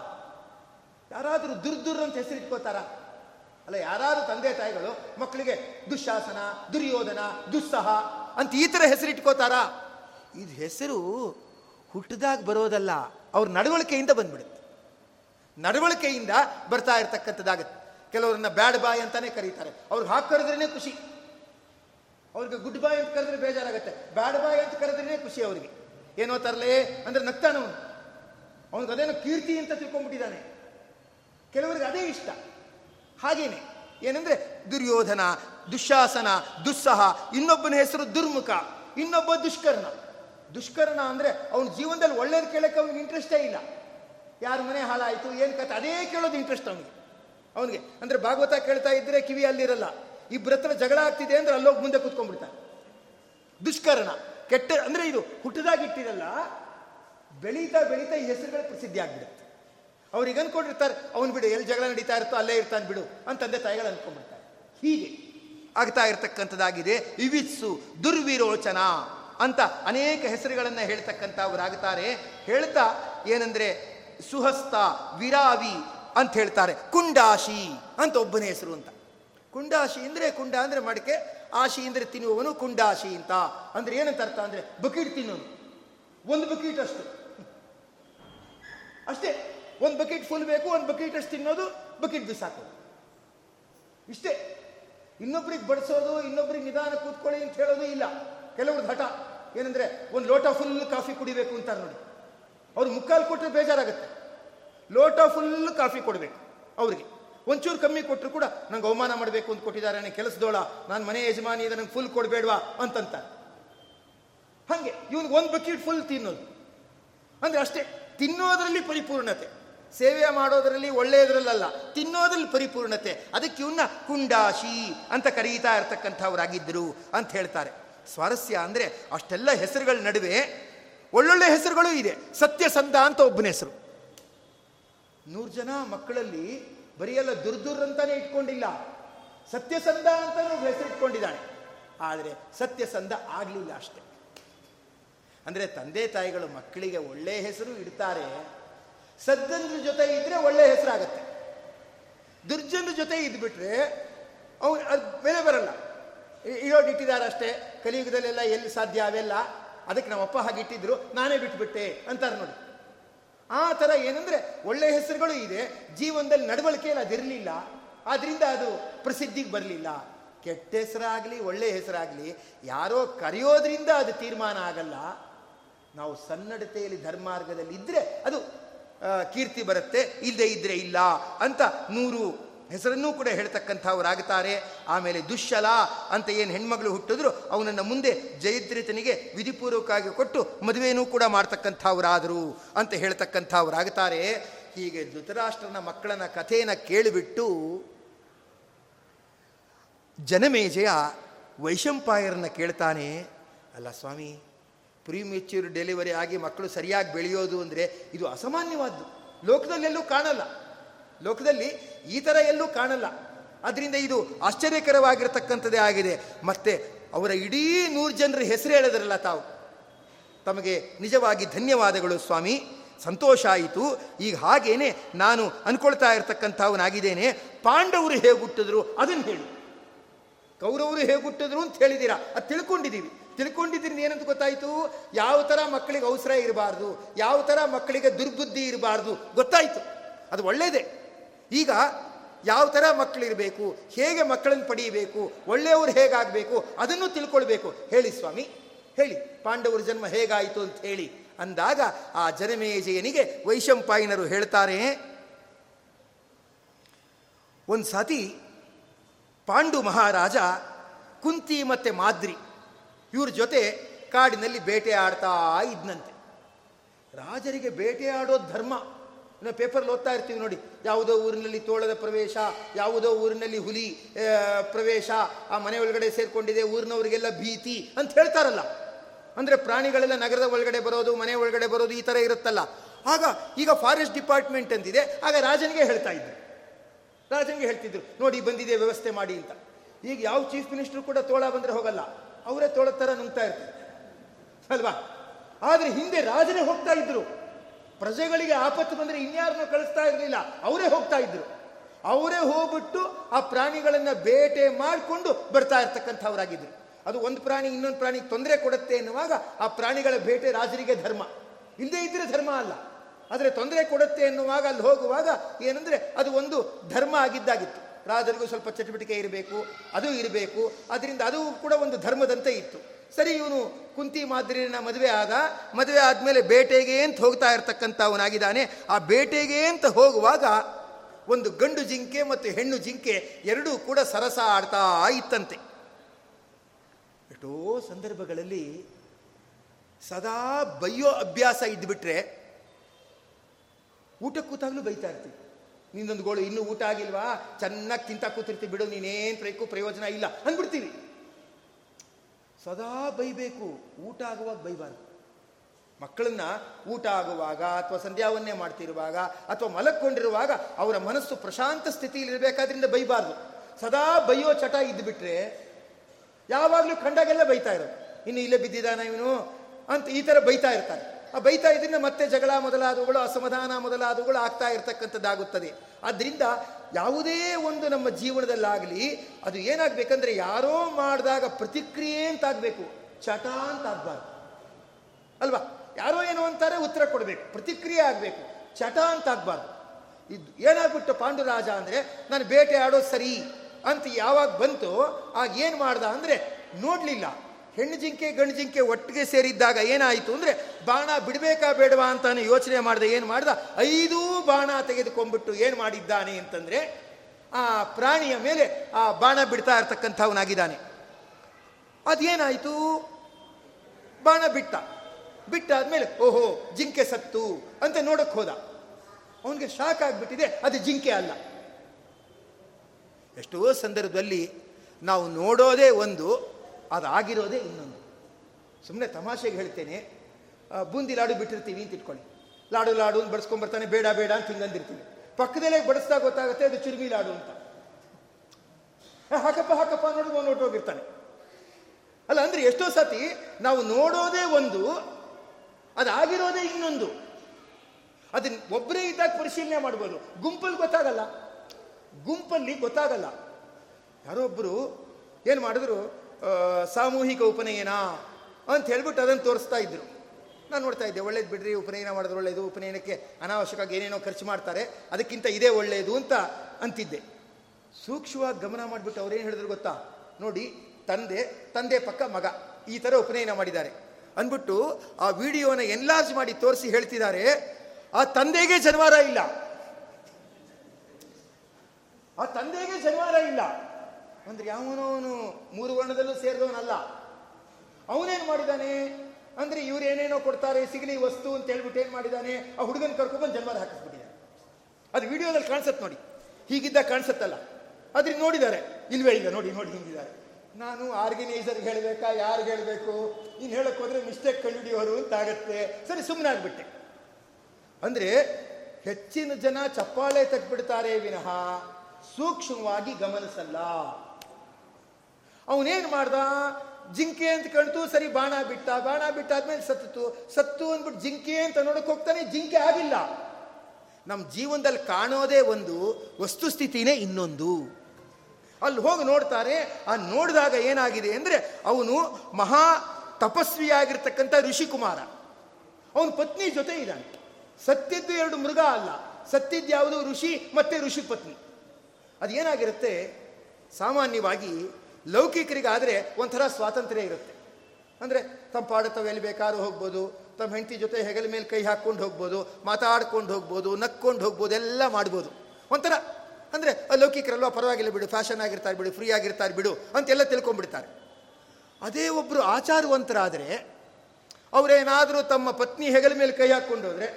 ಯಾರಾದರೂ ದುರ್ದುರ್ ಅಂತ ಹೆಸರಿಟ್ಕೋತಾರ ಅಲ್ಲ, ಯಾರಾದ್ರೂ ತಂದೆ ತಾಯಿಗಳು ಮಕ್ಕಳಿಗೆ ದುಶಾಸನ, ದುರ್ಯೋಧನ, ದುಸ್ಸಹ ಅಂತ ಈ ಥರ ಹೆಸರಿಟ್ಕೋತಾರ ಇದು ಹೆಸರು ಹುಟ್ಟಿದಾಗ ಬರೋದಲ್ಲ, ಅವ್ರ ನಡವಳಿಕೆಯಿಂದ ಬಂದ್ಬಿಡುತ್ತೆ. ನಡವಳಿಕೆಯಿಂದ ಬರ್ತಾ ಇರ್ತಕ್ಕಂಥದ್ದಾಗತ್ತೆ. ಕೆಲವರನ್ನ ಬ್ಯಾಡ್ ಬಾಯ್ ಅಂತಾನೆ ಕರೀತಾರೆ. ಅವ್ರಿಗೆ ಹಾಕಿ ಕರೆದ್ರೇ ಖುಷಿ. ಅವ್ರಿಗೆ ಗುಡ್ ಬಾಯ್ ಅಂತ ಕರೆದ್ರೆ ಬೇಜಾರಾಗುತ್ತೆ. ಬ್ಯಾಡ್ ಬಾಯ್ ಅಂತ ಕರೆದ್ರೇ ಖುಷಿ ಅವರಿಗೆ. ಏನೋ ತರಲೆ ಅಂದ್ರೆ ನಗ್ತಾನು ಅವನಿಗೆ ಅದೇನೋ ಕೀರ್ತಿ ಅಂತ ತಿಳ್ಕೊಂಡ್ಬಿಟ್ಟಿದ್ದಾನೆ. ಕೆಲವರಿಗೆ ಅದೇ ಇಷ್ಟ. ಹಾಗೇನೆ, ಏನಂದ್ರೆ ದುರ್ಯೋಧನ, ದುಶಾಸನ, ದುಸ್ಸಹ, ಇನ್ನೊಬ್ಬನ ಹೆಸರು ದುರ್ಮುಖ, ಇನ್ನೊಬ್ಬ ದುಷ್ಕರ್ಣ ದುಷ್ಕರ್ಣ ಅಂದ್ರೆ ಅವನ ಜೀವನದಲ್ಲಿ ಒಳ್ಳೇದು ಕೇಳಕ್ಕೆ ಅವನಿಗೆ ಇಂಟ್ರೆಸ್ಟೇ ಇಲ್ಲ. ಯಾರ ಮನೆ ಹಾಳಾಯಿತು, ಏನು ಕತೆ ಅದೇ ಕೇಳೋದು ಇಂಟ್ರೆಸ್ಟ್ ಅವನಿಗೆ. ಅವನಿಗೆ, ಅಂದ್ರೆ ಭಾಗವತ ಕೇಳ್ತಾ ಇದ್ದರೆ ಕಿವಿ ಅಲ್ಲಿರಲ್ಲ. ಇಬ್ಬರ ಹತ್ರ ಜಗಳ ಆಗ್ತಿದೆ ಅಂದ್ರೆ ಅಲ್ಲೋಗಿ ಮುಂದೆ ಕೂತ್ಕೊಂಡ್ಬಿಡ್ತಾನೆ ದುಷ್ಕರ್ಣ ಕೆಟ್ಟ, ಅಂದ್ರೆ ಇದು ಹುಟ್ಟದಾಗಿ ಇಟ್ಟಿರಲ್ಲ, ಬೆಳೀತಾ ಬೆಳೀತಾ ಈ ಹೆಸರುಗಳು ಪ್ರಸಿದ್ಧಿ ಆಗ್ಬಿಡುತ್ತೆ. ಅವ್ರಿಗೆ ಅಂದ್ಕೊಂಡಿರ್ತಾರೆ ಅವನು ಬಿಡು, ಎಲ್ಲಿ ಜಗಳ ನಡೀತಾ ಇರ್ತೋ ಅಲ್ಲೇ ಇರ್ತಾನೆ ಬಿಡು. ಅಂತ ತಂದೆ ತಾಯಿಗಳು ಅನ್ಕೊಂಡ್ಬಿಡ್ತಾರೆ. ಹೀಗೆ ಆಗ್ತಾ ಇರತಕ್ಕಂಥದ್ದಾಗಿದೆ ಇವಿತ್ಸು ದುರ್ವಿರೋಚನ. ಅಂತ ಅನೇಕ ಹೆಸರುಗಳನ್ನು ಹೇಳ್ತಕ್ಕಂಥವ್ರಾಗ್ತಾರೆ. ಹೇಳ್ತಾ ಏನಂದ್ರೆ ಸುಹಸ್ತ, ವಿರಾವಿ ಅಂತ ಹೇಳ್ತಾರೆ. ಕುಂಡಾಶಿ ಅಂತ ಒಬ್ಬನೇ ಹೆಸರು ಅಂತ. ಕುಂಡಾಶಿ ಅಂದರೆ ಕುಂಡ ಅಂದರೆ ಮಡಿಕೆ, ಆಶಿ ಅಂದರೆ ತಿನ್ನುವವನು ಕುಂಡಾಶಿ ಅಂತ. ಅಂದರೆ ಏನಂತ ಅರ್ಥ ಅಂದರೆ ಬಕೀಟ್ ತಿನ್ನೋನು. ಒಂದು ಬಕೀಟ್ ಅಷ್ಟು. ಅಷ್ಟೇ. ಒಂದು ಬಕೆಟ್ ಫುಲ್ ಬೇಕು, ಒಂದು ಬಕೆಟ್ ಅಷ್ಟು ತಿನ್ನೋದು, ಬಕೆಟ್ ಸಾಕು ಇಷ್ಟೇ. ಇನ್ನೊಬ್ರಿಗೆ ಬಡಿಸೋದು, ಇನ್ನೊಬ್ರಿಗೆ ನಿಧಾನ ಕೂತ್ಕೊಳ್ಳಿ ಅಂತ ಹೇಳೋದು ಇಲ್ಲ. ಕೆಲವರು ಹಠ. ಏನಂದ್ರೆ ಒಂದು ಲೋಟ ಫುಲ್ ಕಾಫಿ ಕುಡಿಬೇಕು ಅಂತಾರೆ ನೋಡಿ. ಅವ್ರು ಮುಕ್ಕಾಲು ಕೊಟ್ಟರೆ ಬೇಜಾರಾಗುತ್ತೆ. ಲೋಟ ಫುಲ್ ಕಾಫಿ ಕೊಡಬೇಕು ಅವರಿಗೆ. ಒಂಚೂರು ಕಮ್ಮಿ ಕೊಟ್ಟರು ಕೂಡ ನಂಗೆ ಅವಮಾನ ಮಾಡಬೇಕು ಅಂತ ಕೊಟ್ಟಿದ್ದಾರೆ, ನನಗೆ ಕೆಲಸದೋಳ ನಾನು ಮನೆ ಯಜಮಾನಿ ಇದೆ ನಂಗೆ ಫುಲ್ ಕೊಡಬೇಡವಾ ಅಂತಂತ. ಹಾಗೆ, ಇವನಿಗೆ ಒಂದು ಬಕೆಟ್ ಫುಲ್ ತಿನ್ನೋದು. ಅಂದರೆ ಅಷ್ಟೇ, ತಿನ್ನೋದರಲ್ಲಿ ಪರಿಪೂರ್ಣತೆ. ಸೇವೆ ಮಾಡೋದರಲ್ಲಿ ಒಳ್ಳೆಯದ್ರಲ್ಲ ತಿನ್ನೋದ್ರಲ್ಲಿ ಪರಿಪೂರ್ಣತೆ. ಅದಕ್ಕೆ ಇವನ್ನ ಕುಂಡಾಶಿ ಅಂತ ಕರೀತಾ ಇರ್ತಕ್ಕಂಥವರಾಗಿದ್ದರು ಅಂತ ಹೇಳ್ತಾರೆ. ಸ್ವಾರಸ್ಯ ಅಂದ್ರೆ ಅಷ್ಟೆಲ್ಲ ಹೆಸರುಗಳ ನಡುವೆ ಒಳ್ಳೊಳ್ಳೆ ಹೆಸರುಗಳು ಇದೆ. ಸತ್ಯಸಂಧ ಅಂತ ಒಬ್ಬನ ಹೆಸರು. ನೂರು ಜನ ಮಕ್ಕಳಲ್ಲಿ ಬರಿಯಲ್ಲ ದುರ್ದುರ್ ಅಂತಾನೆ ಇಟ್ಕೊಂಡಿಲ್ಲ. ಸತ್ಯಸಂಧ ಅಂತ ಹೆಸರು ಇಟ್ಕೊಂಡಿದ್ದಾನೆ. ಆದರೆ ಸತ್ಯಸಂಧ ಆಗಲಿಲ್ಲ ಅಷ್ಟೆ. ಅಂದರೆ ತಂದೆ ತಾಯಿಗಳು ಮಕ್ಕಳಿಗೆ ಒಳ್ಳೆ ಹೆಸರು ಇಡ್ತಾರೆ. ಸಜ್ಜನರ ಜೊತೆ ಇದ್ರೆ ಒಳ್ಳೆ ಹೆಸರಾಗತ್ತೆ. ದುರ್ಜನರ ಜೊತೆ ಇದ್ಬಿಟ್ರೆ ಅವ್ರು ಅದು ಬೆಲೆ ಬರಲ್ಲ. ಇರೋದು ಇಟ್ಟಿದ್ದಾರೆ ಅಷ್ಟೇ. ಕಲಿಯುಗದಲ್ಲೆಲ್ಲ ಎಲ್ಲಿ ಸಾಧ್ಯ ಅವೆಲ್ಲ? ಅದಕ್ಕೆ ನಮ್ಮಪ್ಪ ಹಾಗೆ ಇಟ್ಟಿದ್ರು, ನಾನೇ ಬಿಟ್ಬಿಟ್ಟೆ ಅಂತಾರೆ ನೋಡಿ. ಆ ಥರ ಏನಂದ್ರೆ ಒಳ್ಳೆಯ ಹೆಸರುಗಳು ಇದೆ, ಜೀವನದಲ್ಲಿ ನಡವಳಿಕೆಯಲ್ಲಿ ಅದಿರಲಿಲ್ಲ. ಆದ್ರಿಂದ ಅದು ಪ್ರಸಿದ್ಧಿಗೆ ಬರಲಿಲ್ಲ. ಕೆಟ್ಟ ಹೆಸರಾಗಲಿ ಒಳ್ಳೆಯ ಹೆಸರಾಗಲಿ, ಯಾರೋ ಕರೆಯೋದ್ರಿಂದ ಅದು ತೀರ್ಮಾನ ಆಗಲ್ಲ. ನಾವು ಸನ್ನಡತೆಯಲ್ಲಿ ಧರ್ಮಾರ್ಗದಲ್ಲಿ ಇದ್ರೆ ಅದು ಕೀರ್ತಿ ಬರುತ್ತೆ, ಇಲ್ಲದೆ ಇದ್ರೆ ಇಲ್ಲ ಅಂತ ನೂರು ಹೆಸರನ್ನೂ ಕೂಡ ಹೇಳ್ತಕ್ಕಂಥವ್ರಾಗುತ್ತಾರೆ ಆಮೇಲೆ ದುಶ್ಶಲ ಅಂತ ಏನು ಹೆಣ್ಮಗಳು ಹುಟ್ಟಿದ್ರು ಅವನನ್ನು ಮುಂದೆ ಜಯದ್ರಿತನಿಗೆ ವಿಧಿಪೂರ್ವಕವಾಗಿ ಕೊಟ್ಟು ಮದುವೆಯೂ ಕೂಡ ಮಾಡ್ತಕ್ಕಂಥವರಾದರು ಅಂತ ಹೇಳ್ತಕ್ಕಂಥವ್ರಾಗುತ್ತಾರೆ ಹೀಗೆ ಧೃತರಾಷ್ಟ್ರನ ಮಕ್ಕಳನ್ನ ಕಥೆಯನ್ನು ಕೇಳಿಬಿಟ್ಟು ಜನಮೇಜಯ ವೈಶಂಪಾಯರನ್ನ ಕೇಳ್ತಾನೆ, ಅಲ್ಲ ಸ್ವಾಮಿ ಪ್ರೀಮೆಚ್ಯೂರ್ ಡೆಲಿವರಿ ಆಗಿ ಮಕ್ಕಳು ಸರಿಯಾಗಿ ಬೆಳೆಯೋದು ಅಂದರೆ ಇದು ಅಸಾಮಾನ್ಯವಾದ್ದು. ಲೋಕದಲ್ಲೆಲ್ಲೂ ಕಾಣಲ್ಲ. ಲೋಕದಲ್ಲಿ ಈ ಥರ ಎಲ್ಲೂ ಕಾಣಲ್ಲ. ಅದರಿಂದ ಇದು ಆಶ್ಚರ್ಯಕರವಾಗಿರತಕ್ಕಂಥದ್ದೇ ಆಗಿದೆ. ಮತ್ತೆ ಅವರ ಇಡೀ ನೂರು ಜನರ ಹೆಸರು ಹೇಳಿದ್ರಲ್ಲ ತಾವು. ತಮಗೆ ನಿಜವಾಗಿ ಧನ್ಯವಾದಗಳು ಸ್ವಾಮಿ. ಸಂತೋಷ ಆಯಿತು. ಈಗ ಹಾಗೇನೆ ನಾನು ಅನ್ಕೊಳ್ತಾ ಇರ್ತಕ್ಕಂಥವನಾಗಿದ್ದೇನೆ. ಪಾಂಡವರು ಹೇಗೆ ಹುಟ್ಟಿದ್ರು ಅದನ್ನು ಹೇಳಿ. ಕೌರವರು ಹೇಗೆ ಹುಟ್ಟಿದ್ರು ಅಂತ ಹೇಳಿದ್ದೀರಾ? ಅದು ತಿಳ್ಕೊಂಡಿದ್ದೀವಿ. ತಿಳ್ಕೊಂಡಿದ್ರಿಂದ ಏನಂತ ಗೊತ್ತಾಯಿತು? ಯಾವ ಥರ ಮಕ್ಕಳಿಗೆ ಅವಸರ ಇರಬಾರ್ದು? ಯಾವ ಥರ ಮಕ್ಕಳಿಗೆ ದುರ್ಬುದ್ಧಿ ಇರಬಾರ್ದು? ಗೊತ್ತಾಯಿತು. ಅದು ಒಳ್ಳೆಯದೇ ಈಗ ಯಾವ ಥರ ಮಕ್ಕಳಿರಬೇಕು, ಹೇಗೆ ಮಕ್ಕಳನ್ನು ಪಡೆಯಬೇಕು, ಒಳ್ಳೆಯವರು ಹೇಗಾಗಬೇಕು, ಅದನ್ನು ತಿಳ್ಕೊಳ್ಬೇಕು. ಹೇಳಿ ಸ್ವಾಮಿ, ಹೇಳಿ. ಪಾಂಡವರ ಜನ್ಮ ಹೇಗಾಯಿತು ಅಂತ ಹೇಳಿ. ಅಂದಾಗ ಆ ಜನಮೇಜಯನಿಗೆ ವೈಶಂಪಾಯಿನರು ಹೇಳ್ತಾರೆ, ಒಂದು ಸತಿ ಪಾಂಡು ಮಹಾರಾಜ ಕುಂತಿ ಮತ್ತು ಮಾದ್ರಿ, ಇವ್ರ ಜೊತೆ ಕಾಡಿನಲ್ಲಿ ಬೇಟೆ ಆಡ್ತಾ ಇದ್ನಂತೆ. ರಾಜರಿಗೆ ಬೇಟೆ ಆಡೋದು ಧರ್ಮ. ನಾವು ಪೇಪರ್ಲ್ಲಿ ಓದ್ತಾ ಇರ್ತೀವಿ ನೋಡಿ. ಯಾವುದೋ ಊರಿನಲ್ಲಿ ತೋಳದ ಪ್ರವೇಶ, ಯಾವುದೋ ಊರಿನಲ್ಲಿ ಹುಲಿ ಪ್ರವೇಶ, ಆ ಮನೆ ಒಳಗಡೆ ಸೇರಿಕೊಂಡಿದೆ, ಊರಿನವರಿಗೆಲ್ಲ ಭೀತಿ ಅಂತ ಹೇಳ್ತಾರಲ್ಲ. ಅಂದರೆ ಪ್ರಾಣಿಗಳೆಲ್ಲ ನಗರದ ಒಳಗಡೆ ಬರೋದು, ಮನೆ ಒಳಗಡೆ ಬರೋದು ಈ ಥರ ಇರುತ್ತಲ್ಲ. ಆಗ ಈಗ ಫಾರೆಸ್ಟ್ ಡಿಪಾರ್ಟ್ಮೆಂಟ್ ಅಂತಿದೆ ಆಗ ರಾಜನಿಗೆ ಹೇಳ್ತಾ ಇದ್ದರು ರಾಜನಿಗೆ ಹೇಳ್ತಿದ್ರು, ನೋಡಿ ಬಂದಿದೆ, ವ್ಯವಸ್ಥೆ ಮಾಡಿ ಅಂತ. ಈಗ ಯಾವ ಚೀಫ್ ಮಿನಿಸ್ಟರ್ ಕೂಡ ತೋಳ ಬಂದರೆ ಹೋಗಲ್ಲ. ಅವರೇ ತೋಳ ಥರ ನುಂಗ್ತಾ ಇರ್ತಾರೆ. ಅಲ್ವಾ? ಆದರೆ ಹಿಂದೆ ರಾಜನೇ ಹೋಗ್ತಾ ಇದ್ರು. ಪ್ರಜೆಗಳಿಗೆ ಆಪತ್ತು ಬಂದರೆ ಇನ್ಯಾರನ್ನ ಕಳಿಸ್ತಾ ಇರಲಿಲ್ಲ. ಅವರೇ ಹೋಗ್ತಾ ಇದ್ರು. ಅವರೇ ಹೋಗ್ಬಿಟ್ಟು ಆ ಪ್ರಾಣಿಗಳನ್ನು ಬೇಟೆ ಮಾಡಿಕೊಂಡು ಬರ್ತಾ ಇರ್ತಕ್ಕಂಥವರಾಗಿದ್ರು. ಅದು ಒಂದು ಪ್ರಾಣಿ, ಇನ್ನೊಂದು ಪ್ರಾಣಿಗೆ ತೊಂದರೆ ಕೊಡುತ್ತೆ ಎನ್ನುವಾಗ ಆ ಪ್ರಾಣಿಗಳ ಬೇಟೆ ರಾಜರಿಗೆ ಧರ್ಮ. ಇಲ್ಲದೇ ಇದ್ದರೆ ಧರ್ಮ ಅಲ್ಲ. ಆದರೆ ತೊಂದರೆ ಕೊಡುತ್ತೆ ಎನ್ನುವಾಗ ಅಲ್ಲಿ ಹೋಗುವಾಗ ಏನಂದರೆ ಅದು ಒಂದು ಧರ್ಮ ಆಗಿದ್ದಾಗಿತ್ತು. ರಾಜರಿಗೂ ಸ್ವಲ್ಪ ಚಟುವಟಿಕೆ ಇರಬೇಕು, ಅದು ಇರಬೇಕು. ಅದರಿಂದ ಅದು ಕೂಡ ಒಂದು ಧರ್ಮದಂತೆ ಇತ್ತು. ಸರಿ, ಇವನು ಕುಂತಿ ಮಾದರಿನ ಮದುವೆ ಆದ, ಮದುವೆ ಆದಮೇಲೆ ಬೇಟೆಗೆ ಅಂತ ಹೋಗ್ತಾ ಇರ್ತಕ್ಕಂಥವನಾಗಿದ್ದಾನೆ. ಆ ಬೇಟೆಗೆ ಅಂತ ಹೋಗುವಾಗ ಒಂದು ಗಂಡು ಜಿಂಕೆ ಮತ್ತು ಹೆಣ್ಣು ಜಿಂಕೆ ಎರಡೂ ಕೂಡ ಸರಸ ಆಡ್ತಾ ಇತ್ತಂತೆ. ಎಷ್ಟೋ ಸಂದರ್ಭಗಳಲ್ಲಿ ಸದಾ ಬೈಯೋ ಅಭ್ಯಾಸ ಇದ್ದುಬಿಟ್ರೆ ಊಟ ಕೂತಾಗಲೂ ಬೈತಾ ಇರ್ತೀವಿ. ನಿನ್ನೊಂದು ಗೋಳು ಇನ್ನೂ ಊಟ ಆಗಿಲ್ವಾ? ಚೆನ್ನಾಗಿ ತಿಂತ ಕೂತಿರ್ತೀವಿ ಬಿಡು, ನೀನೇನು ಪ್ರಯೋಜನ ಇಲ್ಲ ಅಂದ್ಬಿಡ್ತೀವಿ. ಸದಾ ಬೈಬೇಕು. ಊಟ ಆಗುವಾಗ ಬೈಬಾರ್ದು. ಮಕ್ಕಳನ್ನ ಊಟ ಆಗುವಾಗ ಅಥವಾ ಸಂಧ್ಯಾವನ್ನೇ ಮಾಡ್ತಿರುವಾಗ ಅಥವಾ ಮಲಕ್ಕೊಂಡಿರುವಾಗ ಅವರ ಮನಸ್ಸು ಪ್ರಶಾಂತ ಸ್ಥಿತಿಯಲ್ಲಿ ಇರಬೇಕಾದ್ರಿಂದ ಬೈಬಾರ್ದು. ಸದಾ ಬೈಯೋ ಚಟ ಇದ್ದುಬಿಟ್ರೆ ಯಾವಾಗಲೂ ಕಂಡಾಗೆಲ್ಲ ಬೈತಾ ಇರೋದು. ಇನ್ನು ಇಲ್ಲೇ ಬಿದ್ದಿದ್ದಾನ ಇವನು ಅಂತ ಈ ಥರ ಬೈತಾ ಇರ್ತಾನೆ. ಆ ಬೈತಾ ಇದರಿಂದ ಮತ್ತೆ ಜಗಳ ಮೊದಲಾದವುಗಳು, ಅಸಮಾಧಾನ ಮೊದಲಾದವುಗಳು ಆಗ್ತಾ ಇರತಕ್ಕಂಥದ್ದಾಗುತ್ತದೆ. ಆದ್ದರಿಂದ ಯಾವುದೇ ಒಂದು ನಮ್ಮ ಜೀವನದಲ್ಲಾಗಲಿ ಅದು ಏನಾಗಬೇಕಂದ್ರೆ ಯಾರೋ ಮಾಡಿದಾಗ ಪ್ರತಿಕ್ರಿಯೆ ಅಂತಾಗಬೇಕು. ಚಟ ಅಂತಾಗಬಾರ್ದು ಅಲ್ವಾ? ಯಾರೋ ಏನೋ ಅಂತಾರೆ ಉತ್ತರ ಕೊಡಬೇಕು. ಪ್ರತಿಕ್ರಿಯೆ ಆಗಬೇಕು. ಚಟ ಅಂತಾಗಬಾರ್ದು ಇದು ಏನಾಗ್ಬಿಟ್ಟು ಪಾಂಡುರಾಜ ಅಂದರೆ, ನಾನು ಬೇಟೆ ಆಡೋ ಸರಿ ಅಂತ ಯಾವಾಗ ಬಂತು, ಆಗ ಏನು ಮಾಡ್ದ ಅಂದರೆ, ನೋಡಲಿಲ್ಲ. ಹೆಣ್ಣು ಜಿಂಕೆ, ಗಂಡು ಜಿಂಕೆ ಒಟ್ಟಿಗೆ ಸೇರಿದ್ದಾಗ ಏನಾಯಿತು ಅಂದರೆ, ಬಾಣ ಬಿಡಬೇಕಾ ಬೇಡವಾ ಅಂತಾನೆ ಯೋಚನೆ ಮಾಡಿದೆ, ಏನು ಮಾಡ್ದ? ಐದೂ ಬಾಣ ತೆಗೆದುಕೊಂಡ್ಬಿಟ್ಟು ಏನು ಮಾಡಿದ್ದಾನೆ ಅಂತಂದರೆ, ಆ ಪ್ರಾಣಿಯ ಮೇಲೆ ಆ ಬಾಣ ಬಿಡ್ತಾ ಇರ್ತಕ್ಕಂಥವನಾಗಿದ್ದಾನೆ. ಅದೇನಾಯಿತು? ಬಾಣ ಬಿಟ್ಟ. ಬಿಟ್ಟಾದ್ಮೇಲೆ, ಓಹೋ, ಜಿಂಕೆ ಸತ್ತು ಅಂತ ನೋಡಕ್ಕೆ ಹೋದ. ಅವನಿಗೆ ಶಾಕ್ ಆಗಿಬಿಟ್ಟಿದೆ, ಅದು ಜಿಂಕೆ ಅಲ್ಲ. ಎಷ್ಟೋ ಸಂದರ್ಭದಲ್ಲಿ ನಾವು ನೋಡೋದೇ ಒಂದು ಅದಾಗಿರೋದೇ ಇನ್ನೊಂದು. ಸುಮ್ಮನೆ ತಮಾಷೆಗೆ ಹೇಳ್ತೇನೆ ಬೂಂದಿ ಲಾಡು ಬಿಟ್ಟಿರ್ತೀವಿ ಅಂತ ಇಟ್ಕೊಳ್ಳಿ. ಲಾಡು ಲಾಡು ಅಂತ ಬಡಿಸ್ಕೊಂಡ್ಬರ್ತಾನೆ ಬೇಡ ಬೇಡ ಅಂತ ಹಿಂಗಂದಿರ್ತೀವಿ ಪಕ್ಕದಲ್ಲೇ ಬಡಿಸ್ತಾ ಗೊತ್ತಾಗುತ್ತೆ ಅದು ಚುರ್ಮಿ ಲಾಡು ಅಂತ. ಹಾಕಪ್ಪ ಹಾಕಪ್ಪ ನೋಡು ನೋಟೋಗಿರ್ತಾನೆ ಅಲ್ಲ, ಅಂದ್ರೆ ಎಷ್ಟೋ ಸತಿ ನಾವು ನೋಡೋದೇ ಒಂದು, ಅದಾಗಿರೋದೇ ಇನ್ನೊಂದು. ಅದನ್ನ ಒಬ್ಬರೇ ಇದ್ದಾಗ ಪರಿಶೀಲನೆ ಮಾಡ್ಬೋದು. ಗುಂಪಲ್ಲಿ ಗೊತ್ತಾಗಲ್ಲ. ಗುಂಪಲ್ಲಿ ಗೊತ್ತಾಗಲ್ಲ. ಯಾರೋ ಒಬ್ಬರು ಏನು ಮಾಡಿದ್ರು ಸಾಮೂಹಿಕ ಉಪನಯನ ಅಂತ ಹೇಳ್ಬಿಟ್ಟು ಅದನ್ನು ತೋರಿಸ್ತಾ ಇದ್ರು. ನಾನು ನೋಡ್ತಾ ಇದ್ದೆ, ಒಳ್ಳೇದು ಬಿಡ್ರಿ, ಉಪನಯನ ಮಾಡಿದ್ರೆ ಒಳ್ಳೇದು, ಉಪನಯನಕ್ಕೆ ಅನಾವಶ್ಯಕವಾಗಿ ಏನೇನೋ ಖರ್ಚು ಮಾಡ್ತಾರೆ, ಅದಕ್ಕಿಂತ ಇದೇ ಒಳ್ಳೆಯದು ಅಂತ ಅಂತಿದ್ದೆ. ಸೂಕ್ಷ್ಮವಾಗಿ ಗಮನ ಮಾಡಿಬಿಟ್ಟು ಅವ್ರೇನು ಹೇಳಿದ್ರು ಗೊತ್ತಾ? ನೋಡಿ, ತಂದೆ ತಂದೆ ಪಕ್ಕ ಮಗ, ಈ ಥರ ಉಪನಯನ ಮಾಡಿದ್ದಾರೆ. ಅಂದ್ಬಿಟ್ಟು ಆ ವಿಡಿಯೋನ ಎನ್ಲಾರ್ಜ್ ಮಾಡಿ ತೋರಿಸಿ ಹೇಳ್ತಿದ್ದಾರೆ, ಆ ತಂದೆಗೆ ಜನವಾರ ಇಲ್ಲ. ಆ ತಂದೆಗೆ ಜನವಾರ ಇಲ್ಲ. ಅಂದ್ರೆ ಯಾವನವನು ಮೂರು ವರ್ಣದಲ್ಲೂ ಸೇರಿದವನಲ್ಲ. ಅವನೇನ್ ಮಾಡಿದಾನೆ? ಅಂದ್ರೆ ಇವ್ರು ಏನೇನೋ ಕೊಡ್ತಾರೆ, ಸಿಗಲಿ, ವಸ್ತು ಅಂತ ಹೇಳ್ಬಿಟ್ಟು ಏನ್ ಮಾಡಿದಾನೆ? ಆ ಹುಡುಗನ ಕರ್ಕೊಂಡ್ಬಂದು ಜನ್ಮದ ಹಾಕಿಸ್ಬಿಟ್ಟಿದ್ದಾನೆ ಅದು ವಿಡಿಯೋದಲ್ಲಿ ಕಾಣಿಸತ್ ನೋಡಿ. ಹೀಗಿದ್ದ ಕಾಣಿಸತ್ತಲ್ಲ. ಆದ್ರೆ ನೋಡಿದ್ದಾರೆ. ಇಲ್ವೇ ಇಲ್ಲ ನೋಡಿ ನೋಡಿ ಹಿಂಗಿದ್ದಾರೆ. ನಾನು ಆರ್ಗನೈಸರ್ಗೆ ಹೇಳಬೇಕಾ? ಯಾರು ಹೇಳಬೇಕು? ಇನ್ನು ಹೇಳಕ್ ಹೋದ್ರೆ ಮಿಸ್ಟೇಕ್ ಕಂಡುಹಿಡಿಯೋರು ಅಂತ ಆಗತ್ತೆ. ಸರಿ ಸುಮ್ಮನೆ ಆಗ್ಬಿಟ್ಟೆ ಅಂದ್ರೆ ಹೆಚ್ಚಿನ ಜನ ಚಪ್ಪಾಳೆ ತಟ್ಬಿಡ್ತಾರೆ ವಿನಃ ಸೂಕ್ಷ್ಮವಾಗಿ ಗಮನಿಸಲ್ಲ. ಅವನೇನ್ ಮಾಡ್ದ? ಜಿಂಕೆ ಅಂತ ಕಣ್ತು ಸರಿ ಬಾಣ ಬಿಟ್ಟ. ಬಾಣ ಬಿಟ್ಟಾದ್ಮೇಲೆ ಸತ್ತು ಸತ್ತು ಅಂದ್ಬಿಟ್ಟು ಜಿಂಕೆ ಅಂತ ನೋಡಕ್ ಹೋಗ್ತಾನೆ, ಜಿಂಕೆ ಆಗಿಲ್ಲ. ನಮ್ಮ ಜೀವನದಲ್ಲಿ ಕಾಣೋದೇ ಒಂದು ವಸ್ತುಸ್ಥಿತಿನೇ ಇನ್ನೊಂದು. ಅಲ್ಲಿ ಹೋಗಿ ನೋಡ್ತಾರೆ, ಆ ನೋಡಿದಾಗ ಏನಾಗಿದೆ ಅಂದರೆ ಅವನು ಮಹಾ ತಪಸ್ವಿಯಾಗಿರ್ತಕ್ಕಂಥ ಋಷಿಕುಮಾರ. ಅವನ ಪತ್ನಿ ಜೊತೆ ಇದ್ದಾನೆ. ಸತ್ತಿದ್ದು ಎರಡು ಮೃಗ ಅಲ್ಲ. ಸತ್ತಿದ್ದು ಯಾವುದು ಋಷಿ, ಮತ್ತೆ ಋಷಿ ಪತ್ನಿ. ಅದೇನಾಗಿರುತ್ತೆ? ಸಾಮಾನ್ಯವಾಗಿ ಲೌಕಿಕರಿಗಾದರೆ ಒಂಥರ ಸ್ವಾತಂತ್ರ್ಯ ಇರುತ್ತೆ. ಅಂದರೆ ತಮ್ಮ ಪಾಡ ತಾವು ಎಲ್ಲಿ ಬೇಕಾದ್ರೂ ಹೋಗ್ಬೋದು ತಮ್ಮ ಹೆಂಡತಿ ಜೊತೆ ಹೆಗಲ ಮೇಲೆ ಕೈ ಹಾಕ್ಕೊಂಡು ಹೋಗ್ಬೋದು, ಮಾತಾಡ್ಕೊಂಡು ಹೋಗ್ಬೋದು, ನಕ್ಕೊಂಡು ಹೋಗ್ಬೋದು, ಎಲ್ಲ ಮಾಡ್ಬೋದು. ಒಂಥರ, ಅಂದರೆ ಲೌಕಿಕರಲ್ವ ಪರವಾಗಿಲ್ಲ ಬಿಡು, ಫ್ಯಾಷನ್ ಆಗಿರ್ತಾರೆ ಬಿಡು, ಫ್ರೀ ಆಗಿರ್ತಾರೆ ಬಿಡು ಅಂತೆಲ್ಲ ತಿಳ್ಕೊಂಡ್ಬಿಡ್ತಾರೆ. ಅದೇ ಒಬ್ಬರು ಆಚಾರವಂತರಾದರೆ, ಅವರೇನಾದರೂ ತಮ್ಮ ಪತ್ನಿ ಹೆಗಲ ಮೇಲೆ ಕೈ ಹಾಕ್ಕೊಂಡು ಹೋದರೆ,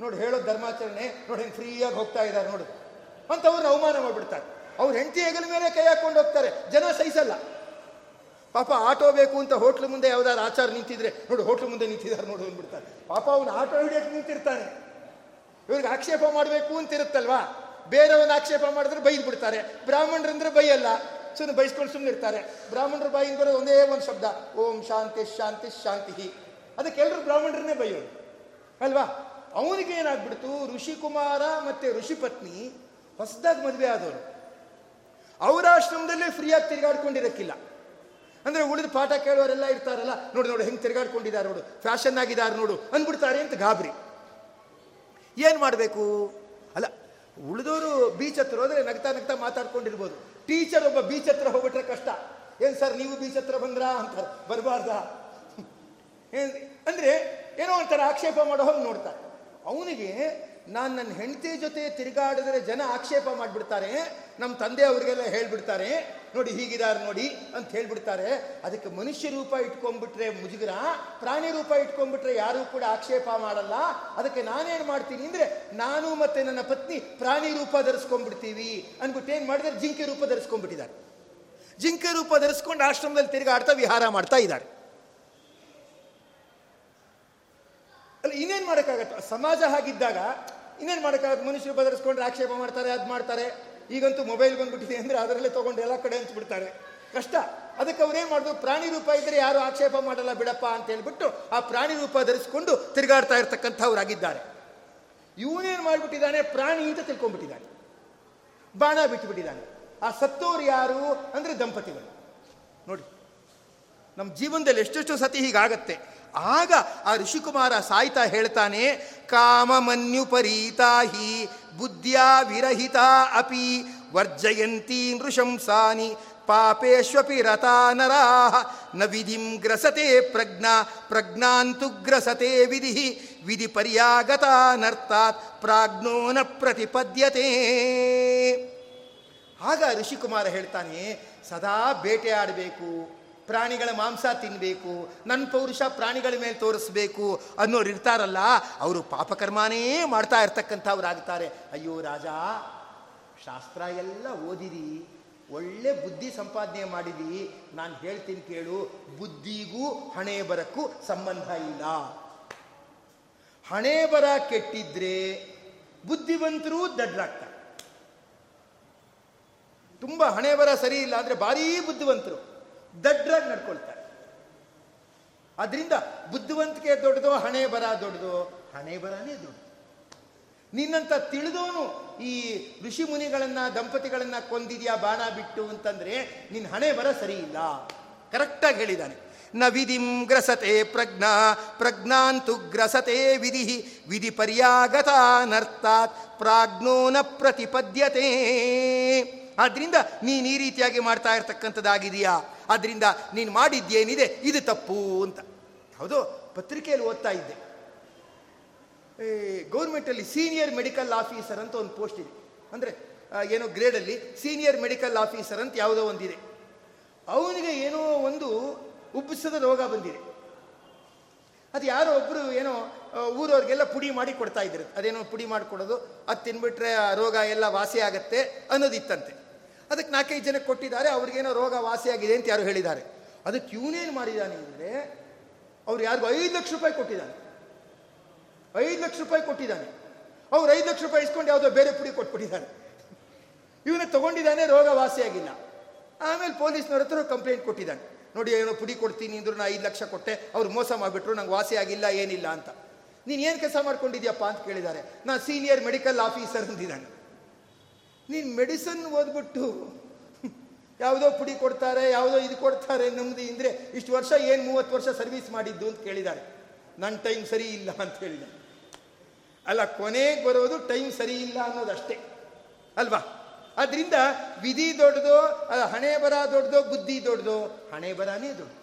ನೋಡಿ ಹೇಳೋ ಧರ್ಮಾಚರಣೆ, ನೋಡಿ ಫ್ರೀಯಾಗಿ ಹೋಗ್ತಾ ಇದ್ದಾರೆ ನೋಡು ಅಂತ ಅವ್ರನ್ನ ಅವಮಾನ ಮಾಡಿಬಿಡ್ತಾರೆ. ಅವ್ರ ಹೆಂಡತಿ ಹೆಗಲ ಮೇಲೆ ಕೈ ಹಾಕೊಂಡು ಹೋಗ್ತಾರೆ. ಜನ ಸಹಿಸಲ್ಲ. ಪಾಪ ಆಟೋ ಬೇಕು ಅಂತ ಹೋಟ್ಲ್ ಮುಂದೆ ಯಾವ್ದಾದ್ರು ಆಚಾರ ನಿಂತಿದ್ರೆ, ನೋಡು ಹೋಟ್ಲ್ ಮುಂದೆ ನಿಂತಿದ್ದಾರೆ ನೋಡು ಅಂದ್ಬಿಡ್ತಾರೆ. ಪಾಪ ಅವನು ಆಟೋ ಹಿಡಿಯಕ್ಕೆ ನಿಂತಿರ್ತಾನೆ ಇವ್ರಿಗೆ ಆಕ್ಷೇಪ ಮಾಡಬೇಕು ಅಂತ ಇರುತ್ತಲ್ವಾ ಬೇರೆಯವನ್ನ ಆಕ್ಷೇಪ ಮಾಡಿದ್ರೆ ಬೈದು ಬಿಡ್ತಾರೆ ಬ್ರಾಹ್ಮಣರಂದ್ರೆ ಬೈಯಲ್ಲ. ಸುಮ್ಮನೆ ಬೈಸ್ಕೊಂಡು ಸುಮ್ಮನೆ ಇರ್ತಾರೆ. ಬ್ರಾಹ್ಮಣರು ಬಾಯಿಂದ ಬರೋ ಒಂದೇ ಒಂದು ಶಬ್ದ, ಓಂ ಶಾಂತಿ ಶಾಂತಿ ಶಾಂತಿ ಅದಕ್ಕೆ ಎಲ್ಲರೂ ಬ್ರಾಹ್ಮಣರನ್ನೇ ಬೈಯೋರು. ಅಲ್ವಾ? ಅವನಿಗೆ ಏನಾಗ್ಬಿಡ್ತು ಋಷಿಕುಮಾರ ಮತ್ತೆ ಋಷಿ ಪತ್ನಿ ಹೊಸದಾಗಿ ಮದುವೆ ಆದವರು. ಅವರ ಆಶ್ರಮದಲ್ಲೇ ಫ್ರೀಯಾಗಿ ತಿರುಗಾಡ್ಕೊಂಡಿರಕ್ಕಿಲ್ಲ. ಅಂದರೆ ಉಳಿದ ಪಾಠ ಕೇಳೋರೆಲ್ಲ ಇರ್ತಾರಲ್ಲ, ನೋಡಿ ನೋಡಿ, ಹೆಂಗೆ ತಿರುಗಾಡ್ಕೊಂಡಿದ್ದಾರೆ ನೋಡು, ಫ್ಯಾಷನ್ ಆಗಿದ್ದಾರೆ ನೋಡು ಅಂದ್ಬಿಡ್ತಾರೆ ಅಂತ ಗಾಬರಿ. ಏನು ಮಾಡಬೇಕು? ಅಲ್ಲ, ಉಳಿದವರು ಬೀಚ್ ಹತ್ರ ಹೋದರೆ ನಗ್ತಾ ನಗ್ತಾ ಮಾತಾಡ್ಕೊಂಡಿರ್ಬೋದು. ಟೀಚರ್ ಒಬ್ಬ ಬೀಚ್ ಹತ್ರ ಹೋಗ್ಬಿಟ್ರೆ ಕಷ್ಟ. ಏನು ಸರ್, ನೀವು ಬೀಚ್ ಹತ್ರ ಬಂದ್ರಾ ಅಂತಾರೆ, ಬರಬಾರ್ದ? ಏನು, ಅಂದರೆ ಏನೋ ಒಂಥರ ಆಕ್ಷೇಪ ಮಾಡೋ ಹೋಗಿ ನೋಡ್ತಾರೆ. ಅವನಿಗೆ ನಾನು ನನ್ನ ಹೆಂಡತಿ ಜೊತೆ ತಿರುಗಾಡಿದ್ರೆ ಜನ ಆಕ್ಷೇಪ ಮಾಡಿಬಿಡ್ತಾರೆ. ನಮ್ಮ ತಂದೆ ಅವರಿಗೆಲ್ಲ ಹೇಳ್ಬಿಡ್ತಾರೆ, ನೋಡಿ ಹೀಗಿದ್ದಾರೆ ನೋಡಿ ಅಂತ ಹೇಳ್ಬಿಡ್ತಾರೆ. ಅದಕ್ಕೆ ಮನುಷ್ಯ ರೂಪ ಇಟ್ಕೊಂಡ್ಬಿಟ್ರೆ ಮುಜುಗರ, ಪ್ರಾಣಿ ರೂಪ ಇಟ್ಕೊಂಡ್ಬಿಟ್ರೆ ಯಾರೂ ಕೂಡ ಆಕ್ಷೇಪ ಮಾಡಲ್ಲ. ಅದಕ್ಕೆ ನಾನೇನು ಮಾಡ್ತೀನಿ ಅಂದರೆ, ನಾನು ಮತ್ತೆ ನನ್ನ ಪತ್ನಿ ಪ್ರಾಣಿ ರೂಪ ಧರಿಸ್ಕೊಂಡ್ಬಿಡ್ತೀವಿ ಅಂದ್ಬಿಟ್ಟು ಏನು ಮಾಡಿದ್ರೆ? ಜಿಂಕೆ ರೂಪ ಧರಿಸ್ಕೊಂಡ್ಬಿಟ್ಟಿದ್ದಾರೆ. ಜಿಂಕೆ ರೂಪ ಧರಿಸ್ಕೊಂಡು ಆಶ್ರಮದಲ್ಲಿ ತಿರುಗಾಡ್ತಾ ವಿಹಾರ ಮಾಡ್ತಾ ಇದ್ದಾರೆ. ಅಲ್ಲ ಇನ್ನೇನು ಮಾಡೋಕ್ಕಾಗತ್ತೆ? ಸಮಾಜ ಹಾಗಿದ್ದಾಗ ಇನ್ನೇನು ಮಾಡೋಕ್ಕಾಗತ್ತೆ? ಮನುಷ್ಯರು ಬದಲಿಸ್ಕೊಂಡ್ರೆ ಆಕ್ಷೇಪ ಮಾಡ್ತಾರೆ, ಅದು ಮಾಡ್ತಾರೆ. ಈಗಂತೂ ಮೊಬೈಲ್ ಬಂದ್ಬಿಟ್ಟಿದೆ ಅಂದರೆ ಅದರಲ್ಲೇ ತೊಗೊಂಡು ಎಲ್ಲ ಕಡೆ ಹಂಚ್ಬಿಡ್ತಾರೆ. ಕಷ್ಟ. ಅದಕ್ಕೆ ಅವ್ರೇನು ಮಾಡೋದು? ಪ್ರಾಣಿ ರೂಪ ಇದ್ದರೆ ಯಾರು ಆಕ್ಷೇಪ ಮಾಡಲ್ಲ ಬಿಡಪ್ಪ ಅಂತ ಹೇಳ್ಬಿಟ್ಟು ಆ ಪ್ರಾಣಿ ರೂಪ ಧರಿಸ್ಕೊಂಡು ತಿರುಗಾಡ್ತಾ ಇರ್ತಕ್ಕಂಥವ್ರಾಗಿದ್ದಾರೆ. ಇವನೇನು ಮಾಡಿಬಿಟ್ಟಿದ್ದಾನೆ? ಪ್ರಾಣಿ ಅಂತ ತಿಳ್ಕೊಂಡ್ಬಿಟ್ಟಿದ್ದಾನೆ. ಬಾಣ ಬಿಟ್ಟುಬಿಟ್ಟಿದ್ದಾನೆ ಆ ಸತ್ತೋರು ಯಾರು? ಅಂದರೆ ದಂಪತಿಗಳು. ನೋಡಿ ನಮ್ಮ ಜೀವನದಲ್ಲಿ ಎಷ್ಟೆಷ್ಟು ಸತಿ ಹೀಗಾಗತ್ತೆ. ಆಗ ಆ ಋಷಿಕುಮಾರ ಸಾಯ್ತಾ ಹೇಳ್ತಾನೆ ಕಾಮಮನ್ಯುಪರೀತಾ ಹಿ ಬುದ್ಧಿಯ ವಿರಹಿತ ಅಪಿ ವರ್ಜಯಂತಿ ನೃಶಂಸಾನಿ ಪಾಪೇಶ್ವಪಿ ರಥಾ ನರಾ ನ ವಿಧಿಂ ಗ್ರಸತೆ ಪ್ರಜ್ಞಾ ಪ್ರಜ್ಞಾಂತು ಗ್ರಸತೆ ವಿಧಿ ವಿಧಿ ಪರ್ಯಾಗತಾನರ್ಥಾತ್ ಪ್ರಾಜ್ಞೋ ನ ಪ್ರತಿಪದ್ಯತೆ. ಆಗ ಋಷಿಕುಮಾರ ಹೇಳ್ತಾನೆ, ಸದಾ ಬೇಟೆಯಾಡಬೇಕು. ಪ್ರಾಣಿಗಳ ಮಾಂಸ ತಿನ್ನಬೇಕು ನನ್ನ ಪೌರುಷ ಪ್ರಾಣಿಗಳ ಮೇಲೆ ತೋರಿಸ್ಬೇಕು ಅನ್ನೋರು ಇರ್ತಾರಲ್ಲ, ಅವರು ಪಾಪಕರ್ಮನೇ ಮಾಡ್ತಾ ಇರ್ತಕ್ಕಂಥವ್ರಾಗ್ತಾರೆ. ಅಯ್ಯೋ ರಾಜ, ಶಾಸ್ತ್ರ ಎಲ್ಲ ಓದಿರಿ, ಒಳ್ಳೆ ಬುದ್ಧಿ ಸಂಪಾದನೆ ಮಾಡಿದಿ ನಾನು ಹೇಳ್ತೀನಿ ಕೇಳು, ಬುದ್ಧಿಗೂ ಹಣೆ ಬರಕ್ಕೂ ಸಂಬಂಧ ಇಲ್ಲ. ಹಣೆ ಬರ ಕೆಟ್ಟಿದ್ರೆ ಬುದ್ಧಿವಂತರು ದಡ್ರಾಗ್ತಾರೆ. ತುಂಬ ಹಣೆ ಬರ ಸರಿ ಇಲ್ಲ ಅಂದ್ರೆ ಭಾರೀ ಬುದ್ಧಿವಂತರು. ದಡ್ರಾಗಿ ನಡ್ಕೊಳ್ತಾರೆ. ಅದರಿಂದ ಬುದ್ಧಿವಂತಿಕೆ ದೊಡ್ಡದೋ, ಹಣೆ ಬರ ದೊಡ್ಡದೋ, ಹಣೆ ಬರನೇ ದೊಡ್ಡದು. ನಿನ್ನಂತ ತಿಳಿದೋನು ಈ ಋಷಿ ಮುನಿಗಳನ್ನ, ದಂಪತಿಗಳನ್ನ ಕೊಂದಿದ್ಯಾ ಬಾಣ ಬಿಟ್ಟು ಅಂತಂದ್ರೆ ನಿನ್ನ ಹಣೆ ಬರ ಸರಿ ಇಲ್ಲ. ಕರೆಕ್ಟಾಗಿ ಹೇಳಿದ್ದಾನೆ ನ ವಿಧಿಂ ಗ್ರಸತೆ ಪ್ರಜ್ಞಾ, ಪ್ರಜ್ಞಾಂತು ಗ್ರಸತೆ ವಿಧಿ ವಿಧಿ ಪರ್ಯಾಗತಾನರ್ಥಾತ್ ಪ್ರಾಜ್ಞೋ ನ ಪ್ರತಿಪದ್ಯತೆ. ಆದ್ರಿಂದ ನೀನು ಈ ರೀತಿಯಾಗಿ ಮಾಡ್ತಾ ಇರ್ತಕ್ಕಂಥದ್ದಾಗಿದೆಯಾ? ಆದ್ರಿಂದ ನೀನು ಮಾಡಿದ್ದೇನಿದೆ, ಇದು ತಪ್ಪು ಅಂತ. ಹೌದು, ಪತ್ರಿಕೆಯಲ್ಲಿ ಓದ್ತಾ ಇದ್ದೆ. ಗೌರ್ಮೆಂಟಲ್ಲಿ ಸೀನಿಯರ್ ಮೆಡಿಕಲ್ ಆಫೀಸರ್ ಅಂತ ಒಂದು ಪೋಸ್ಟ್ ಇದೆ. ಅಂದರೆ ಏನೋ ಗ್ರೇಡಲ್ಲಿ ಸೀನಿಯರ್ ಮೆಡಿಕಲ್ ಆಫೀಸರ್ ಅಂತ ಯಾವುದೋ ಒಂದಿದೆ. ಅವನಿಗೆ ಏನೋ ಒಂದು ಉಬ್ಬಿಸದ ರೋಗ ಬಂದಿದೆ. ಅದು ಯಾರೋ ಒಬ್ಬರು ಏನೋ ಊರವ್ರಿಗೆಲ್ಲ ಪುಡಿ ಮಾಡಿ ಕೊಡ್ತಾ ಇದ್ರು. ಅದೇನೋ ಪುಡಿ ಮಾಡಿಕೊಡೋದು ಅದು ತಿನ್ಬಿಟ್ರೆ ರೋಗ ಎಲ್ಲ ವಾಸಿ ಆಗತ್ತೆ ಅನ್ನೋದಿತ್ತಂತೆ. ಅದಕ್ಕೆ ನಾಲ್ಕೈದು ಜನಕ್ಕೆ ಕೊಟ್ಟಿದ್ದಾರೆ, ಅವ್ರಿಗೇನೋ ರೋಗ ವಾಸಿಯಾಗಿದೆ ಅಂತ ಯಾರು ಹೇಳಿದ್ದಾರೆ. ಅದಕ್ಕೆ ಇವನೇನು ಮಾಡಿದ್ದಾನೆ ಅಂದರೆ, ಅವ್ರು ಯಾರಿಗೂ ಐದು ಲಕ್ಷ ರೂಪಾಯಿ ಕೊಟ್ಟಿದ್ದಾನೆ. ಐದು ಲಕ್ಷ ರೂಪಾಯಿ ಕೊಟ್ಟಿದ್ದಾನೆ. ಅವ್ರು ಐದು ಲಕ್ಷ ರೂಪಾಯಿ ಇಸ್ಕೊಂಡು ಯಾವುದೋ ಬೇರೆ ಪುಡಿ ಕೊಟ್ಬಿಟ್ಟಿದ್ದಾರೆ. ಇವನು ತಗೊಂಡಿದ್ದಾನೆ, ರೋಗ ವಾಸಿಯಾಗಿಲ್ಲ. ಆಮೇಲೆ ಪೊಲೀಸ್ನವ್ರ ಹತ್ರ ಕಂಪ್ಲೇಂಟ್ ಕೊಟ್ಟಿದ್ದಾನೆ. ನೋಡಿ, ಏನೋ ಪುಡಿ ಕೊಡ್ತೀನಿ ಅಂದ್ರು ನಾ ಐದು ಲಕ್ಷ ಕೊಟ್ಟೆ, ಅವ್ರು ಮೋಸ ಮಾಡಿಬಿಟ್ರು, ನಂಗೆ ವಾಸಿಯಾಗಿಲ್ಲ, ಏನಿಲ್ಲ ಅಂತ. ನೀನು ಏನು ಕೆಲಸ ಮಾಡ್ಕೊಂಡಿದ್ಯಪ್ಪ ಅಂತ ಕೇಳಿದ್ದಾರೆ. ನಾನು ಸೀನಿಯರ್ ಮೆಡಿಕಲ್ ಆಫೀಸರ್ ಅಂದಿದ್ದಾನೆ. ನೀನು ಮೆಡಿಸನ್ ಓದ್ಬಿಟ್ಟು ಯಾವುದೋ ಪುಡಿ ಕೊಡ್ತಾರೆ, ಯಾವುದೋ ಇದು ಕೊಡ್ತಾರೆ ನಮ್ದು ಅಂದರೆ ಇಷ್ಟು ವರ್ಷ ಏನು ಮೂವತ್ತು ವರ್ಷ ಸರ್ವಿಸ್ ಮಾಡಿದ್ದು ಅಂತ ಕೇಳಿದ್ದಾರೆ ನನ್ನ ಟೈಮ್ ಸರಿ ಇಲ್ಲ ಅಂತ ಹೇಳಿದ. ಅಲ್ಲ, ಕೊನೆಗೆ ಬರೋದು ಟೈಮ್ ಸರಿ ಇಲ್ಲ ಅನ್ನೋದಷ್ಟೇ. ಅಲ್ವಾ? ಅದರಿಂದ ವಿಧಿ ದೊಡ್ಡದೋ, ಅಲ್ಲ, ಹಣೆ ಬರ ದೊಡ್ಡದೋ, ಬುದ್ಧಿ ದೊಡ್ಡದೋ, ಹಣೆ ಬರನೇ ದೊಡ್ಡದು.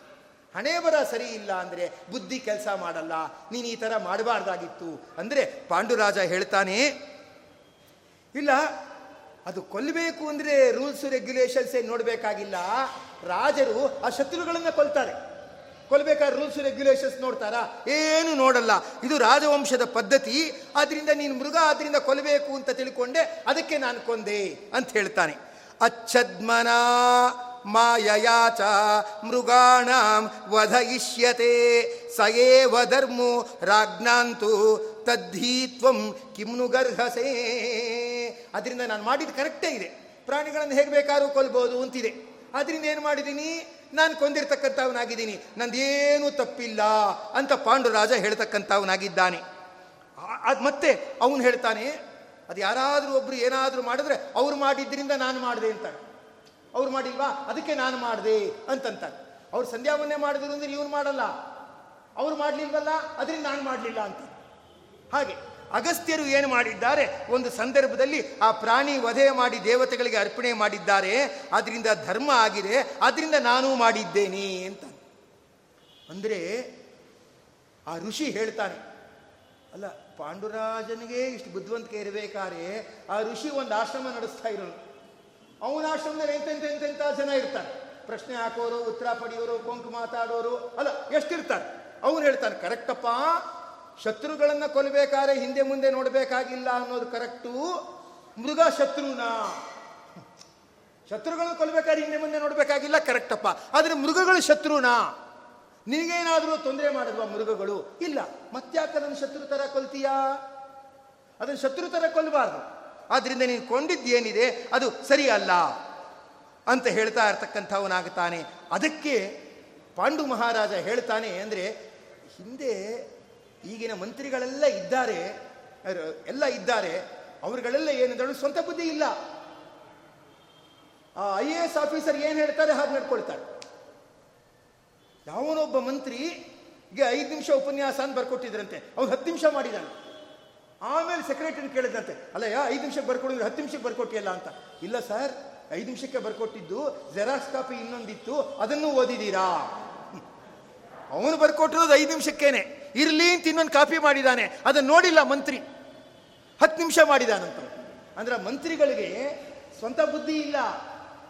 ಹಣೆ ಬರ ಸರಿ ಇಲ್ಲ ಅಂದ್ರೆ ಬುದ್ಧಿ ಕೆಲಸ ಮಾಡಲ್ಲ, ನೀನು ಈ ತರ ಮಾಡಬಾರ್ದಾಗಿತ್ತು ಅಂದ್ರೆ ಪಾಂಡುರಾಜ ಹೇಳ್ತಾನೆ, ಇಲ್ಲ ಅದು ಕೊಲ್ಲಬೇಕು ಅಂದರೆ ರೂಲ್ಸ್ ರೆಗ್ಯುಲೇಷನ್ಸ್ ಏನು ನೋಡಬೇಕಾಗಿಲ್ಲ. ರಾಜರು ಆ ಶತ್ರುಗಳನ್ನು ಕೊಲ್ತಾರೆ. ಕೊಲ್ಬೇಕಾದ್ರೆ ರೂಲ್ಸ್ ರೆಗ್ಯುಲೇಷನ್ಸ್ ನೋಡ್ತಾರಾ? ಏನು ನೋಡಲ್ಲ. ಇದು ರಾಜವಂಶದ ಪದ್ಧತಿ. ಆದ್ರಿಂದ ನೀನು ಮೃಗ, ಆದ್ರಿಂದ ಕೊಲ್ಲಬೇಕು ಅಂತ ತಿಳ್ಕೊಂಡೆ, ಅದಕ್ಕೆ ನಾನು ಕೊಂದೆ ಅಂತ ಹೇಳ್ತಾನೆ. ಅಚ್ಚದ್ಮನ ಮಾಯಯಾಚ ಮೃಗಾಣಾಂ ವಧಯಿಷ್ಯತೆ. ಸಯೇವ ಧರ್ಮೋ ರಾಜ್ಞಾಂತು ತದ್ಧೀತ್ವಂ ಕಿಮ್ನು ಗರ್ಹಸೇ. ಅದರಿಂದ ನಾನು ಮಾಡಿದ್ದು ಕರೆಕ್ಟೇ ಇದೆ. ಪ್ರಾಣಿಗಳನ್ನು ಹೇಗೆ ಬೇಕಾದ್ರೂ ಕೊಲ್ಬೋದು ಅಂತಿದೆ. ಅದರಿಂದ ಏನು ಮಾಡಿದ್ದೀನಿ? ನಾನು ಕೊಂದಿರ್ತಕ್ಕಂಥವನಾಗಿದ್ದೀನಿ. ನಂದೇನೂ ತಪ್ಪಿಲ್ಲ ಅಂತ ಪಾಂಡುರಾಜ ಹೇಳ್ತಕ್ಕಂಥವನಾಗಿದ್ದಾನೆ. ಅದು ಮತ್ತೆ ಅವನು ಹೇಳ್ತಾನೆ, ಅದು ಯಾರಾದರೂ ಒಬ್ರು ಏನಾದರೂ ಮಾಡಿದ್ರೆ ಅವ್ರು ಮಾಡಿದ್ರಿಂದ ನಾನು ಮಾಡಿದೆ ಅಂತಾರೆ. ಅವ್ರು ಮಾಡಿಲ್ವಾ? ಅದಕ್ಕೆ ನಾನು ಮಾಡಿದೆ ಅಂತಂತಾರೆ. ಅವ್ರು ಸಂಧ್ಯಾವನ್ನೇ ಮಾಡಿದ್ರು ಅಂದ್ರೆ ಇವನು ಮಾಡಲ್ಲ. ಅವ್ರು ಮಾಡಲಿಲ್ವಲ್ಲ, ಅದರಿಂದ ನಾನು ಮಾಡಲಿಲ್ಲ ಅಂತ. ಹಾಗೆ. ಅಗಸ್ತ್ಯರು ಏನು ಮಾಡಿದ್ದಾರೆ? ಒಂದು ಸಂದರ್ಭದಲ್ಲಿ ಆ ಪ್ರಾಣಿ ವಧೆ ಮಾಡಿ ದೇವತೆಗಳಿಗೆ ಅರ್ಪಣೆ ಮಾಡಿದ್ದಾರೆ. ಅದರಿಂದ ಧರ್ಮ ಆಗಿದೆ. ಅದರಿಂದ ನಾನೂ ಮಾಡಿದ್ದೇನೆ ಅಂತ. ಅಂದರೆ ಆ ಋಷಿ ಹೇಳ್ತಾನೆ, ಅಲ್ಲ, ಪಾಂಡುರಾಜನಿಗೆ ಇಷ್ಟು ಬುದ್ಧಿವಂತಿಕೆ ಇರಬೇಕಾದ್ರೆ ಆ ಋಷಿ ಒಂದು ಆಶ್ರಮ ನಡೆಸ್ತಾ ಇರೋನು. ಅವನ ಆಶ್ರಮದಲ್ಲಿ ಎಂತೆಂತ ಎಂತೆಂಥ ಜನ ಇರ್ತಾರೆ. ಪ್ರಶ್ನೆ ಹಾಕೋರು, ಉತ್ತರ ಪಡೆಯೋರು, ಕೊಂಕು ಮಾತಾಡೋರು, ಅಲ್ಲ, ಎಷ್ಟಿರ್ತಾರೆ? ಅವನು ಹೇಳ್ತಾನೆ, ಕರೆಕ್ಟಪ್ಪ ಶತ್ರುಗಳನ್ನ ಕೊಲ್ಲಬೇಕಾದ್ರೆ ಹಿಂದೆ ಮುಂದೆ ನೋಡಬೇಕಾಗಿಲ್ಲ ಅನ್ನೋದು ಕರೆಕ್ಟು. ಮೃಗ ಶತ್ರುನ. ಶತ್ರುಗಳನ್ನು ಕೊಲ್ಲಬೇಕಾದ್ರೆ ಹಿಂದೆ ಮುಂದೆ ನೋಡಬೇಕಾಗಿಲ್ಲ, ಕರೆಕ್ಟಪ್ಪ. ಆದರೆ ಮೃಗಗಳು ಶತ್ರುನಾ? ನಿನಗೇನಾದರೂ ತೊಂದರೆ ಮಾಡಿದ್ವಾ ಮೃಗಗಳು? ಇಲ್ಲ. ಮತ್ತ್ಯಾಕೆ ಅದನ್ನು ಶತ್ರು ಥರ ಕೊಲ್ತೀಯಾ? ಅದನ್ನು ಶತ್ರು ಥರ ಕೊಲ್ಲಬಾರ್ದು ಆದ್ರಿಂದ ನೀನು ಕೊಂಡಿದ್ದೇನಿದೆ, ಅದು ಸರಿ ಅಲ್ಲ ಅಂತ ಹೇಳ್ತಾ ಇರ್ತಕ್ಕಂಥವನಾಗುತ್ತಾನೆ. ಅದಕ್ಕೆ ಪಾಂಡು ಮಹಾರಾಜ ಹೇಳ್ತಾನೆ ಅಂದರೆ, ಹಿಂದೆ ಈಗಿನ ಮಂತ್ರಿಗಳೆಲ್ಲ ಇದ್ದಾರೆ ಎಲ್ಲ ಇದ್ದಾರೆ. ಅವರುಗಳೆಲ್ಲ ಏನಂದ್ರೆ ಸ್ವಂತ ಬುದ್ಧಿ ಇಲ್ಲ. ಆ ಐ ಎ ಎಸ್ ಆಫೀಸರ್ ಏನು ಹೇಳ್ತಾರೆ ಹಾಗೆ ನಡ್ಕೊಳ್ತಾರೆ. ಯಾವನೊಬ್ಬ ಮಂತ್ರಿ ಈಗ ಐದು ನಿಮಿಷ ಉಪನ್ಯಾಸ ಅಂತ ಬರ್ಕೊಟ್ಟಿದ್ರಂತೆ, ಅವ್ನು ಹತ್ತು ನಿಮಿಷ ಮಾಡಿದಾನೆ. ಆಮೇಲೆ ಸೆಕ್ರೆಟರಿ ಕೇಳಿದಂತೆ ಅಲ್ಲ ಯಾ ಐದು ನಿಮಿಷಕ್ಕೆ ಬರ್ಕೊಡಿದ್ರೆ ಹತ್ತು ನಿಮಿಷಕ್ಕೆ ಬರ್ಕೊಟ್ಟಿಯಲ್ಲ ಅಂತ. ಇಲ್ಲ ಸರ್, ಐದು ನಿಮಿಷಕ್ಕೆ ಬರ್ಕೊಟ್ಟಿದ್ದು ಜೆರಾಕ್ಸ್ ಕಾಪಿ ಇನ್ನೊಂದಿತ್ತು, ಅದನ್ನು ಓದಿದ್ದೀರಾ? ಅವನು ಬರ್ಕೊಟ್ಟಿರೋದು ಐದು ನಿಮಿಷಕ್ಕೇನೆ. ಇರ್ಲಿ ಅಂತ ಇನ್ನೊಂದು ಕಾಪಿ ಮಾಡಿದ್ದಾನೆ ಅದನ್ನು ನೋಡಿಲ್ಲ ಮಂತ್ರಿ. ಹತ್ತು ನಿಮಿಷ ಮಾಡಿದಾನಂತ. ಅಂದ್ರೆ ಮಂತ್ರಿಗಳಿಗೆ ಸ್ವಂತ ಬುದ್ಧಿ ಇಲ್ಲ.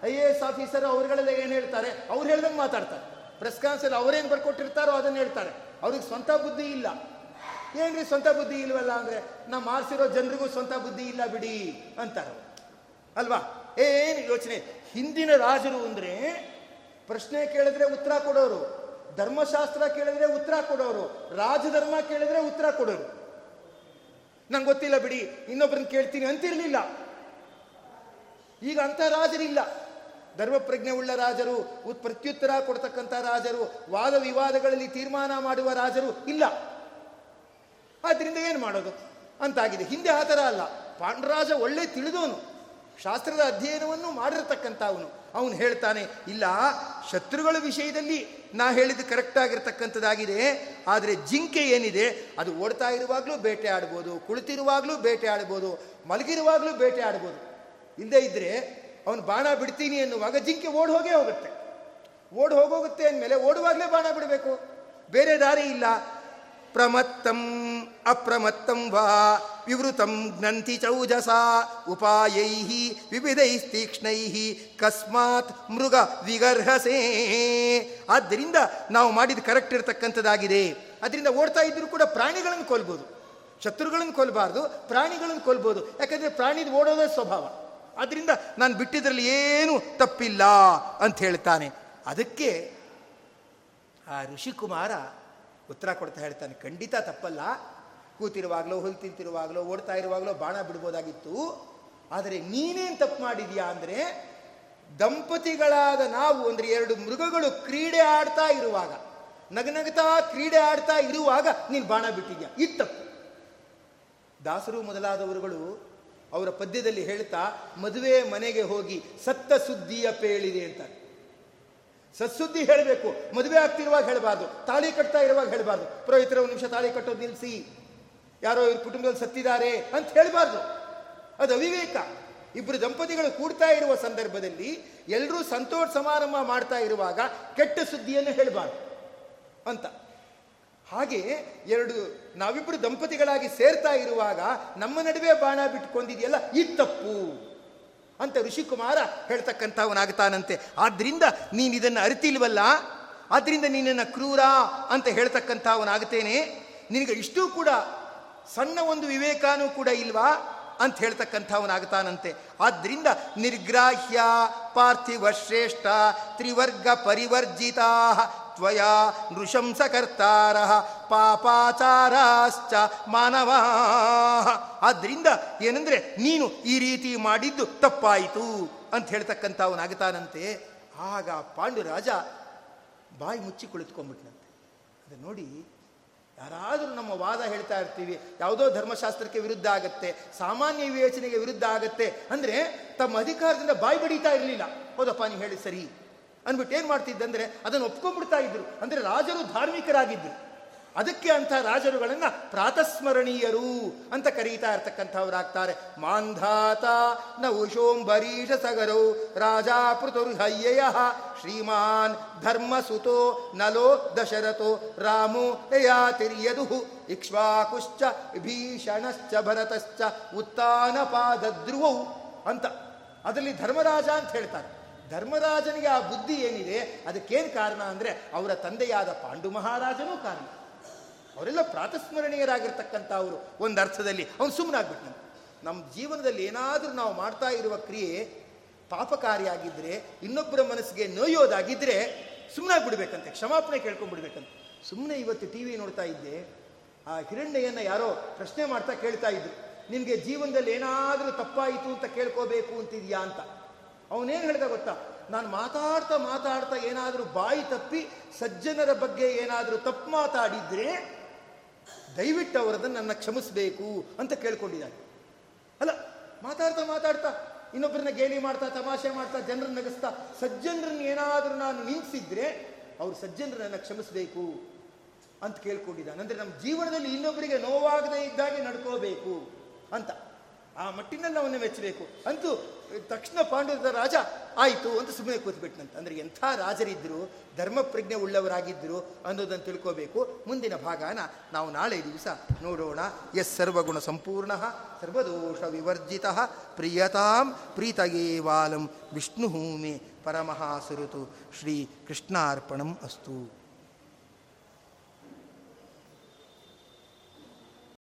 ಐ ಎ ಎಸ್ ಆಫೀಸರ್ ಅವ್ರುಗಳೆಲ್ಲ ಏನು ಹೇಳ್ತಾರೆ? ಅವ್ರು ಹೇಳ್ದಂಗೆ ಮಾತಾಡ್ತಾರೆ. ಪ್ರೆಸ್ ಕಾನ್ಸಲ್ ಅವರೇನು ಬರ್ಕೊಟ್ಟಿರ್ತಾರೋ ಅದನ್ನು ಹೇಳ್ತಾರೆ. ಅವ್ರಿಗೆ ಸ್ವಂತ ಬುದ್ಧಿ ಇಲ್ಲ. ಏನ್ರಿ ಸ್ವಂತ ಬುದ್ಧಿ ಇಲ್ವಲ್ಲ ಅಂದ್ರೆ ನಾವು ಮಾರ್ಸಿರೋ ಜನರಿಗೂ ಸ್ವಂತ ಬುದ್ಧಿ ಇಲ್ಲ ಬಿಡಿ ಅಂತಾರೆ. ಅಲ್ವಾ? ಏನು ಯೋಚನೆ? ಹಿಂದಿನ ರಾಜರು ಅಂದ್ರೆ ಪ್ರಶ್ನೆ ಕೇಳಿದ್ರೆ ಉತ್ತರ ಕೊಡೋರು. ಧರ್ಮಶಾಸ್ತ್ರ ಕೇಳಿದ್ರೆ ಉತ್ತರ ಕೊಡೋರು, ರಾಜಧರ್ಮ ಕೇಳಿದ್ರೆ ಉತ್ತರ ಕೊಡೋರು. ನಂಗೆ ಗೊತ್ತಿಲ್ಲ ಬಿಡಿ ಇನ್ನೊಬ್ಬರನ್ನ ಕೇಳ್ತೀನಿ ಅಂತಿರಲಿಲ್ಲ. ಈಗ ಅಂತ ರಾಜರಿಲ್ಲ. ಧರ್ಮಪ್ರಜ್ಞೆ ಉಳ್ಳ ರಾಜರು ಪ್ರತ್ಯುತ್ತರ ಕೊಡ್ತಕ್ಕಂಥ ರಾಜರು, ವಾದ ವಿವಾದಗಳಲ್ಲಿ ತೀರ್ಮಾನ ಮಾಡುವ ರಾಜರು ಇಲ್ಲ. ಆದ್ರಿಂದ ಏನು ಮಾಡೋದು? ಅಂತಾಗಿದೆ. ಹಿಂದೆ ಆ ಥರ ಅಲ್ಲ. ಪಾಂಡರಾಜ ಒಳ್ಳೆ ತಿಳಿದವನು. ಶಾಸ್ತ್ರದ ಅಧ್ಯಯನವನ್ನು ಮಾಡಿರ್ತಕ್ಕಂಥ ಅವನು ಅವನು ಹೇಳ್ತಾನೆ, ಇಲ್ಲ, ಶತ್ರುಗಳ ವಿಷಯದಲ್ಲಿ ನಾ ಹೇಳಿದ್ದು ಕರೆಕ್ಟ್ ಆಗಿರ್ತಕ್ಕಂಥದ್ದಾಗಿದೆ, ಆದರೆ ಜಿಂಕೆ ಏನಿದೆ, ಅದು ಓಡ್ತಾ ಇರುವಾಗಲೂ ಬೇಟೆ ಆಡ್ಬೋದು, ಕುಳಿತಿರುವಾಗಲೂ ಬೇಟೆ ಆಡ್ಬೋದು, ಮಲಗಿರುವಾಗಲೂ ಬೇಟೆ ಆಡ್ಬೋದು. ಇಲ್ಲದೇ ಇದ್ದರೆ ಅವನು ಬಾಣ ಬಿಡ್ತೀನಿ ಎನ್ನುವಾಗ ಜಿಂಕೆ ಓಡ್ ಹೋಗೇ ಹೋಗುತ್ತೆ. ಓಡ್ ಹೋಗೋಗುತ್ತೆ ಅಂದಮೇಲೆ ಓಡುವಾಗಲೇ ಬಾಣ ಬಿಡಬೇಕು. ಬೇರೆ ದಾರಿ ಇಲ್ಲ. ಪ್ರಮತ್ತಂ ಅಪ್ರಮತ್ತಂ ವಾ ವಿವೃತಂ ಜ್ಞಂತಿ ಚೌಜಸ ಉಪಾಯೈ ವಿವಿಧೈಸ್ತೀಕ್ಷ್ಣೈ ಕಸ್ಮಾತ್ ಮೃಗ ವಿಗರ್ಹಸೇ ಆದ್ದರಿಂದ ನಾವು ಮಾಡಿದ ಕರೆಕ್ಟ್ ಇರತಕ್ಕಂಥದ್ದಾಗಿದೆ. ಅದರಿಂದ ಓಡ್ತಾ ಇದ್ದರೂ ಕೂಡ ಪ್ರಾಣಿಗಳನ್ನು ಕೊಲ್ಬೋದು. ಶತ್ರುಗಳನ್ನು ಕೊಲ್ಬಾರ್ದು, ಪ್ರಾಣಿಗಳನ್ನು ಕೊಲ್ಬೋದು. ಯಾಕಂದರೆ ಪ್ರಾಣಿದು ಓಡೋದೇ ಸ್ವಭಾವ. ಆದ್ದರಿಂದ ನಾನು ಬಿಟ್ಟಿದ್ರಲ್ಲಿ ಏನು ತಪ್ಪಿಲ್ಲ ಅಂತ ಹೇಳ್ತಾನೆ. ಅದಕ್ಕೆ ಆ ಋಷಿಕುಮಾರ ಉತ್ತರ ಕೊಡ್ತಾ ಹೇಳ್ತಾನೆ, ಖಂಡಿತ ತಪ್ಪಲ್ಲ. ಕೂತಿರುವಾಗಲೋ, ಹುಲ್ ತಿಂತಿರುವಾಗಲೋ, ಓಡ್ತಾ ಇರುವಾಗಲೋ ಬಾಣ ಬಿಡ್ಬೋದಾಗಿತ್ತು. ಆದರೆ ನೀನೇನು ತಪ್ಪು ಮಾಡಿದ್ಯಾ ಅಂದರೆ ದಂಪತಿಗಳಾದ ನಾವು ಅಂದರೆ ಎರಡು ಮೃಗಗಳು ಕ್ರೀಡೆ ಆಡ್ತಾ ಇರುವಾಗ ನಗನಗತಾ ಕ್ರೀಡೆ ಆಡ್ತಾ ಇರುವಾಗ ನೀನು ಬಾಣ ಬಿಟ್ಟಿದ್ಯಾ? ತಪ್ಪು. ದಾಸರು ಮೊದಲಾದವರುಗಳು ಅವರ ಪದ್ಯದಲ್ಲಿ ಹೇಳ್ತಾ, ಮದುವೆ ಮನೆಗೆ ಹೋಗಿ ಸತ್ತ ಸುದ್ದಿಯ ಪೇಳಿದೆ ಅಂತ ಸತ್ಸುದ್ದಿ ಹೇಳಬೇಕು, ಮದುವೆ ಆಗ್ತಿರುವಾಗ ಹೇಳಬಾರ್ದು, ತಾಳಿ ಕಟ್ತಾ ಇರುವಾಗ ಹೇಳಬಾರ್ದು. ಪುರೋಹಿತರ, ಒಂದು ನಿಮಿಷ ತಾಳಿ ಕಟ್ಟೋದು ನಿಲ್ಲಿಸಿ ಯಾರೋ ಇವ್ರ ಕುಟುಂಬದಲ್ಲಿ ಸತ್ತಿದ್ದಾರೆ ಅಂತ ಹೇಳಬಾರ್ದು. ಅದು ಅವಿವೇಕ. ಇಬ್ಬರು ದಂಪತಿಗಳು ಕೂಡ್ತಾ ಇರುವ ಸಂದರ್ಭದಲ್ಲಿ ಎಲ್ಲರೂ ಸಂತೋಷ ಸಮಾರಂಭ ಮಾಡ್ತಾ ಇರುವಾಗ ಕೆಟ್ಟ ಸುದ್ದಿಯನ್ನು ಹೇಳಬಾರ್ದು ಅಂತ. ಹಾಗೆ ಎರಡು ನಾವಿಬ್ಬರು ದಂಪತಿಗಳಾಗಿ ಸೇರ್ತಾ ಇರುವಾಗ ನಮ್ಮ ನಡುವೆ ಬಾಣ ಬಿಟ್ಕೊಂಡಿದೆಯಲ್ಲ, ಈ ತಪ್ಪು ಅಂತ ಋಷಿಕುಮಾರ ಹೇಳ್ತಕ್ಕಂಥವನಾಗ್ತಾನಂತೆ. ಆದ್ದರಿಂದ ನೀನು ಇದನ್ನು ಅರಿತಿಲ್ವಲ್ಲ? ಆದ್ದರಿಂದ ನೀನನ್ನು ಕ್ರೂರ ಅಂತ ಹೇಳ್ತಕ್ಕಂಥವನಾಗ್ತೇನೆ. ನಿನಗೆ ಇಷ್ಟು ಕೂಡ ಸಣ್ಣ ಒಂದು ವಿವೇಕಾನೂ ಕೂಡ ಇಲ್ವಾ ಅಂತ ಹೇಳ್ತಕ್ಕಂಥವನಾಗ್ತಾನಂತೆ. ಆದ್ದರಿಂದ ನಿರ್ಗ್ರಾಹ್ಯ ಪಾರ್ಥಿವ ಶ್ರೇಷ್ಠ ತ್ರಿವರ್ಗ ಪರಿವರ್ಜಿತಾ ತ್ವಯಾ ನೃಶಂಸಕರ್ತಾರ ಪಾಪಾಚಾರಾಶ್ಚ ಮಾನವ. ಆದ್ದರಿಂದ ಏನಂದ್ರೆ ನೀನು ಈ ರೀತಿ ಮಾಡಿದ್ದು ತಪ್ಪಾಯಿತು ಅಂತ ಹೇಳ್ತಕ್ಕಂಥವನಾಗ್ತಾನಂತೆ. ಆಗ ಪಾಂಡುರಾಜ ಬಾಯಿ ಮುಚ್ಚಿ ಕುಳಿತುಕೊಂಡ್ಬಿಟ್ನಂತೆ ಅದು ನೋಡಿ ಯಾರಾದರೂ ನಮ್ಮ ವಾದ ಹೇಳ್ತಾ ಇರ್ತೀವಿ, ಯಾವುದೋ ಧರ್ಮಶಾಸ್ತ್ರಕ್ಕೆ ವಿರುದ್ಧ ಆಗತ್ತೆ, ಸಾಮಾನ್ಯ ವಿವೇಚನೆಗೆ ವಿರುದ್ಧ ಆಗತ್ತೆ ಅಂದರೆ ತಮ್ಮ ಅಧಿಕಾರದಿಂದ ಬಾಯಿ ಬಡಿತಾ ಇರಲಿಲ್ಲ. ಹೌದಪ್ಪ, ನೀವು ಹೇಳಿ ಸರಿ. ಅಂದ್ಬಿಟ್ಟು ಏನು ಮಾಡ್ತಿದ್ದಂದ್ರೆ ಅದನ್ನು ಒಪ್ಕೊಂಡ್ಬಿಡ್ತಾ ಇದ್ರು. ಅಂದರೆ ರಾಜರು ಧಾರ್ಮಿಕರಾಗಿದ್ರು. ಅದಕ್ಕೆ ಅಂಥ ರಾಜರುಗಳನ್ನ ಪ್ರಾತಸ್ಮರಣೀಯರು ಅಂತ ಕರೀತಾ ಇರ್ತಕ್ಕಂಥವರಾಗ್ತಾರೆ. ಮಾಂಧಾತ ನ ಉಷೋಂಬರೀಷ ಸಗರೌ ರಾಜಾ ಪೃತುರ್ಹಯ್ಯಯ ಶ್ರೀಮಾನ್ ಧರ್ಮಸುತೋ ನಲೋ ದಶರಥೋ ರಾಮೋ ಯಯಾತಿರ್ಯದು. ಇಕ್ಷ್ವಾಕುಶ್ಚ ಭೀಷಣಶ್ಚ ಭರತಶ್ಚ ಉತ್ತಾನಪಾದಧ್ರುವೌ ಅಂತ. ಅದರಲ್ಲಿ ಧರ್ಮರಾಜ ಅಂತ ಹೇಳ್ತಾರೆ. ಧರ್ಮರಾಜನಿಗೆ ಆ ಬುದ್ಧಿ ಏನಿದೆ? ಅದಕ್ಕೇನು ಕಾರಣ ಅಂದರೆ ಅವರ ತಂದೆಯಾದ ಪಾಂಡು ಮಹಾರಾಜನೂ ಕಾರಣ. ಅವರೆಲ್ಲ ಪ್ರಾತಸ್ಮರಣೀಯರಾಗಿರ್ತಕ್ಕಂಥ ಅವರು ಒಂದು ಅರ್ಥದಲ್ಲಿ ಅವನು ಸುಮ್ಮನಾಗ್ಬಿಟ್ಟು ನಮ್ಮ ಜೀವನದಲ್ಲಿ ಏನಾದರೂ ನಾವು ಮಾಡ್ತಾ ಇರುವ ಕ್ರಿಯೆ ಪಾಪಕಾರಿಯಾಗಿದ್ದರೆ ಇನ್ನೊಬ್ಬರ ಮನಸ್ಸಿಗೆ ನೋಯೋದಾಗಿದ್ದರೆ ಸುಮ್ಮನಾಗ್ಬಿಡ್ಬೇಕಂತೆ ಕ್ಷಮಾಪಣೆ ಕೇಳ್ಕೊಂಡ್ಬಿಡ್ಬೇಕಂತೆ. ಸುಮ್ಮನೆ ಇವತ್ತು ಟಿ ವಿ ನೋಡ್ತಾ ಇದ್ದೆ, ಆ ಹಿರಣ್ಯವನ್ನು ಯಾರೋ ಪ್ರಶ್ನೆ ಮಾಡ್ತಾ ಕೇಳ್ತಾ ಇದ್ರು. ನಿಮಗೆ ಜೀವನದಲ್ಲಿ ಏನಾದರೂ ತಪ್ಪಾಯಿತು ಅಂತ ಕೇಳ್ಕೋಬೇಕು ಅಂತಿದ್ಯಾ ಅಂತ. ಅವನೇನು ಹೇಳ್ದ ಗೊತ್ತಾ? ನಾನು ಮಾತಾಡ್ತಾ ಮಾತಾಡ್ತಾ ಏನಾದರೂ ಬಾಯಿ ತಪ್ಪಿ ಸಜ್ಜನರ ಬಗ್ಗೆ ಏನಾದರೂ ತಪ್ಪು ಮಾತಾಡಿದ್ರೆ ದಯವಿಟ್ಟು ಅವರದನ್ನು ನನ್ನ ಕ್ಷಮಿಸಬೇಕು ಅಂತ ಕೇಳ್ಕೊಂಡಿದ್ದಾನೆ ಅಲ್ಲ, ಮಾತಾಡ್ತಾ ಮಾತಾಡ್ತಾ ಇನ್ನೊಬ್ಬರನ್ನ ಗೇಲಿ ಮಾಡ್ತಾ, ತಮಾಷೆ ಮಾಡ್ತಾ, ಜನರನ್ನ ನಗಿಸ್ತಾ, ಸಜ್ಜನರನ್ನ ಏನಾದರೂ ನಾನು ನಿಂತಿಸಿದ್ರೆ ಅವ್ರು ಸಜ್ಜನರನ್ನ ಕ್ಷಮಿಸಬೇಕು ಅಂತ ಕೇಳ್ಕೊಂಡಿದ್ದಾನೆ. ಅಂದರೆ ನಮ್ಮ ಜೀವನದಲ್ಲಿ ಇನ್ನೊಬ್ಬರಿಗೆ ನೋವಾಗದೇ ಇದ್ದಾಗೆ ನಡ್ಕೋಬೇಕು ಅಂತ. ಆ ಮಟ್ಟಿನಲ್ಲಿ ಅವನ್ನ ಮೆಚ್ಚಬೇಕು. ಅಂತೂ, ತಕ್ಷಣ ಪಾಂಡುರದ ರಾಜ, ಆಯಿತು, ಅಂತ ಸುಮ್ಮನೆ ಕೂತ್ಬಿಟ್ನಂತ. ಅಂದರೆ ಎಂಥ ರಾಜರಿದ್ದರು ಧರ್ಮಪ್ರಜ್ಞೆ ಉಳ್ಳವರಾಗಿದ್ದರು ಅನ್ನೋದನ್ನು ತಿಳ್ಕೋಬೇಕು. ಮುಂದಿನ ಭಾಗನ ನಾವು ನಾಳೆ ದಿವಸ ನೋಡೋಣ. ಎಸ್ ಸರ್ವಗುಣ ಸಂಪೂರ್ಣ, ಸರ್ವದೋಷ ವಿವರ್ಜಿತ, ಪ್ರಿಯತಾಂ ಪ್ರೀತಗೇವಾಲಂ ವಿಷ್ಣು ಪರಮಹಾಸುರುತು ಪರಮಃ ಸುರುತು ಶ್ರೀ ಕೃಷ್ಣಾರ್ಪಣಂ ಅಸ್ತು.